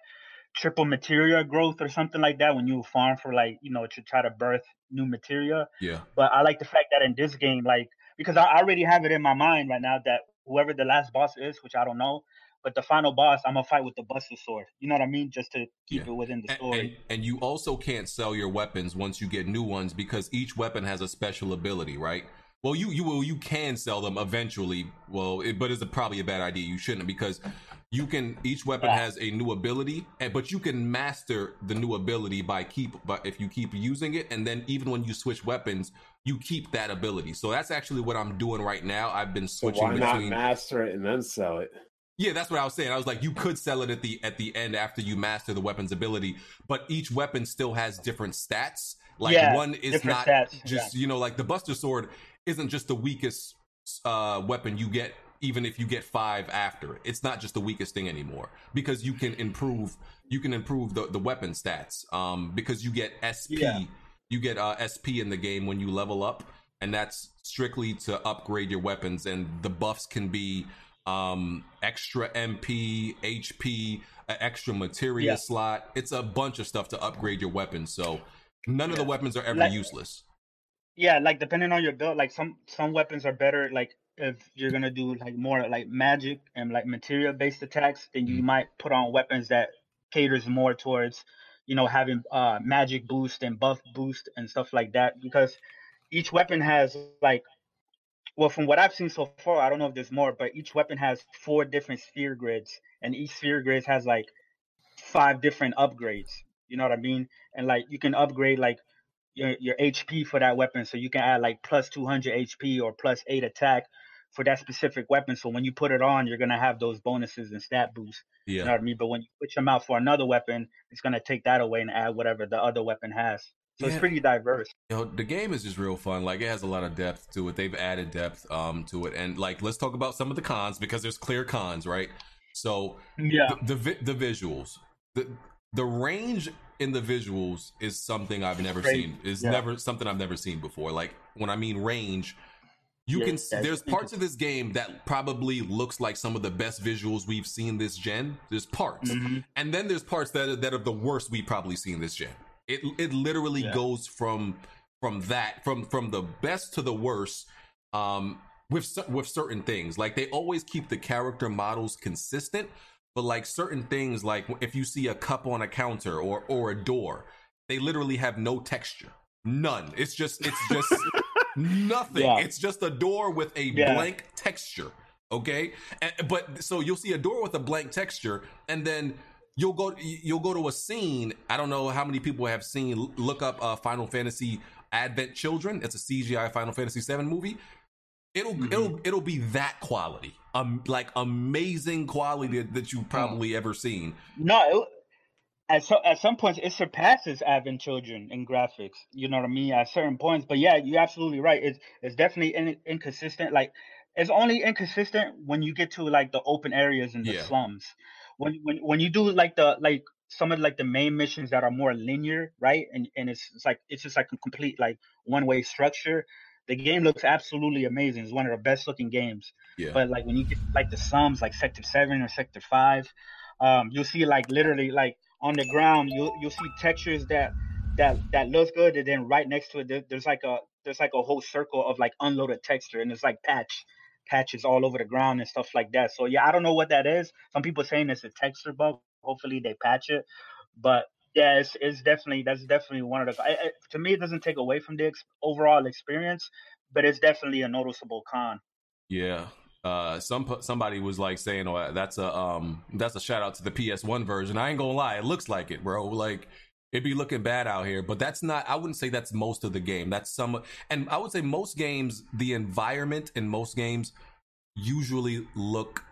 triple materia growth or something like that when you farm for like you know to try to birth new materia. yeah, But I like the fact that in this game, like because I already have it in my mind right now that whoever the last boss is, which I don't know, but the final boss, I'm gonna fight with the Buster Sword. You know what I mean? Just to keep Yeah. it within the and, story. and and you also can't sell your weapons once you get new ones because each weapon has a special ability, right? Well, you you will you can sell them eventually. Well, it, but it's a, probably a bad idea. You shouldn't because you can each weapon Yeah. has a new ability, and but you can master the new ability by keep but if you keep using it, and then even when you switch weapons, you keep that ability. So that's actually what I'm doing right now. I've been So switching why not between. master it and then sell it? Yeah, that's what I was saying. I was like, you could sell it at the at the end after you master the weapon's ability, but each weapon still has different stats. Like Yeah, one is not stats, just you know, like the Buster Sword isn't just the weakest uh, weapon you get, even if you get five after it. It's not just the weakest thing anymore because you can improve you can improve the the weapon stats. Um, because you get SP, Yeah. you get uh, SP in the game when you level up, and that's strictly to upgrade your weapons. And the buffs can be um extra MP, HP, an extra material Yeah. slot. It's a bunch of stuff to upgrade your weapons. So none of the weapons are ever Like- useless. yeah, like depending on your build, like some some weapons are better. Like if you're gonna do like more like magic and like material based attacks, then you Mhm. might put on weapons that caters more towards you know having uh magic boost and buff boost and stuff like that because each weapon has like well from what i've seen so far i don't know if there's more but each weapon has four different sphere grids and each sphere grid has like five different upgrades you know what i mean and like you can upgrade like your your hp for that weapon so you can add like plus 200 hp or plus 8 attack for that specific weapon. So when you put it on, you're gonna have those bonuses and stat boosts. Yeah. You know what I mean? But when you switch them out for another weapon, it's gonna take that away and add whatever the other weapon has. So Yeah. it's pretty diverse. You know, the game is just real fun. Like it has a lot of depth to it. They've added depth um to it, and like let's talk about some of the cons because there's clear cons, right? So Yeah. the the, vi- the visuals, the the range in the visuals is something I've never Crazy. seen. Is Yeah. never something I've never seen before. Like when I mean range, you Yeah, can yeah, there's it's parts of this game that probably looks like some of the best visuals we've seen this gen. There's parts, Mhm. and then there's parts that are, that are the worst we've probably seen this gen. It it literally Yeah. goes from from that from from the best to the worst. Um, with with certain things, like they always keep the character models consistent, but like certain things, like if you see a cup on a counter or or a door, they literally have no texture, none. It's just it's just nothing. Yeah. It's just a door with a Yeah. blank texture. Okay, and, but so you'll see a door with a blank texture, and then you'll go you'll go to a scene. I don't know how many people have seen. Look up uh, Final Fantasy Advent Children. It's a CGI Final Fantasy VII movie. It'll Mhm. it'll it'll be that quality, um, like amazing quality that, you've probably ever seen. No, it, at so, at some points it surpasses Advent Children in graphics. You know what I mean? At certain points, but yeah, you're absolutely right. It's it's definitely in, inconsistent. Like it's only inconsistent when you get to like the open areas and the Yeah. slums. When when when you do like the like some of like the main missions that are more linear, right? And and it's, it's like it's just like a complete like one way structure. The game looks absolutely amazing. It's one of the best looking games. Yeah, But like when you get like the sums, like sector seven or sector five, um, you'll see like literally like on the ground, you'll you'll see textures that that that looks good, and then right next to it, there, there's like a there's like a whole circle of like unloaded texture, and it's like patch patches all over the ground and stuff like that. So yeah, I don't know what that is. Some people saying it's a texture bug. Hopefully they patch it, but yeah, it's it's definitely that's definitely one of the. I, to me, it doesn't take away from the ex- overall experience, but it's definitely a noticeable con. Yeah. Uh, some somebody was like saying, "Oh, that's a um, that's a shout out to the PS1 version." I ain't gonna lie, it looks like it, bro. Like it'd be looking bad out here, but that's not. I wouldn't say that's most of the game. That's some, and I would say most games, the environment in most games usually look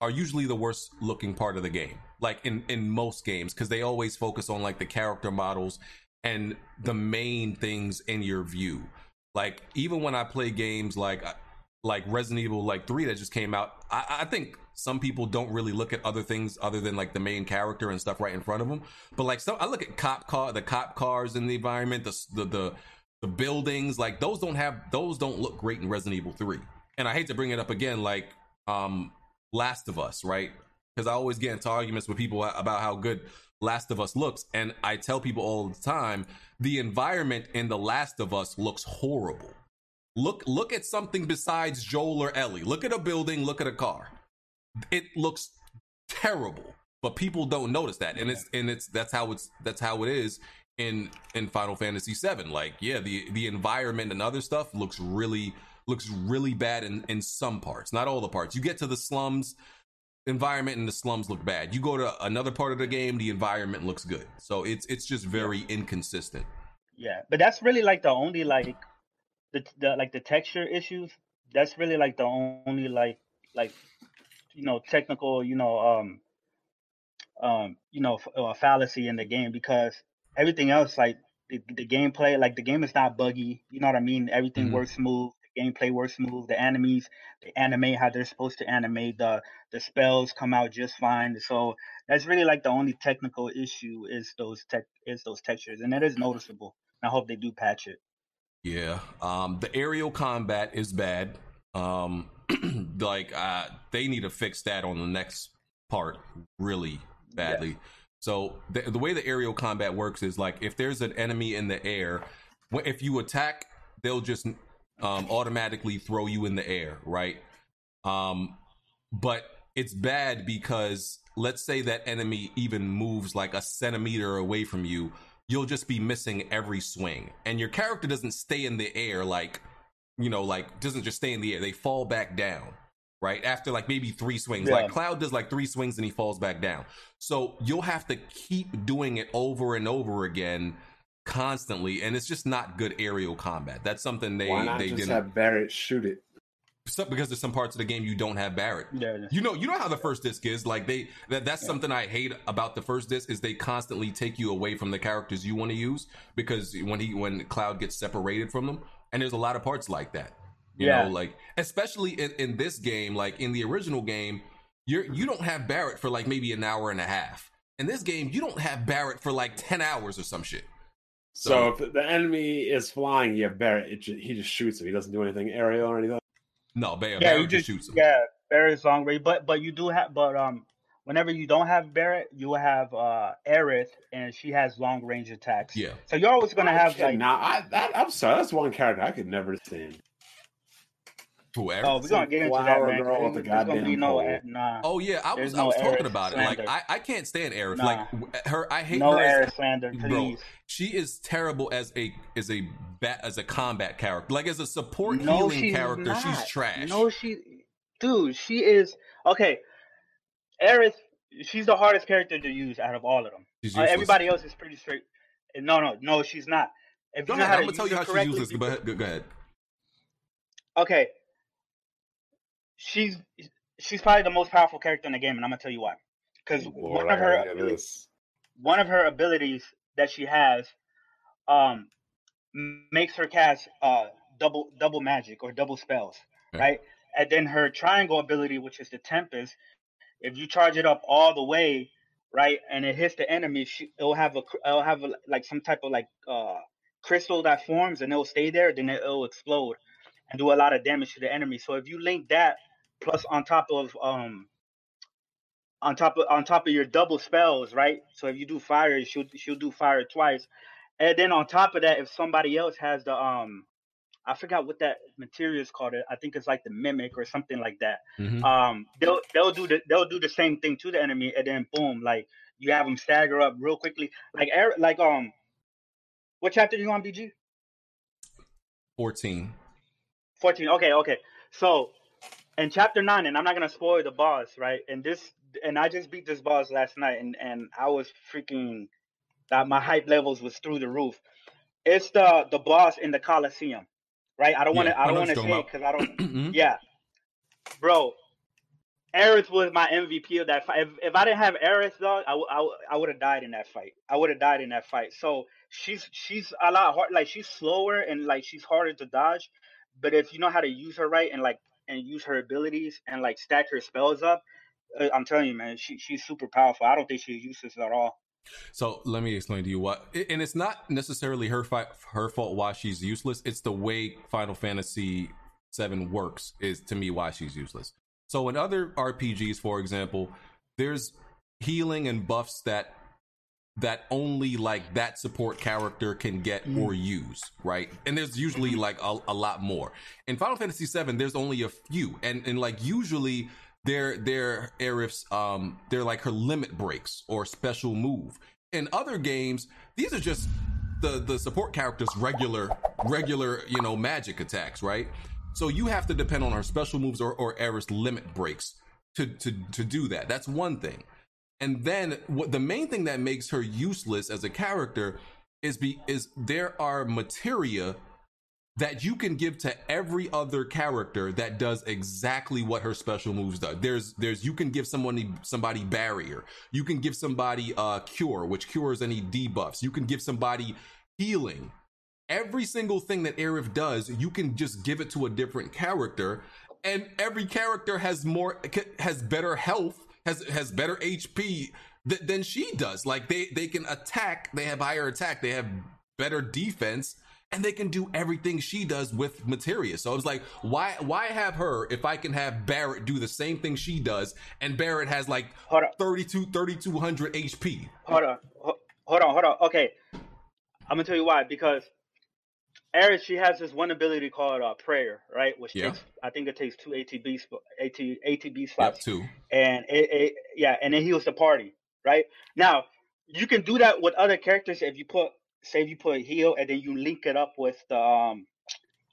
are usually the worst looking part of the game. Like in in most games, because they always focus on like the character models and the main things in your view. Like even when I play games like like Resident Evil like three that just came out, I, I think some people don't really look at other things other than like the main character and stuff right in front of them. But like some, I look at cop car, the cop cars in the environment, the the the, the buildings, like those don't have those don't look great in Resident Evil three. And I hate to bring it up again, like um Last of Us, right? Because I always get into arguments with people about how good Last of Us looks, and I tell people all the time the environment in The Last of Us looks horrible. Look, look at something besides Joel or Ellie. Look at a building. Look at a car. It looks terrible, but people don't notice that, and it's and it's that's how it's that's how it is in in Final Fantasy VII. Like, yeah, the the environment and other stuff looks really looks really bad in in some parts, not all the parts. You get to the slums environment and the slums look bad. You go to another part of the game, the environment looks good. So it's it's just very inconsistent. Yeah, but that's really like the only like the, the like the texture issues. That's really like the only like like you know technical you know um um you know f- uh, fallacy in the game because everything else like the, the gameplay like the game is not buggy. You know what I mean? Everything Mhm. works smooth. The gameplay works smooth. The enemies they animate how they're supposed to animate. The the spells come out just fine. So that's really like the only technical issue is those tech is those textures, and that is noticeable. I hope they do patch it. Yeah. Um the aerial combat is bad. Um like uh they need to fix that on the next part really badly. So the, the way the aerial combat works is like if there's an enemy in the air, if you attack, they'll just um automatically throw you in the air, right? Um but it's bad because let's say that enemy even moves like a centimeter away from you, you'll just be missing every swing. And your character doesn't stay in the air like, you know, like doesn't just stay in the air. They fall back down, right? After like maybe three swings. Yeah. Like Cloud does like three swings and he falls back down. So you'll have to keep doing it over and over again constantly and it's just not good aerial combat. That's something they Why not they just didn't have Barret shoot it? some, because there's some parts of the game you don't have Barret. Yeah, yeah. You know, you know how the first disc is. Like they that that's Yeah. something I hate about the first disc is they constantly take you away from the characters you want to use because when he when Cloud gets separated from them, and there's a lot of parts like that. You Yeah. know, like especially in, in this game, like in the original game, you're you don't have Barret for like maybe an hour and a half. In this game, you don't have Barret for like ten hours or some shit. So, if the enemy is flying, you have Barret. It ju- he just shoots him. He doesn't do anything aerial or anything. No, Bar- yeah, Barret you just just shoots him. yeah, Barret's long range, but but you do have but um whenever you don't have Barret, you will have uh Aerith and she has long range attacks. Yeah. So you're always gonna have like now. I, that, I'm sorry. That's one character I could never stand. Who, Aerith? oh we're gonna get into that Flower man. girl with the There's gonna goddamn be no pole. Nah. Oh yeah, I There's was I no was talking Aerith about it. Like. I, I can't stand Aerith. Nah. Like her, I hate no her. as- Aerith slander, Bro, she is terrible as a as a bat as a combat character. Like as a support No, healing she's character, she's trash. No, she, dude, she is okay. Aerith, she's the hardest character to use out of all of them. She's Uh, everybody else is pretty straight. No, no, no, she's not. If Go you know ahead. how I'm to gonna tell you her how she's correctly, useless. Go ahead. Go, go ahead. okay, she's she's probably the most powerful character in the game, and I'm gonna tell you why. Because one of her this. one of her abilities that she has, um, makes her cast uh double double magic or double spells, Okay. right? And then her triangle ability, which is the Tempest, if you charge it up all the way, right, and it hits the enemy, she, it'll have a it'll have a, like some type of like uh crystal that forms and it'll stay there, then it'll explode and do a lot of damage to the enemy. So if you link that plus on top of um on top of on top of your double spells, right? So if you do fire, she'll she'll do fire twice, and then on top of that, if somebody else has the um, I forgot what that material is called. It. I think it's like the mimic or something like that. Mhm. Um, they'll they'll do the they'll do the same thing to the enemy, and then boom, like you have them stagger up real quickly. Like Eric, like um, what chapter you on, BG? Fourteen. 14 okay okay so in chapter 9 and i'm not gonna spoil the boss right and this and i just beat this boss last night and and i was freaking that my hype levels was through the roof it's the the boss in the coliseum right i don't want to Yeah, I don't want to say because i don't Mhm. yeah bro Aerith was my MVP of that fight. If, if I didn't have Aerith, dog, I, w- I, w- I would have died in that fight. I would have died in that fight. So she's she's a lot hard. Like she's slower and like she's harder to dodge. But if you know how to use her right and like and use her abilities and like stack her spells up, uh, I'm telling you, man, she she's super powerful. I don't think she's useless at all. So let me explain to you what, and it's not necessarily her fi- her fault why she's useless. It's the way Final Fantasy VII works is to me why she's useless. So in other RPGs, for example, there's healing and buffs that that only like that support character can get or use, right? And there's usually like a, a lot more. In Final Fantasy VII, there's only a few, and and like usually they're they're Aerith's um they're like her limit breaks or special move. In other games, these are just the the support character's regular regular you know magic attacks, right? So you have to depend on her special moves or or Aerith's limit breaks to to to do that. That's one thing. And then what the main thing that makes her useless as a character is be is there are materia that you can give to every other character that does exactly what her special moves does. There's there's you can give somebody somebody barrier. You can give somebody uh cure, which cures any debuffs. You can give somebody healing. Every single thing that Aerith does, you can just give it to a different character, and every character has more has better health, has has better HP th- than she does. Like they they can attack, they have higher attack, they have better defense, and they can do everything she does with materia. So I was like, why why have her if I can have Barret do the same thing she does, and Barret has like Hold 32 3200 HP. Hold on, hold on, hold on. Okay, I'm gonna tell you why. Because Aerith, she has this one ability called uh, prayer, right? Which Yeah. takes, I think it takes two ATB sp- AT, ATB Yep, two. and it, it yeah, and it heals the party, right? Now you can do that with other characters if you put say if you put heal and then you link it up with the um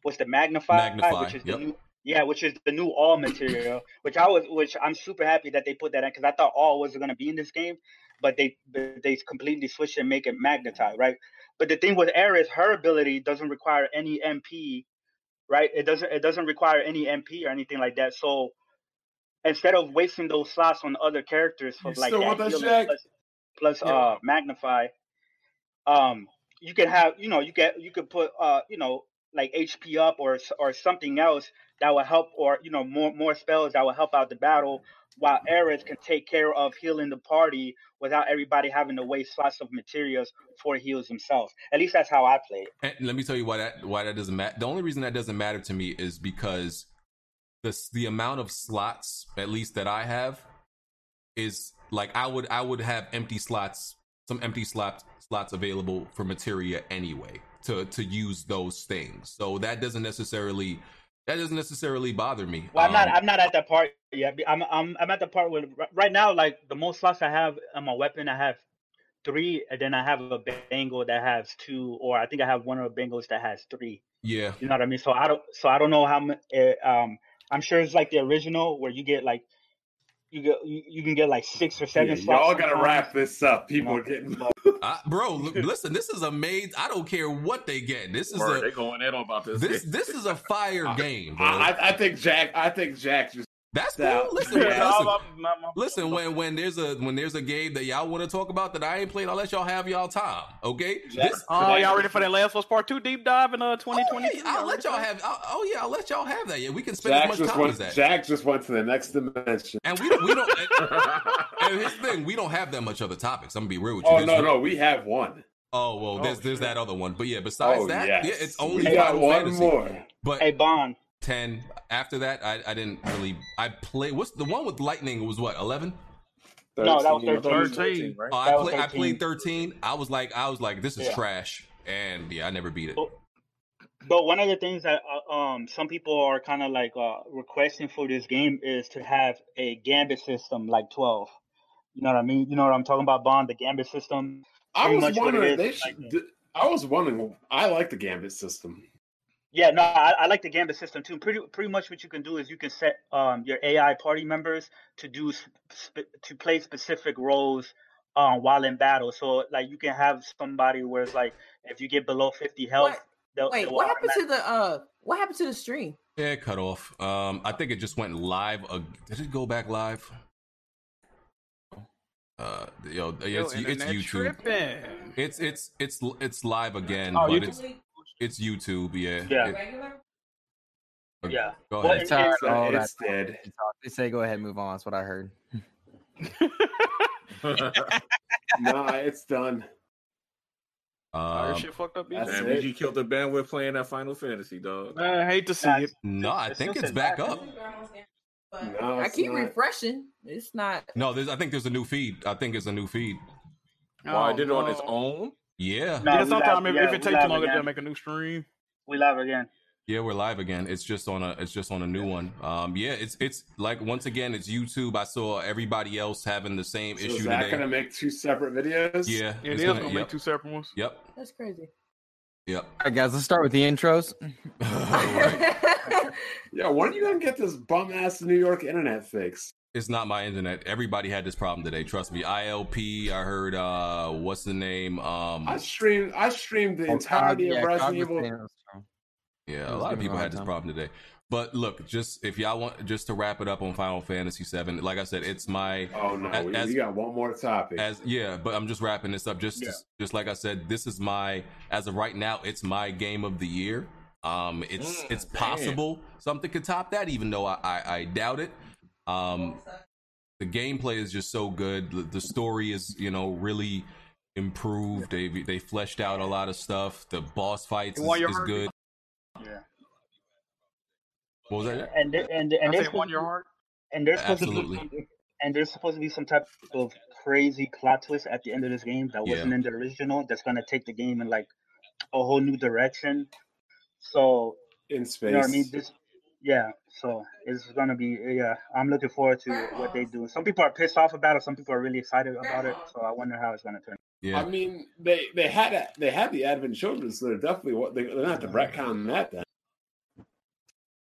what's the magnify, Magnify, which is yep. the new yeah, which is the new all material, which I was which I'm super happy that they put that in because I thought all was gonna be in this game, but they but they completely switch and make it magnetize, right? But the thing with Aerith, her ability doesn't require any MP right? It doesn't it doesn't require any MP or anything like that. So instead of wasting those slots on other characters for You like that that healing plus, plus Yeah. uh magnify, um, you can have you know you get you could put uh you know like HP up or or something else that will help or you know more more spells that will help out the battle while Aerith can take care of healing the party without everybody having to waste slots of materials for heals themselves. At least that's how I play. And let me tell you why that why that doesn't matter. The only reason that doesn't matter to me is because the the amount of slots, at least that I have, is like I would I would have empty slots, some empty slots slots available for materia anyway to to use those things. So that doesn't necessarily that doesn't necessarily bother me. Well, I'm not. Um, I'm not at that part yet. I'm. I'm. I'm at the part where right now, like the most slots I have on my weapon, I have three, and then I have a bangle that has two, or I think I have one of the bangles that has three. yeah. You know what I mean? So I don't. So I don't know how. Uh, um, I'm sure it's like the original where you get like, you get you, you can get like six or seven Yeah, slots. y'all gotta sometimes. wrap this up. People No. are getting I, bro, look, listen, this is amazing. I don't care what they get. This is Word, a they going in about this. this this is a fire game, bro. I, I- I think Jack. I think Jack just. That's cool. Listen, Yeah. listen, No, I'm- I'm- I'm- listen. When when there's a when there's a game that y'all want to talk about that I ain't played, I'll let y'all have y'all time. Okay. This, Oh, y'all ready for that Last of Us Part Two deep dive in uh oh, yeah, I'll let y'all have. I'll, oh yeah, I'll let y'all have that. Yeah, we can spend Jack as much time went. as that. Jack just went to the next dimension. And we don't. We don't. and, and here's the thing: we don't have that much other topics. I'm gonna be real with you. Oh There's- no, no, we have one. Oh well, there's Oh, there's shit. that other one. But yeah, besides Oh that, yes, yeah, it's only we got one Fantasy. more. But Hey Bond. Ten after that, I, I didn't really. I play. What's the one with lightning? Was what eleven? No, that was 13, I thought it was 13. right? Oh, I, That was I played 13. I was like, I was like, this is Yeah. trash, and yeah, I never beat it. But one of the things that uh, um some people are kind of like uh requesting for this game is to have a gambit system like 12. You know what I mean? You know what I'm talking about, Bond? The gambit system. I was much what it wondering. is, They like- should. I was wondering. I like the Gambit system. Yeah, no, I, I like the gambit system too. Pretty pretty much what you can do is you can set um your AI party members to do sp- to play specific roles um while in battle. So like you can have somebody where it's like if you get below 50 health, What? they'll, Wait, they'll what happened to the uh? What happened to the stream? Yeah, cut off. Um, I think it just went live. Uh, did it go back live? Uh, yo, Yo, it's, it's YouTube. tripping. It's it's it's it's live again, Oh, but YouTube? it's it's YouTube. Yeah. Yeah. It- Yeah. Go ahead. and- Talk, and- all it's dead. They say go ahead, and move on. That's what I heard. nah, it's done. Oh, Um, shit fucked up. that's BG? Damn, killed the bandwidth playing that Final Fantasy, dog. I hate to see Nah, it. no, I think still it's back back, up. No, I keep not. refreshing. It's not. No, there's. I think there's a new feed. I think it's a new feed. Why Oh, it did it on its own? Yeah. No, yeah, sometimes if, yeah, if it takes too long, again. to make a new stream. We live again. Yeah, we're live again. It's just on a it's just on a new one. Um yeah, it's it's like once again it's YouTube. I saw everybody else having the same So issue is that today. gonna make two separate videos? yeah, It it's is gonna, gonna yep, make two separate ones. Yep. That's crazy. Yep. All right, guys, let's start with the intros. Yeah. When are you gonna get this bum ass New York internet fixed? It's not my internet. Everybody had this problem today. Trust me. ILP. I heard. uh What's the name? Um. I streamed. I streamed the Oh, entirety yeah, of Resident Evil. saying it was strong. Yeah, a lot of people had this problem today. But look, just if y'all want, just to wrap it up on Final Fantasy VII. Like I said, it's my Oh no, As- we, as- got one more topic. as yeah but i'm just wrapping this up just Yeah. just like i said this is my as of right now it's my game of the year um it's Mm, it's damn. possible something could top that even though I, I i doubt it um the gameplay is just so good the, the story is you know really improved they they fleshed out a lot of stuff the boss fights is, is good Yeah. what was that And there- and and I there's say one supposed your heart. and there's Absolutely. be and there's supposed to be some type of crazy plot twist at the end of this game that wasn't in the original. That's gonna take the game in like a whole new direction. So in space. you know what I mean? This, yeah. So it's gonna be yeah. I'm looking forward to what they do. Some people are pissed off about it. Some people are really excited about it. So I wonder how it's gonna turn. yeah I mean, they they had they had the Advent Children, so they're definitely what they, they're gonna have to retcon that then.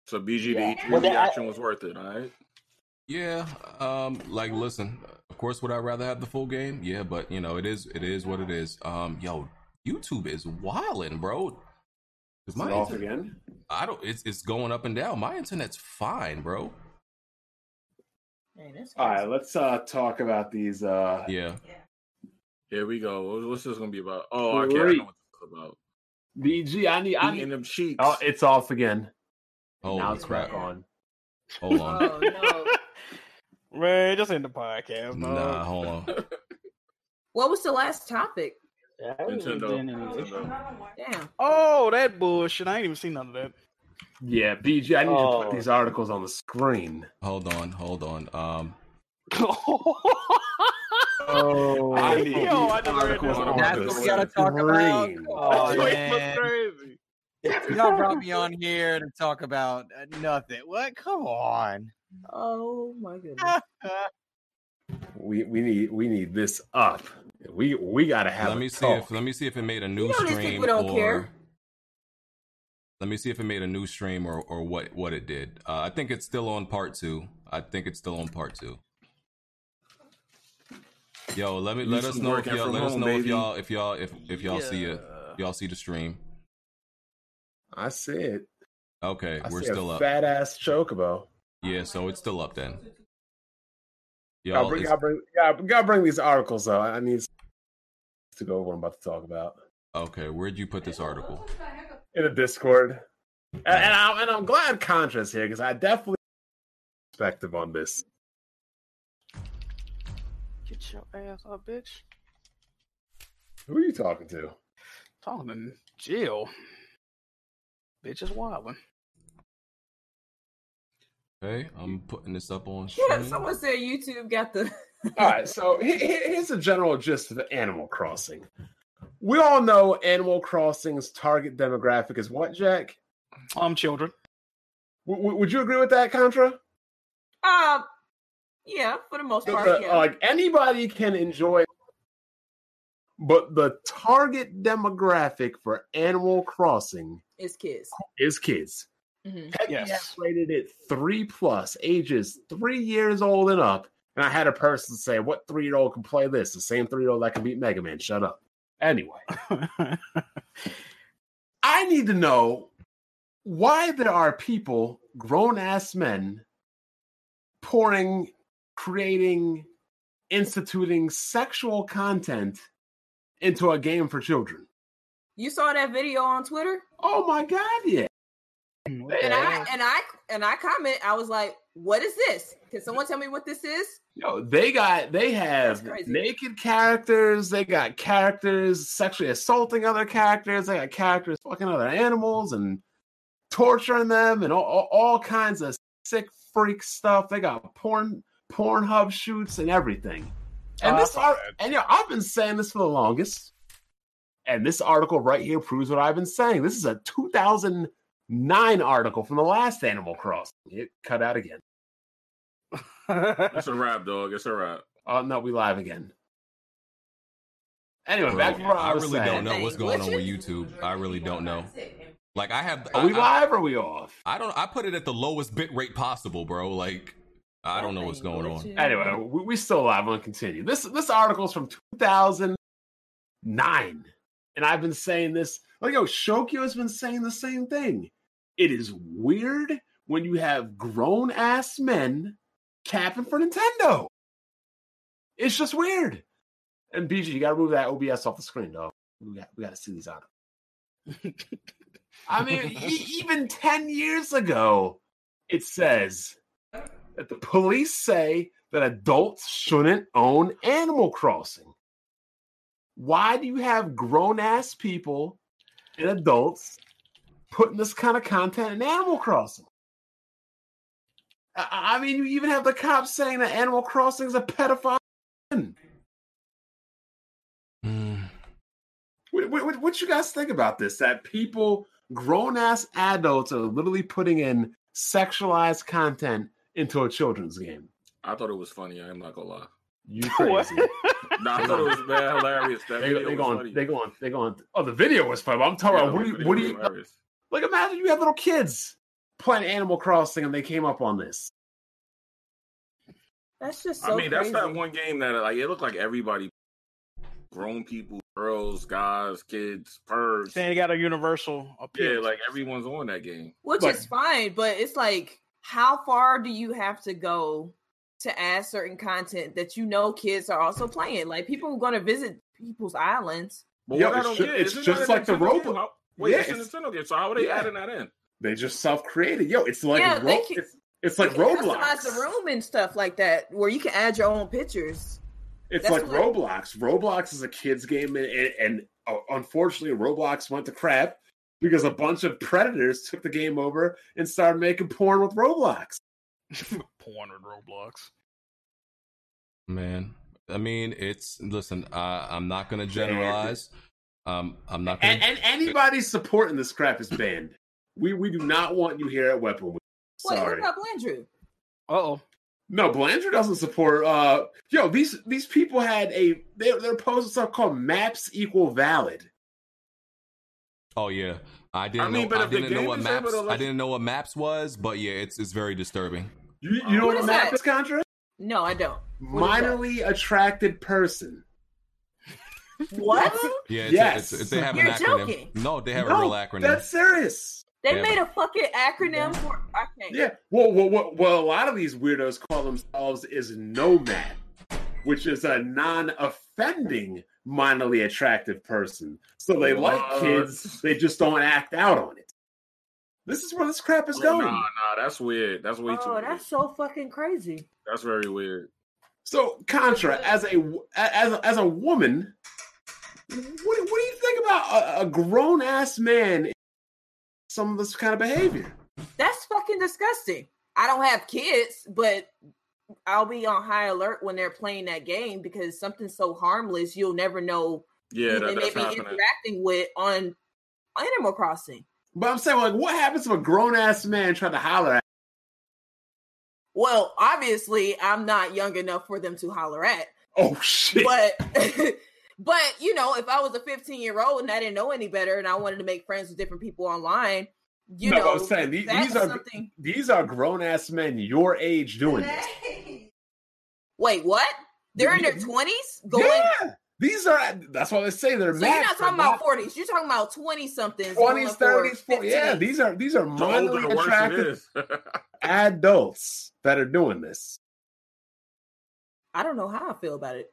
So BG Yeah. the E3 Well, reaction was worth it, all right? Yeah, um, like listen, of course would I rather have the full game? Yeah, but you know, it is it is what it is. Um, yo, YouTube is wilding, bro. 'Cause Is my it off internet- again? I don't. It's it's going up and down. My internet's fine, bro. Man, that's All right, let's uh talk about these. uh Yeah. Here we go. What's this gonna be about? Oh, I can't. I know what this is about. BG. I need. I need. them cheeks. Oh, it's off again. Holy now it's crap! back on. Hold on. Oh no. Man, just in the podcast. Nah, Nah. hold on. what was the last topic? Yeah, Nintendo. Nintendo. Damn. Oh, that bullshit. I ain't even seen none of that. Yeah, BG. I need you to Oh. put these articles on the screen. Hold on. Hold on. Um. Oh, I need- Yo, I just read articles that. on That's the what we gotta talk about. screen. Oh, Wait, man. crazy. Y'all brought me on here to talk about uh, nothing. What? Come on. Oh my goodness. We we need we need this up. We we gotta have. let a me see talk. if let me see if it made a new know stream people don't or care. let me see if it made a new stream or or what what it did. Uh, I think it's still on part two. I think it's still on part two. Yo, let me You let us know if y'all from let us home, know if y'all if y'all if if y'all see it Yeah. y'all see the stream. I see it. Okay, I we're see still a up. Fat ass chocobo. Yeah, so it's still up then. Gotta Y'all, bring, it's- gotta, bring, gotta, gotta bring these articles though. I need to go over what I'm about to talk about okay, where'd you put this article? in a Discord. And, and, I'm, and I'm glad Contra's here because I definitely perspective on this. Get your ass up, bitch. Who are you talking to? Talking to Jill. Bitch is wildin'. Okay, I'm putting this up on Yeah, someone said YouTube got the. All right, so he- he- here's a general gist of Animal Crossing. We all know Animal Crossing's target demographic is what, Jack? Um, children. W- w- would you agree with that, Contra? Uh, yeah, for the most part. the- yeah. Like anybody can enjoy, but the target demographic for Animal Crossing is kids. is kids. hmm Yes. Rated it three plus, ages three years old and up. And I had a person say, "What three year old can play this? The same three year old that can beat Mega Man." Shut up. Anyway, I need to know why there are people, grown ass men, pouring, creating, instituting sexual content into a game for children. You saw that video on Twitter, Oh my god, yeah. and I and I and I comment. I was like, "What is this? Can someone tell me what this is?" Yo, they got they have naked characters. They got characters sexually assaulting other characters. They got characters fucking other animals and torturing them and all, all, all kinds of sick freak stuff. They got porn Pornhub shoots and everything. And I this art, and you know, I've been saying this for the longest. And this article right here proves what I've been saying. This is a 2009 article from the last Animal Crossing. It cut out again. It's a wrap, dog. It's a wrap. Oh no, we live again. Anyway, Bro, back to what I, I was really saying. don't know what's going on with YouTube. I really don't know. Like I have, Are we I, I, live or are we off? I don't. I put it at the lowest bit rate possible, bro. Like I don't know what's going on. Anyway, we, we still live. I'm gonna continue. This this article is from 2009, and I've been saying this. Like, yo, Shokyo has been saying the same thing. It is weird when you have grown ass men capping for Nintendo. It's just weird. And BG, you gotta move that OBS off the screen, dog. We got we gotta see these articles. I mean, e- even 10 years ago, it says that the police say that adults shouldn't own Animal Crossing. Why do you have grown ass people and adults putting this kind of content in Animal Crossing? I, I mean, you even have the cops saying that Animal Crossing is a pedophile. Hmm. What, what, what you guys think about this? That people, grown ass adults, are literally putting in sexualized content into a children's game. I thought it was funny. I'm not gonna lie. You What? crazy? Nah, I thought it was man, hilarious. That they, video they was go on. funny. They go on. They go on. Oh, the video was funny. But I'm talking Yeah, about what do you? What do you? Like, imagine you have little kids playing Animal Crossing and they came up on this. That's just so I mean, that's that one game that like it looked like everybody grown people, girls, guys, kids, pervs. Saying you got a universal appeal. Yeah, like everyone's on that game. which Like- is fine, but it's like, how far do you have to go to add certain content that you know kids are also playing? Like people are going to visit people's islands. But Yo, what I it's don't ju- get, it's isn't just like the Nintendo game? Roblox- Wait, Yeah, it's a Nintendo game, so how are they Yeah. adding that in? They just self-created. Yo, it's like Yeah, Ro- can- it's, it's like Roblox. customize the room and stuff like that, where you can add your own pictures. It's That's like what- Roblox. Roblox is a kids game, and, and, and uh, unfortunately, Roblox went to crap because a bunch of predators took the game over and started making porn with Roblox. Porn with Roblox. Man, I mean, it's listen. Uh, I'm not gonna generalize. Um, I'm not gonna. And, and anybody supporting this crap is banned. We we do not want you here at Weapon Week. Wait, what about Blandrew? Uh oh. No, Blanchard doesn't support. Uh, yo, these these people had a they're they're posting stuff called maps equal valid. oh yeah, I didn't mean, know. but I didn't know game what is able maps. to let I didn't know what maps was, but yeah, it's it's very disturbing. You, you know What what, is a map that? is, Contra? No, I don't. What is that? Minorly attracted person. What? Yeah, it's, Yes. it's, it's, they have You're an acronym. joking. No, they have No, a real acronym. That's serious. They Yeah, made a fucking acronym for. I can't. Yeah. Well, well, well, well, a lot of these weirdos call themselves is nomad, which is a non-offending minorly attractive person. So they like kids, they just don't act out on it. This is where this crap is Oh, going. Nah, nah, that's weird. That's way too. Oh, weird. that's so fucking crazy. That's very weird. So, Contra, as a as a, as a woman, what, do- what do you think about a, a grown ass man? In Some of this kind of behavior. That's fucking disgusting. I don't have kids, but I'll be on high alert when they're playing that game because something so harmless you'll never know Yeah, who that, they may that's be happening. interacting with on Animal Crossing. But I'm saying, like, what happens if a grown ass man try to holler at? Well, obviously, I'm not young enough for them to holler at, Oh shit! but but you know, if I was a 15 year old and I didn't know any better and I wanted to make friends with different people online, you No, know, I'm saying these, these are something. these are grown ass men your age doing this. Wait, what? They're in their 20s going. Yeah, these are. That's why they say they're. So you're not talking they're about 40s. You're talking about 20 somethings. twenties, thirties, forties. Yeah, these are these are The older, minorly the attractive is. adults that are doing this. I don't know how I feel about it.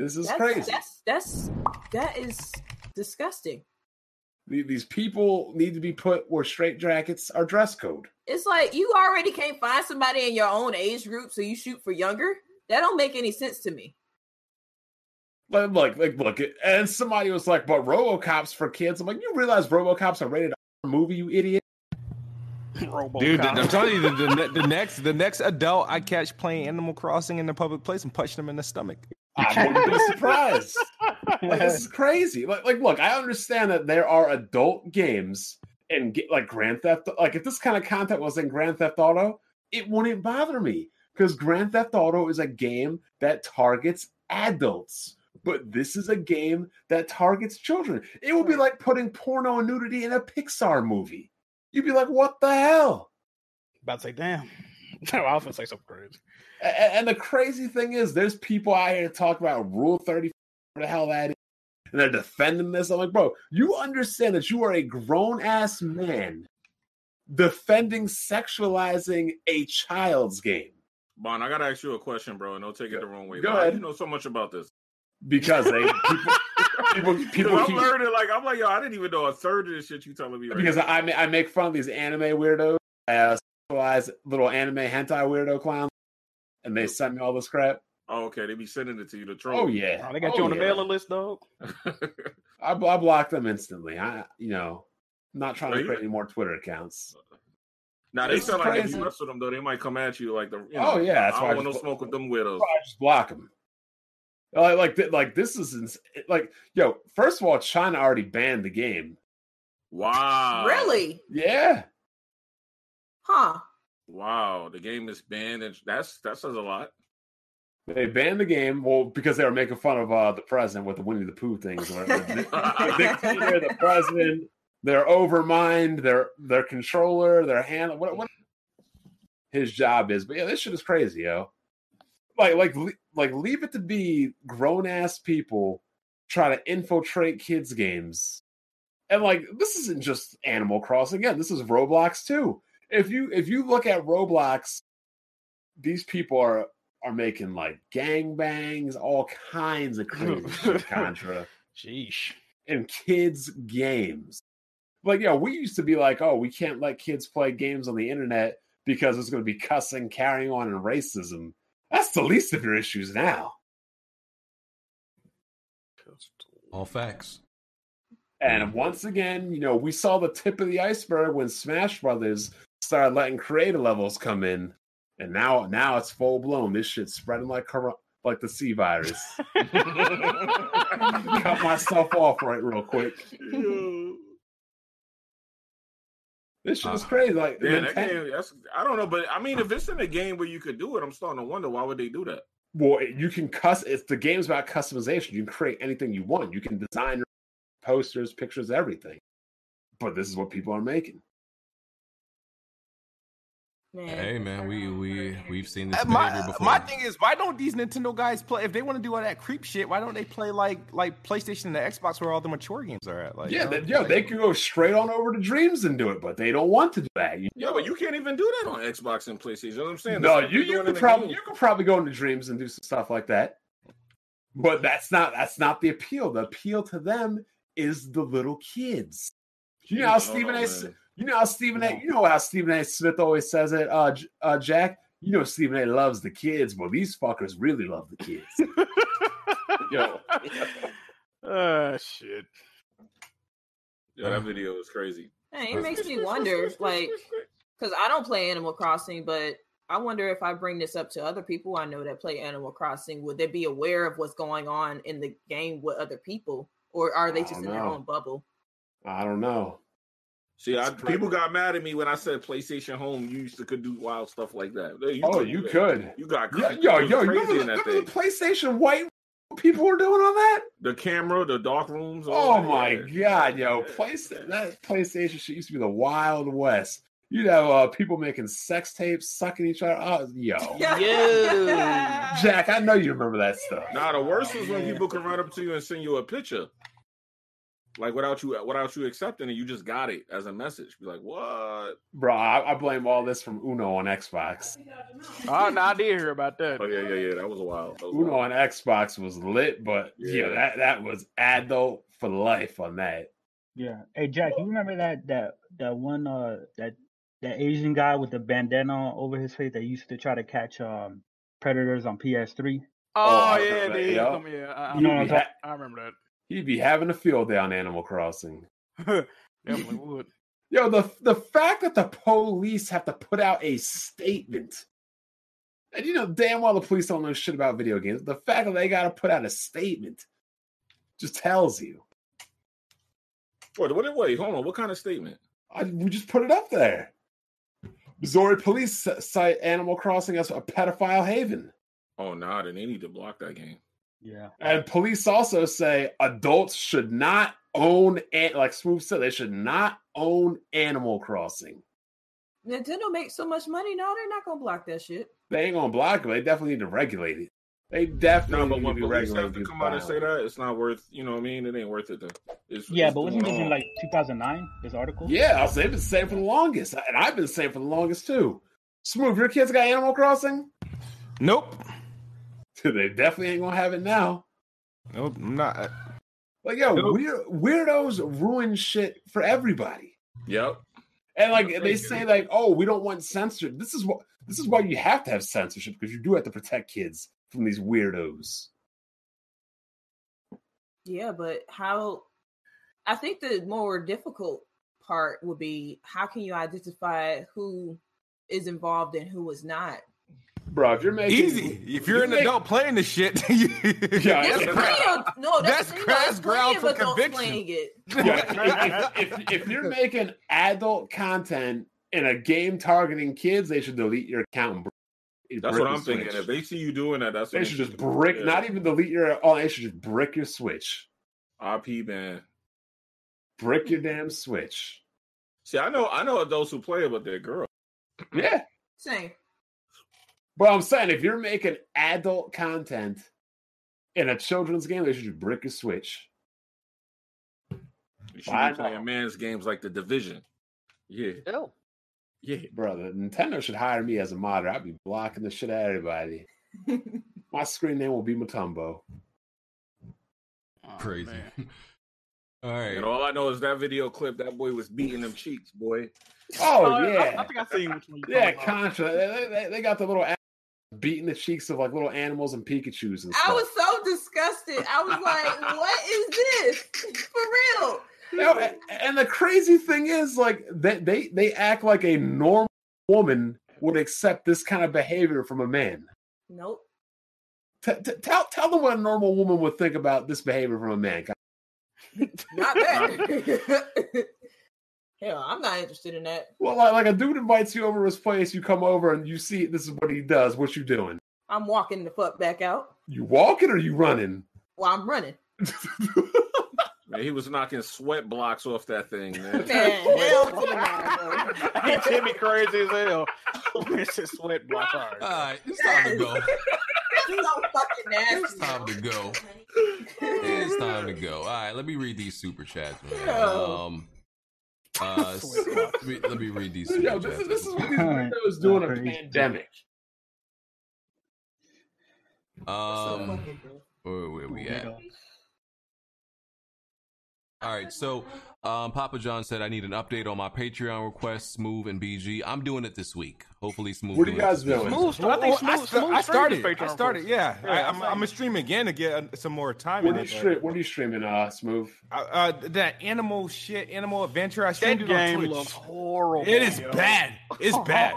This is That's, crazy. That's that's that is disgusting. These people need to be put where straight jackets are dress code. It's like you already can't find somebody in your own age group, so you shoot for younger. That don't make any sense to me. Like, like, like, look, and somebody was like, "But RoboCop's for kids." I'm like, "You realize RoboCop's a rated R movie, you idiot." Robocop. Dude, I'm telling you, the, the, the next the next adult I catch playing Animal Crossing in the public place and punch them in the stomach. I wouldn't be surprised. like, this is crazy. Like, like, look, I understand that there are adult games and get like Grand Theft. Like, if this kind of content was in Grand Theft Auto, it wouldn't bother me because Grand Theft Auto is a game that targets adults. But this is a game that targets children. It would be like putting porno and nudity in a Pixar movie. You'd be like, "What the hell?" About to say, damn. I was gonna say something crazy. A- And the crazy thing is, there's people out here talk about Rule 30, what the hell that is, and they're defending this. I'm like, bro, you understand that you are a grown ass man defending sexualizing a child's game Bon, I gotta ask you a question, bro, and don't take it the wrong way. Go ahead. You know so much about this. because they people people, people I'm keep, learning. Like I'm like, yo, I didn't even know a third of this shit you telling me. Right because now. I I make fun of these anime weirdos as little anime hentai weirdo clowns, and they sent me all this crap. oh, okay, they be sending it to you to troll. Oh yeah, Oh, they got Oh, you on the mailing list, dog. I, I block them instantly. I you know. I'm not trying to create any more Twitter accounts. now they It's feel like if crazy. you mess with them though, they might come at you like the. You oh, know, Oh, yeah, that's I don't want no just- smoke with them widows. I just block them. Like, like, like this is ins- like, yo. First of all, China already banned the game. Wow. Really? Yeah, Huh? Wow. The game is banned, and that's that says a lot. they banned the game. Well, because they were making fun of uh, the president with the Winnie the Pooh things. Where the, the dictator, the president, their overmind, their their controller, their hand. What, what his job is? But yeah, this shit is crazy, yo. Like, like, like, leave it to be grown ass people try to infiltrate kids' games. And like this isn't just Animal Crossing again, this is Roblox too. If you if you look at Roblox, these people are are making like gangbangs, all kinds of crazy shit, Contra Sheesh. in kids' games. Like, yeah, we used to be like, oh, we can't let kids play games on the internet because it's going to be cussing, carrying on, and racism. That's the least of your issues now. All facts. And once again, you know, we saw the tip of the iceberg when Smash Brothers started letting creator levels come in, and now now it's full blown. This shit's spreading like cor- like the C virus. Cut myself off right real quick. This shit is Uh, crazy. Like Yeah, that Nintendo- game, that's, I don't know, but I mean, if it's in a game where you could do it, I'm starting to wonder why would they do that? well, you can cuss. It's the game's about customization. You can create anything you want. You can design posters, pictures, everything. But this is what people are making. Man. Hey man, we we we've seen this Uh, My, before. my thing is, why don't these Nintendo guys play? If they want to do all that creep shit, why don't they play like like PlayStation and the Xbox where all the mature games are at? Like, yeah, you know, they, yeah, like- they can go straight on over to Dreams and do it, but they don't want to do that. You Yeah, but you can't even do that on Xbox and PlayStation. You know what I'm saying? no, That's you what you could probably game. you could probably go into Dreams and do some stuff like that. But that's not that's not the appeal. The appeal to them is the little kids. You know how Oh, Stephen A. man. You know how Stephen A. You know how Stephen A. Smith always says it, uh, uh, Jack. You know Stephen A. loves the kids, but these fuckers really love the kids. Yo, Uh shit. Yeah, that video was crazy. Hey, it makes me wonder, like, because I don't play Animal Crossing, but I wonder if I bring this up to other people I know that play Animal Crossing, would they be aware of what's going on in the game with other people, or are they just don't in their own bubble? I don't know. See, I, people got mad at me when I said PlayStation Home. You used to could do wild stuff like that. You oh, could you that. could. You got Yeah, yo, yo, you crazy remember, in that remember the thing. PlayStation White people were doing on that? The camera, the dark rooms. all Oh that, my yeah. god, yo, PlayStation that PlayStation shit used to be the Wild West. You'd have uh, people making sex tapes, sucking each other. Oh, yo, Jack, I know you remember that stuff. Nah, the worst was when people can run up to you and send you a picture, like without you without you accepting it. You just got it as a message. Be like, what? Bro, I, I blame all this from Uno on Xbox. Oh, no, I did hear about that. Oh yeah, yeah, yeah. That was a while. That was Uno wild. on Xbox was lit, but yeah, Yeah. that, that was adult for life on that. Yeah. Hey Jack, you remember that that that one uh that that Asian guy with the bandana over his face that used to try to catch um predators on PS3? Oh, I yeah, remember that, dude. yeah. Yeah, I, I, You know what I'm talking- I remember he'd be having a field day on Animal Crossing. Definitely would. Yo, the the fact that the police have to put out a statement, and you know damn well the police don't know shit about video games. The fact that they got to put out a statement just tells you. Wait, wait, wait, hold on. What kind of statement? I, we just put it up there. Missouri police cite Animal Crossing as a pedophile haven, Oh, nah, then they need to block that game. Yeah. and police also say adults should not own an- like Smooth said they should not own Animal Crossing. Nintendo makes so much money now; they're not gonna block that shit. They ain't gonna block it. They definitely need to regulate it. They No, definitely but need to be police regulating have to people's come out and say that, it's not worth. You know what I mean? It ain't worth it. Then. It's, Yeah, it's but wasn't going this in like 2009? This article? Yeah, I'll say they've been saying for the longest, and I've been saying for the longest too. Smooth, your kids got Animal Crossing? Nope. they definitely ain't gonna have it now. Nope. I'm not. Like, yo, Nope. weir- weirdos ruin shit for everybody. Yep. And like they say, like, oh, we don't want censorship. This is what this is why you have to have censorship because you do have to protect kids from these weirdos. Yeah, but how? I think the more difficult part would be how can you identify who is involved and who is not? Bro, if you're making Easy. If you're an make- adult playing this shit, you- Yeah, There's that's- plenty of no. That's, that's the thing, crass there's ground for conviction. playing it. Yeah, if, if, if you're making adult content in a game targeting kids, they should delete your account. And br- That's what I'm thinking. If they see you doing that, that's they what should just do. brick, Yeah. not even delete your. Oh, they should just brick your Switch. RP man. Brick your damn Switch. See, I know, I know adults who play it, but they're girls. Yeah, Same. But I'm saying if you're making adult content In a children's game, they should just brick a switch. You should I be playing know. man's games like the Division. Yeah, Hell. yeah. Brother, Nintendo should hire me as a modder. I'd be blocking the shit out of everybody. My screen name will be Mutombo. Oh, Crazy. man. All right. And all I know is that video clip. That boy was beating them cheeks, boy. Oh, oh I- yeah. I, I think I seen which one. yeah. Contra. They, they, they got the little a- beating the cheeks of like little animals and Pikachu's and stuff. I was so disgusted. I was like, "What is this for real?" You know, and the crazy thing is, like, they, they they act like a normal woman would accept this kind of behavior from a man. Nope. T- t- tell tell them what a normal woman would think about this behavior from a man. Not that. Hell, I'm not interested in that. Well, like, like a dude invites you over to his place, you come over and you see this is what he does. What you doing? I'm walking the fuck back out. You walking or you running? Well, I'm running. Man, he was knocking sweat blocks off that thing, man. Man, hell to the no, bro. He Timmy crazy as hell. it's just sweat block. All right. All right. It's time to go. So fucking It's time to go. It's time to go. All right. Let me read these super chats, man. Um. Uh, s- let, me, let me read these super Yo, chats. this is this is what these windows do in a Crazy. pandemic. Um. Where, where we at? All right, so um, Papa John said I need an update on my Patreon requests, Smooth and BG. I'm doing it this week. Hopefully, Smooth. What are you guys doing? Smooth. I think Well, I, smooth. smooth I started. streams I started. Yeah, Yeah, I, I'm I'm, gonna stream again to get uh, some more time. What in are you stream? What are you streaming? Uh, smooth. Uh, uh, that animal shit, animal adventure. I streamed That it game Twitch. looks horrible. It is yo. bad. It's bad.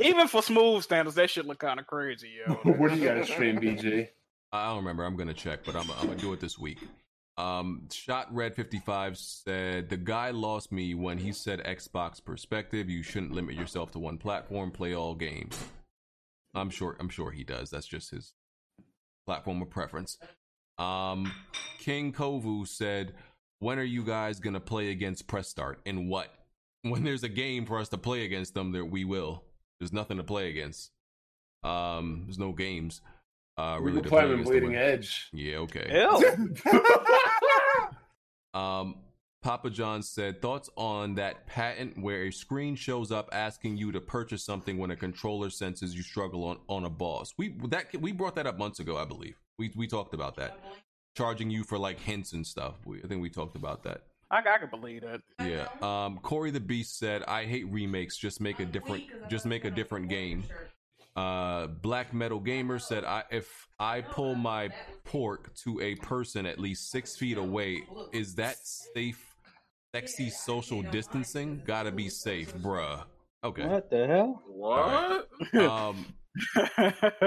Even for smooth standards, that shit look kind of crazy, yo. what do you got to stream, BG? I don't remember. I'm gonna check, but I'm, I'm gonna do it this week. Um, Shot Red 55 said the guy lost me when he said Xbox perspective. You shouldn't limit yourself to one platform. Play all games. I'm sure. I'm sure he does. That's just his platform of preference. Um, King Kovu said, "When are you guys gonna play against Press Start? And what? When there's a game for us to play against them, there we will. There's nothing to play against. Um, there's no games. Uh, We really can to play play him in against them Bleeding. Edge. Yeah, okay. Hell. Um, Papa John said thoughts on that patent where a screen shows up asking you to purchase something when a controller senses you struggle on on a boss. We that we brought that up months ago, I believe. We we talked about that, charging you for like hints and stuff. We, I think we talked about that. I, I can believe that. Yeah. Um, Corey the Beast said, "I hate remakes. Just make a different. Just make a different game." Uh, Black Metal Gamer said, "I if I pull my pork to a person at least six feet away, is that safe? Sexy social distancing? Gotta be safe, bruh." Okay. What the hell? What? Um,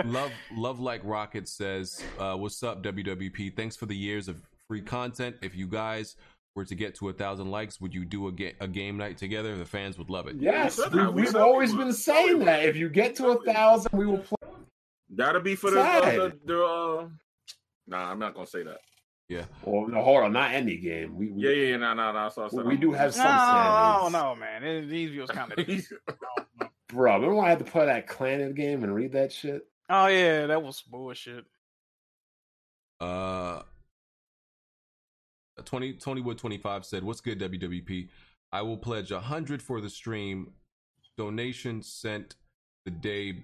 love love like rocket says, uh, "What's up, WWP? Thanks for the years of free content. If you guys were to get to a thousand likes, would you do a, ga- a game night together? The fans would love it. Yes, we, that. We we've always we been saying that. If you get to a thousand, we will play. Gotta be for the, uh, Sad. the, the uh... Nah, I'm not gonna say that. Yeah. Well, no, hold on, not any game. We, we, Yeah, yeah, yeah, no, nah, nah. So I we, said we do have some I don't standards. know, man. It, these views kind of. Bro, remember when I had to play that Clannad game and read that shit? oh yeah, that was bullshit. Uh, 20, Tony Wood 25 said, What's good, WWP? I will pledge a hundred for the stream. Donation sent the day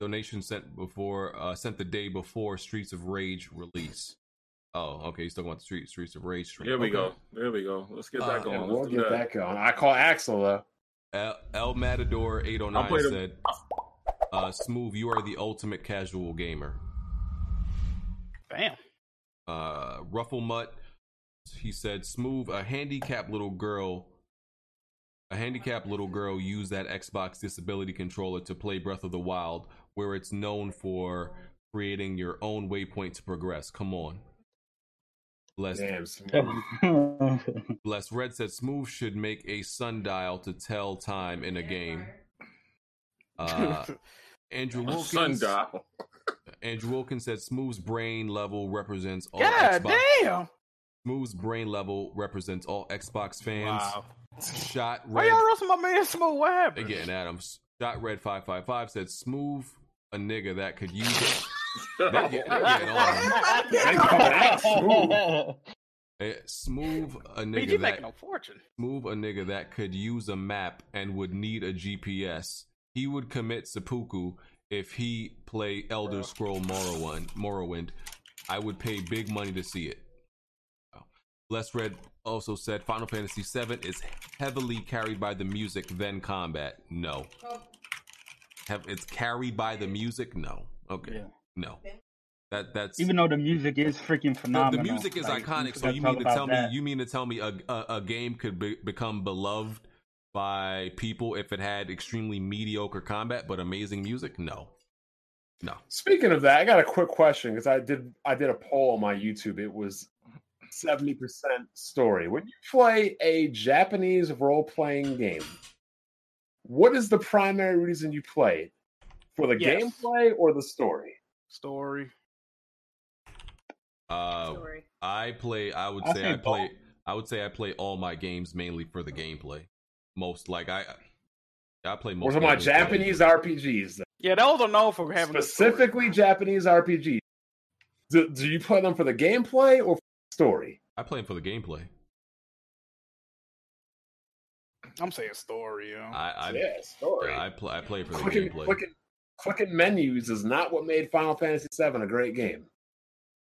donation sent before uh sent the day before Streets of Rage release. Oh, okay, he's talking about the Street Streets of Rage stream. There we Okay. go. There we go. Let's get Uh, that Yeah, going. we'll Let's get that. that going. I call Axel though. El, El Matador 809 said, uh, Smooth, you are the ultimate casual gamer. Bam. uh Ruffle Mutt. He said, "Smooth, a handicapped little girl, a handicapped little girl used that Xbox disability controller to play Breath of the Wild, where it's known for creating your own waypoint to progress. Come on." Blessed, Damn, Smooth. Blessed Red said, "Smooth should make a sundial to tell time in a game." Uh, Andrew Wilkins. Sundial. Andrew Wilkins said, "Smooth's brain level represents all God Xbox." damn. Smooth's brain level represents all Xbox fans. Wow. Shot Why Red y'all roasting my man Smooth? What happened? again, Adams. Shot Red five five five said, "Smooth, a nigga that could use it." They're get- they're getting on. They coming out smooth. Smooth a nigga PG that making a fortune. Smooth a nigga that could use a map and would need a GPS. He would commit seppuku if he play Elder Scroll Morrowind. Morrowind. I would pay big money to see it. Wow. Les Red also said Final Fantasy VII is heavily carried by the music then combat. No. Have it's carried by the music? No. Okay. Yeah. No. That that's Even though the music is freaking phenomenal. the music is like, iconic. So you mean to tell that. me you mean to tell me a a, a game could be, become beloved by people if it had extremely mediocre combat but amazing music? No, no. Speaking of that, I got a quick question because I did I did a poll on my YouTube. It was seventy percent story. When you play a Japanese role playing game, what is the primary reason you play it? For the Yes. gameplay or the story? Story. Uh, Story. I play. I would I say say I play. both. I would say I play all my games mainly for the gameplay. Most like I. I play most. We're talking about games Japanese. RPGs, then. Yeah, those are known for having a story. specifically Japanese RPGs. Do, do you play them for the gameplay or for the story? I play them for the gameplay. I'm saying story. Yeah. I. I yeah, story. I play. I play for the clicking, gameplay. clicking, clicking menus is not what made Final Fantasy VII a great game.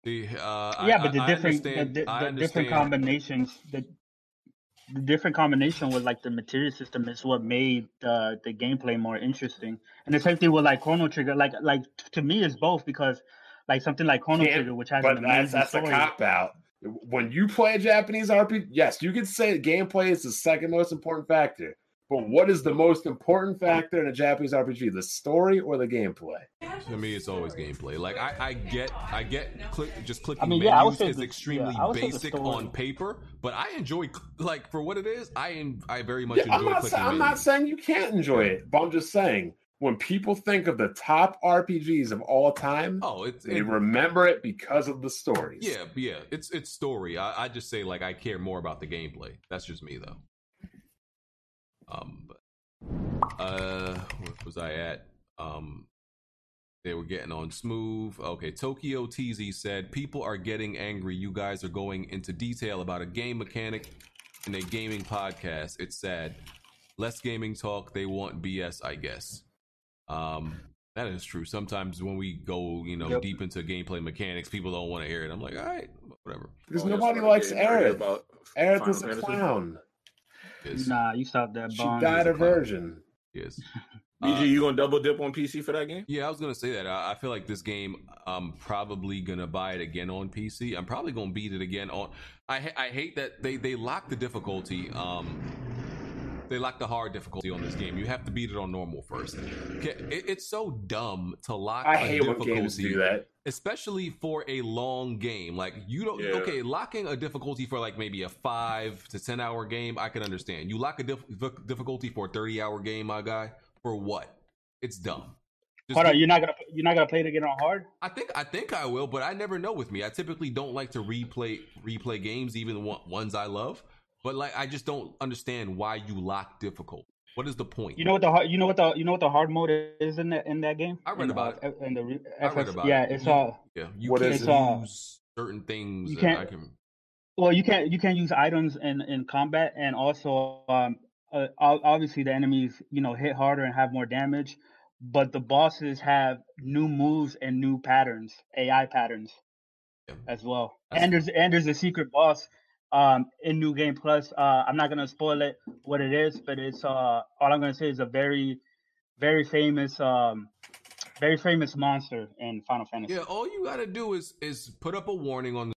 The, uh, yeah, I- but the I- I different the, the, the different combinations the the different combination with like the materia system is what made the the gameplay more interesting. And the same thing with like Chrono Trigger, like like to me it's both because like something like Chrono Can't- Trigger, which has But an that's amazing that's a story. cop out. When you play a Japanese RPG, yes, you could say gameplay is the second most important factor. But what is the most important factor in a Japanese RPG? The story or the gameplay? To me, it's always gameplay. Like I, I get, I get, click, just clicking I mean, yeah, I would menus say is the- extremely yeah, I would say the basic on paper, but I enjoy, like for what it is, I, I very much Yeah, I'm enjoy not, clicking I'm menus. not saying you can't enjoy it, but I'm just saying when people think of the top RPGs of all time, oh, it's they it, remember it because of the stories. yeah, yeah, it's it's story. I, I just say like I care more about the gameplay. That's just me though. Um, but, uh, where was I at? Um, they were getting on smooth. Okay, Tokyo TZ said people are getting angry. You guys are going into detail about a game mechanic in a gaming podcast. It's sad. Less gaming talk. They want BS, I guess. Um, that is true. Sometimes when we go, you know, Yep. deep into gameplay mechanics, people don't want to hear it. I'm like, all right, whatever. Because Oh, nobody likes did hear Aerith. Aerith is a Fantasy. clown. Yes, Nah, you stopped that She bomb. died a a virgin. yes. BG, Uh, you gonna double dip on PC for that game? Yeah, I was gonna say that. I, I feel like this game. I'm probably gonna buy it again on PC. I'm probably gonna beat it again on. I I hate that they they lock the difficulty. Um, they lock the hard difficulty on this game. You have to beat it on normal first. It, it's so dumb to lock. I a hate when games difficulty, do that. especially for a long game. Like you don't. Yeah. Okay, locking a difficulty for like maybe a five to ten hour game, I can understand. You lock a diff- difficulty for a thirty hour game, my guy. For what? It's dumb. Just Hold on, you're not gonna you're not gonna play it again on hard? I think I think I will, but I never know with me. I typically don't like to replay replay games, even ones I love. But like, I just don't understand why you lock difficult. What is the point? You know what the hard you know what the you know what the hard mode is in that in that game? I read In, about uh, In the re- I read about yeah, it. it's You- uh yeah, you What can't is it? uh, use certain things. you can't- I can. Well, you can't you can't use items in in combat, and also um, uh, obviously the enemies you know hit harder and have more damage, but the bosses have new moves and new patterns, AI patterns, Yeah. as well. That's- and there's and there's a secret boss um in New Game Plus. Uh, I'm not gonna spoil it what it is, but it's uh all I'm gonna say is a very very famous um very famous monster in Final Fantasy. Yeah, all you gotta do is is put up a warning on the.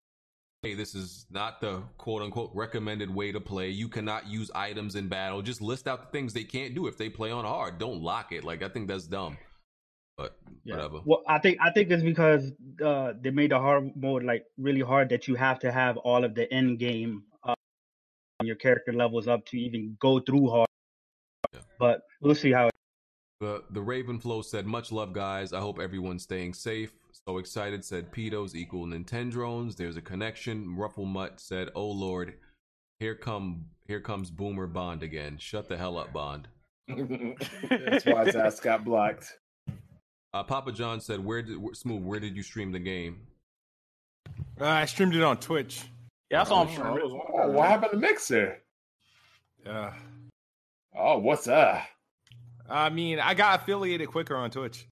Hey, this is not the quote unquote recommended way to play. You cannot use items in battle. Just list out the things they can't do if they play on hard. Don't lock it. Like I think that's dumb. But Yeah. whatever. Well, I think I think it's because uh, they made the hard mode like really hard that you have to have all of the end game uh, your character levels up to even go through hard. Yeah. But we'll see how. It- The the Ravenflow said, "Much love, guys. I hope everyone's staying safe. So excited." Said pedos equal Nintendrones. There's a connection. Ruffle Mutt said, "Oh Lord, here come here comes Boomer Bond again. Shut the hell up, Bond." That's why his ass got blocked. Uh, Papa John said, "Where did where, smooth? Where did you stream the game?" Uh, I streamed it on Twitch. Yeah, I saw him Oh, stream it. Oh, what happened to Mixer? Yeah. Oh, what's up? I mean, I got affiliated quicker on Twitch.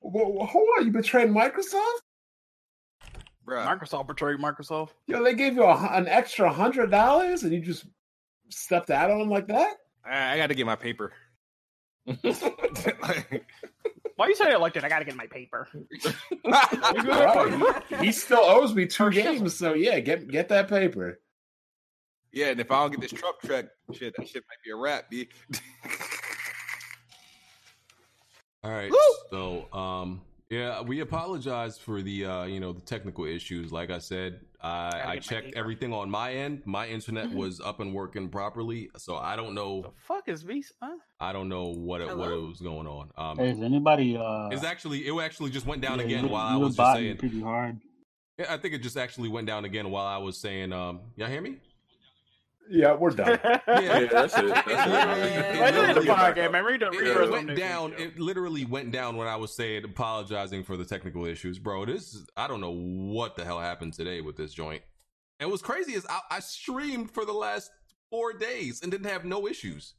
Whoa, hold on, you betrayed Microsoft? Bruh. Microsoft betrayed Microsoft. Yo, they gave you a, an extra hundred dollars, and you just stepped out on them like that? I, I got to get my paper. Like, Why you say it like that? I gotta get my paper. Bro, he, he still owes me two games, so yeah, get get that paper. yeah, and if I don't get this truck track, shit, that shit might be a wrap, B. All right. Woo! So, um, yeah, we apologize for the uh, you know, the technical issues. Like I said, I, I checked everything on my end. My internet was up and working properly, so I don't know. The know. fuck is Visa? Huh? I don't know what it, what it was going on. Um, Hey, is anybody? Uh, it's actually it actually just went down yeah, again you, while you I was just botting saying. pretty hard. Yeah, I think it just actually went down again while I was saying. Um, y'all hear me? Yeah, we're done. Yeah, that's it. That's it. Yeah. Wait, this the podcast, man. Read the It, it went down. It literally went down when I was saying apologizing for the technical issues, bro. This is, I don't know what the hell happened today with this joint. And what's crazy is I, I streamed for the last four days and didn't have no issues.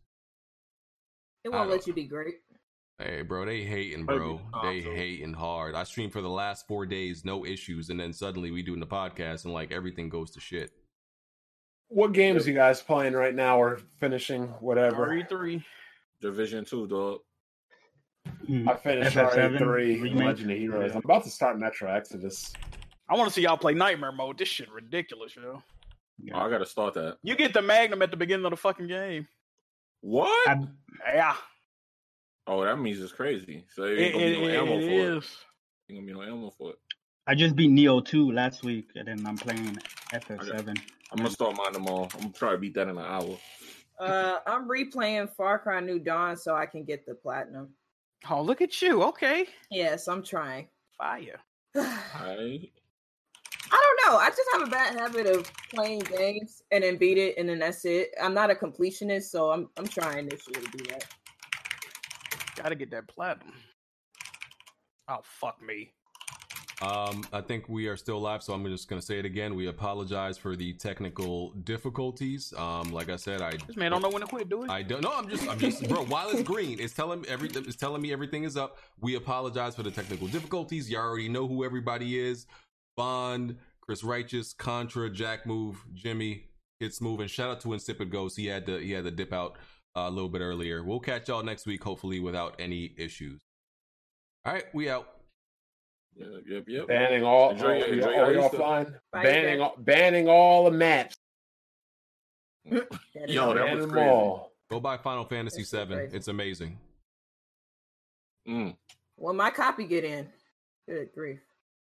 It won't let you be great. Hey, bro, they hating, Maybe bro. They though. hating hard. I streamed for the last four days, no issues, and then suddenly we doing the podcast and like everything goes to shit. What games you guys playing right now or finishing? Whatever. RE3. Division two, dog. Mm. I finished FF7 RE3 remake. Legend of Heroes. Yeah. I'm about to start Metro Exodus. I want to see y'all play Nightmare Mode. This shit ridiculous, yo. Oh, I gotta start that. You get the Magnum at the beginning of the fucking game. What? I, Yeah, Oh, that means it's crazy. So it, ain't gonna it, be no it, ammo it for it. is. Ain't gonna be no ammo for it. I just beat Nioh 2 last week, and then I'm playing FF7. I'm gonna start mine tomorrow. I'm gonna try to beat that in an hour. Uh, I'm replaying Far Cry New Dawn so I can get the platinum. Oh, look at you. Okay, Yes, I'm trying. fire. I Alright. don't know. I just have a bad habit of playing games and then beat it and then that's it. I'm not a completionist, so I'm I'm trying this year to do that. Gotta get that platinum. Oh fuck me. Um, I think we are still live, so I'm just gonna say it again. We apologize for the technical difficulties. Um, like I said, I This man don't know when to quit, do it. I don't know. I'm just, I'm just, bro. While it's green, it's telling me every, it's telling me everything is up. We apologize for the technical difficulties. You already know who everybody is: Bond, Chris Righteous, Contra, Jack Move, Jimmy, Kid Smooth, and shout out to Insipid Ghost. He had to, he had to dip out uh, a little bit earlier. We'll catch y'all next week, hopefully without any issues. All right, we out. Yep, yep, yep. Banning all. Enjoy your- oh, enjoy oh, your y'all fine? Banning, all, banning all the maps. Yo, that Ban was them crazy. all. Go buy Final Fantasy That's so VII. crazy. It's amazing. Mm. When my copy get in, good grief.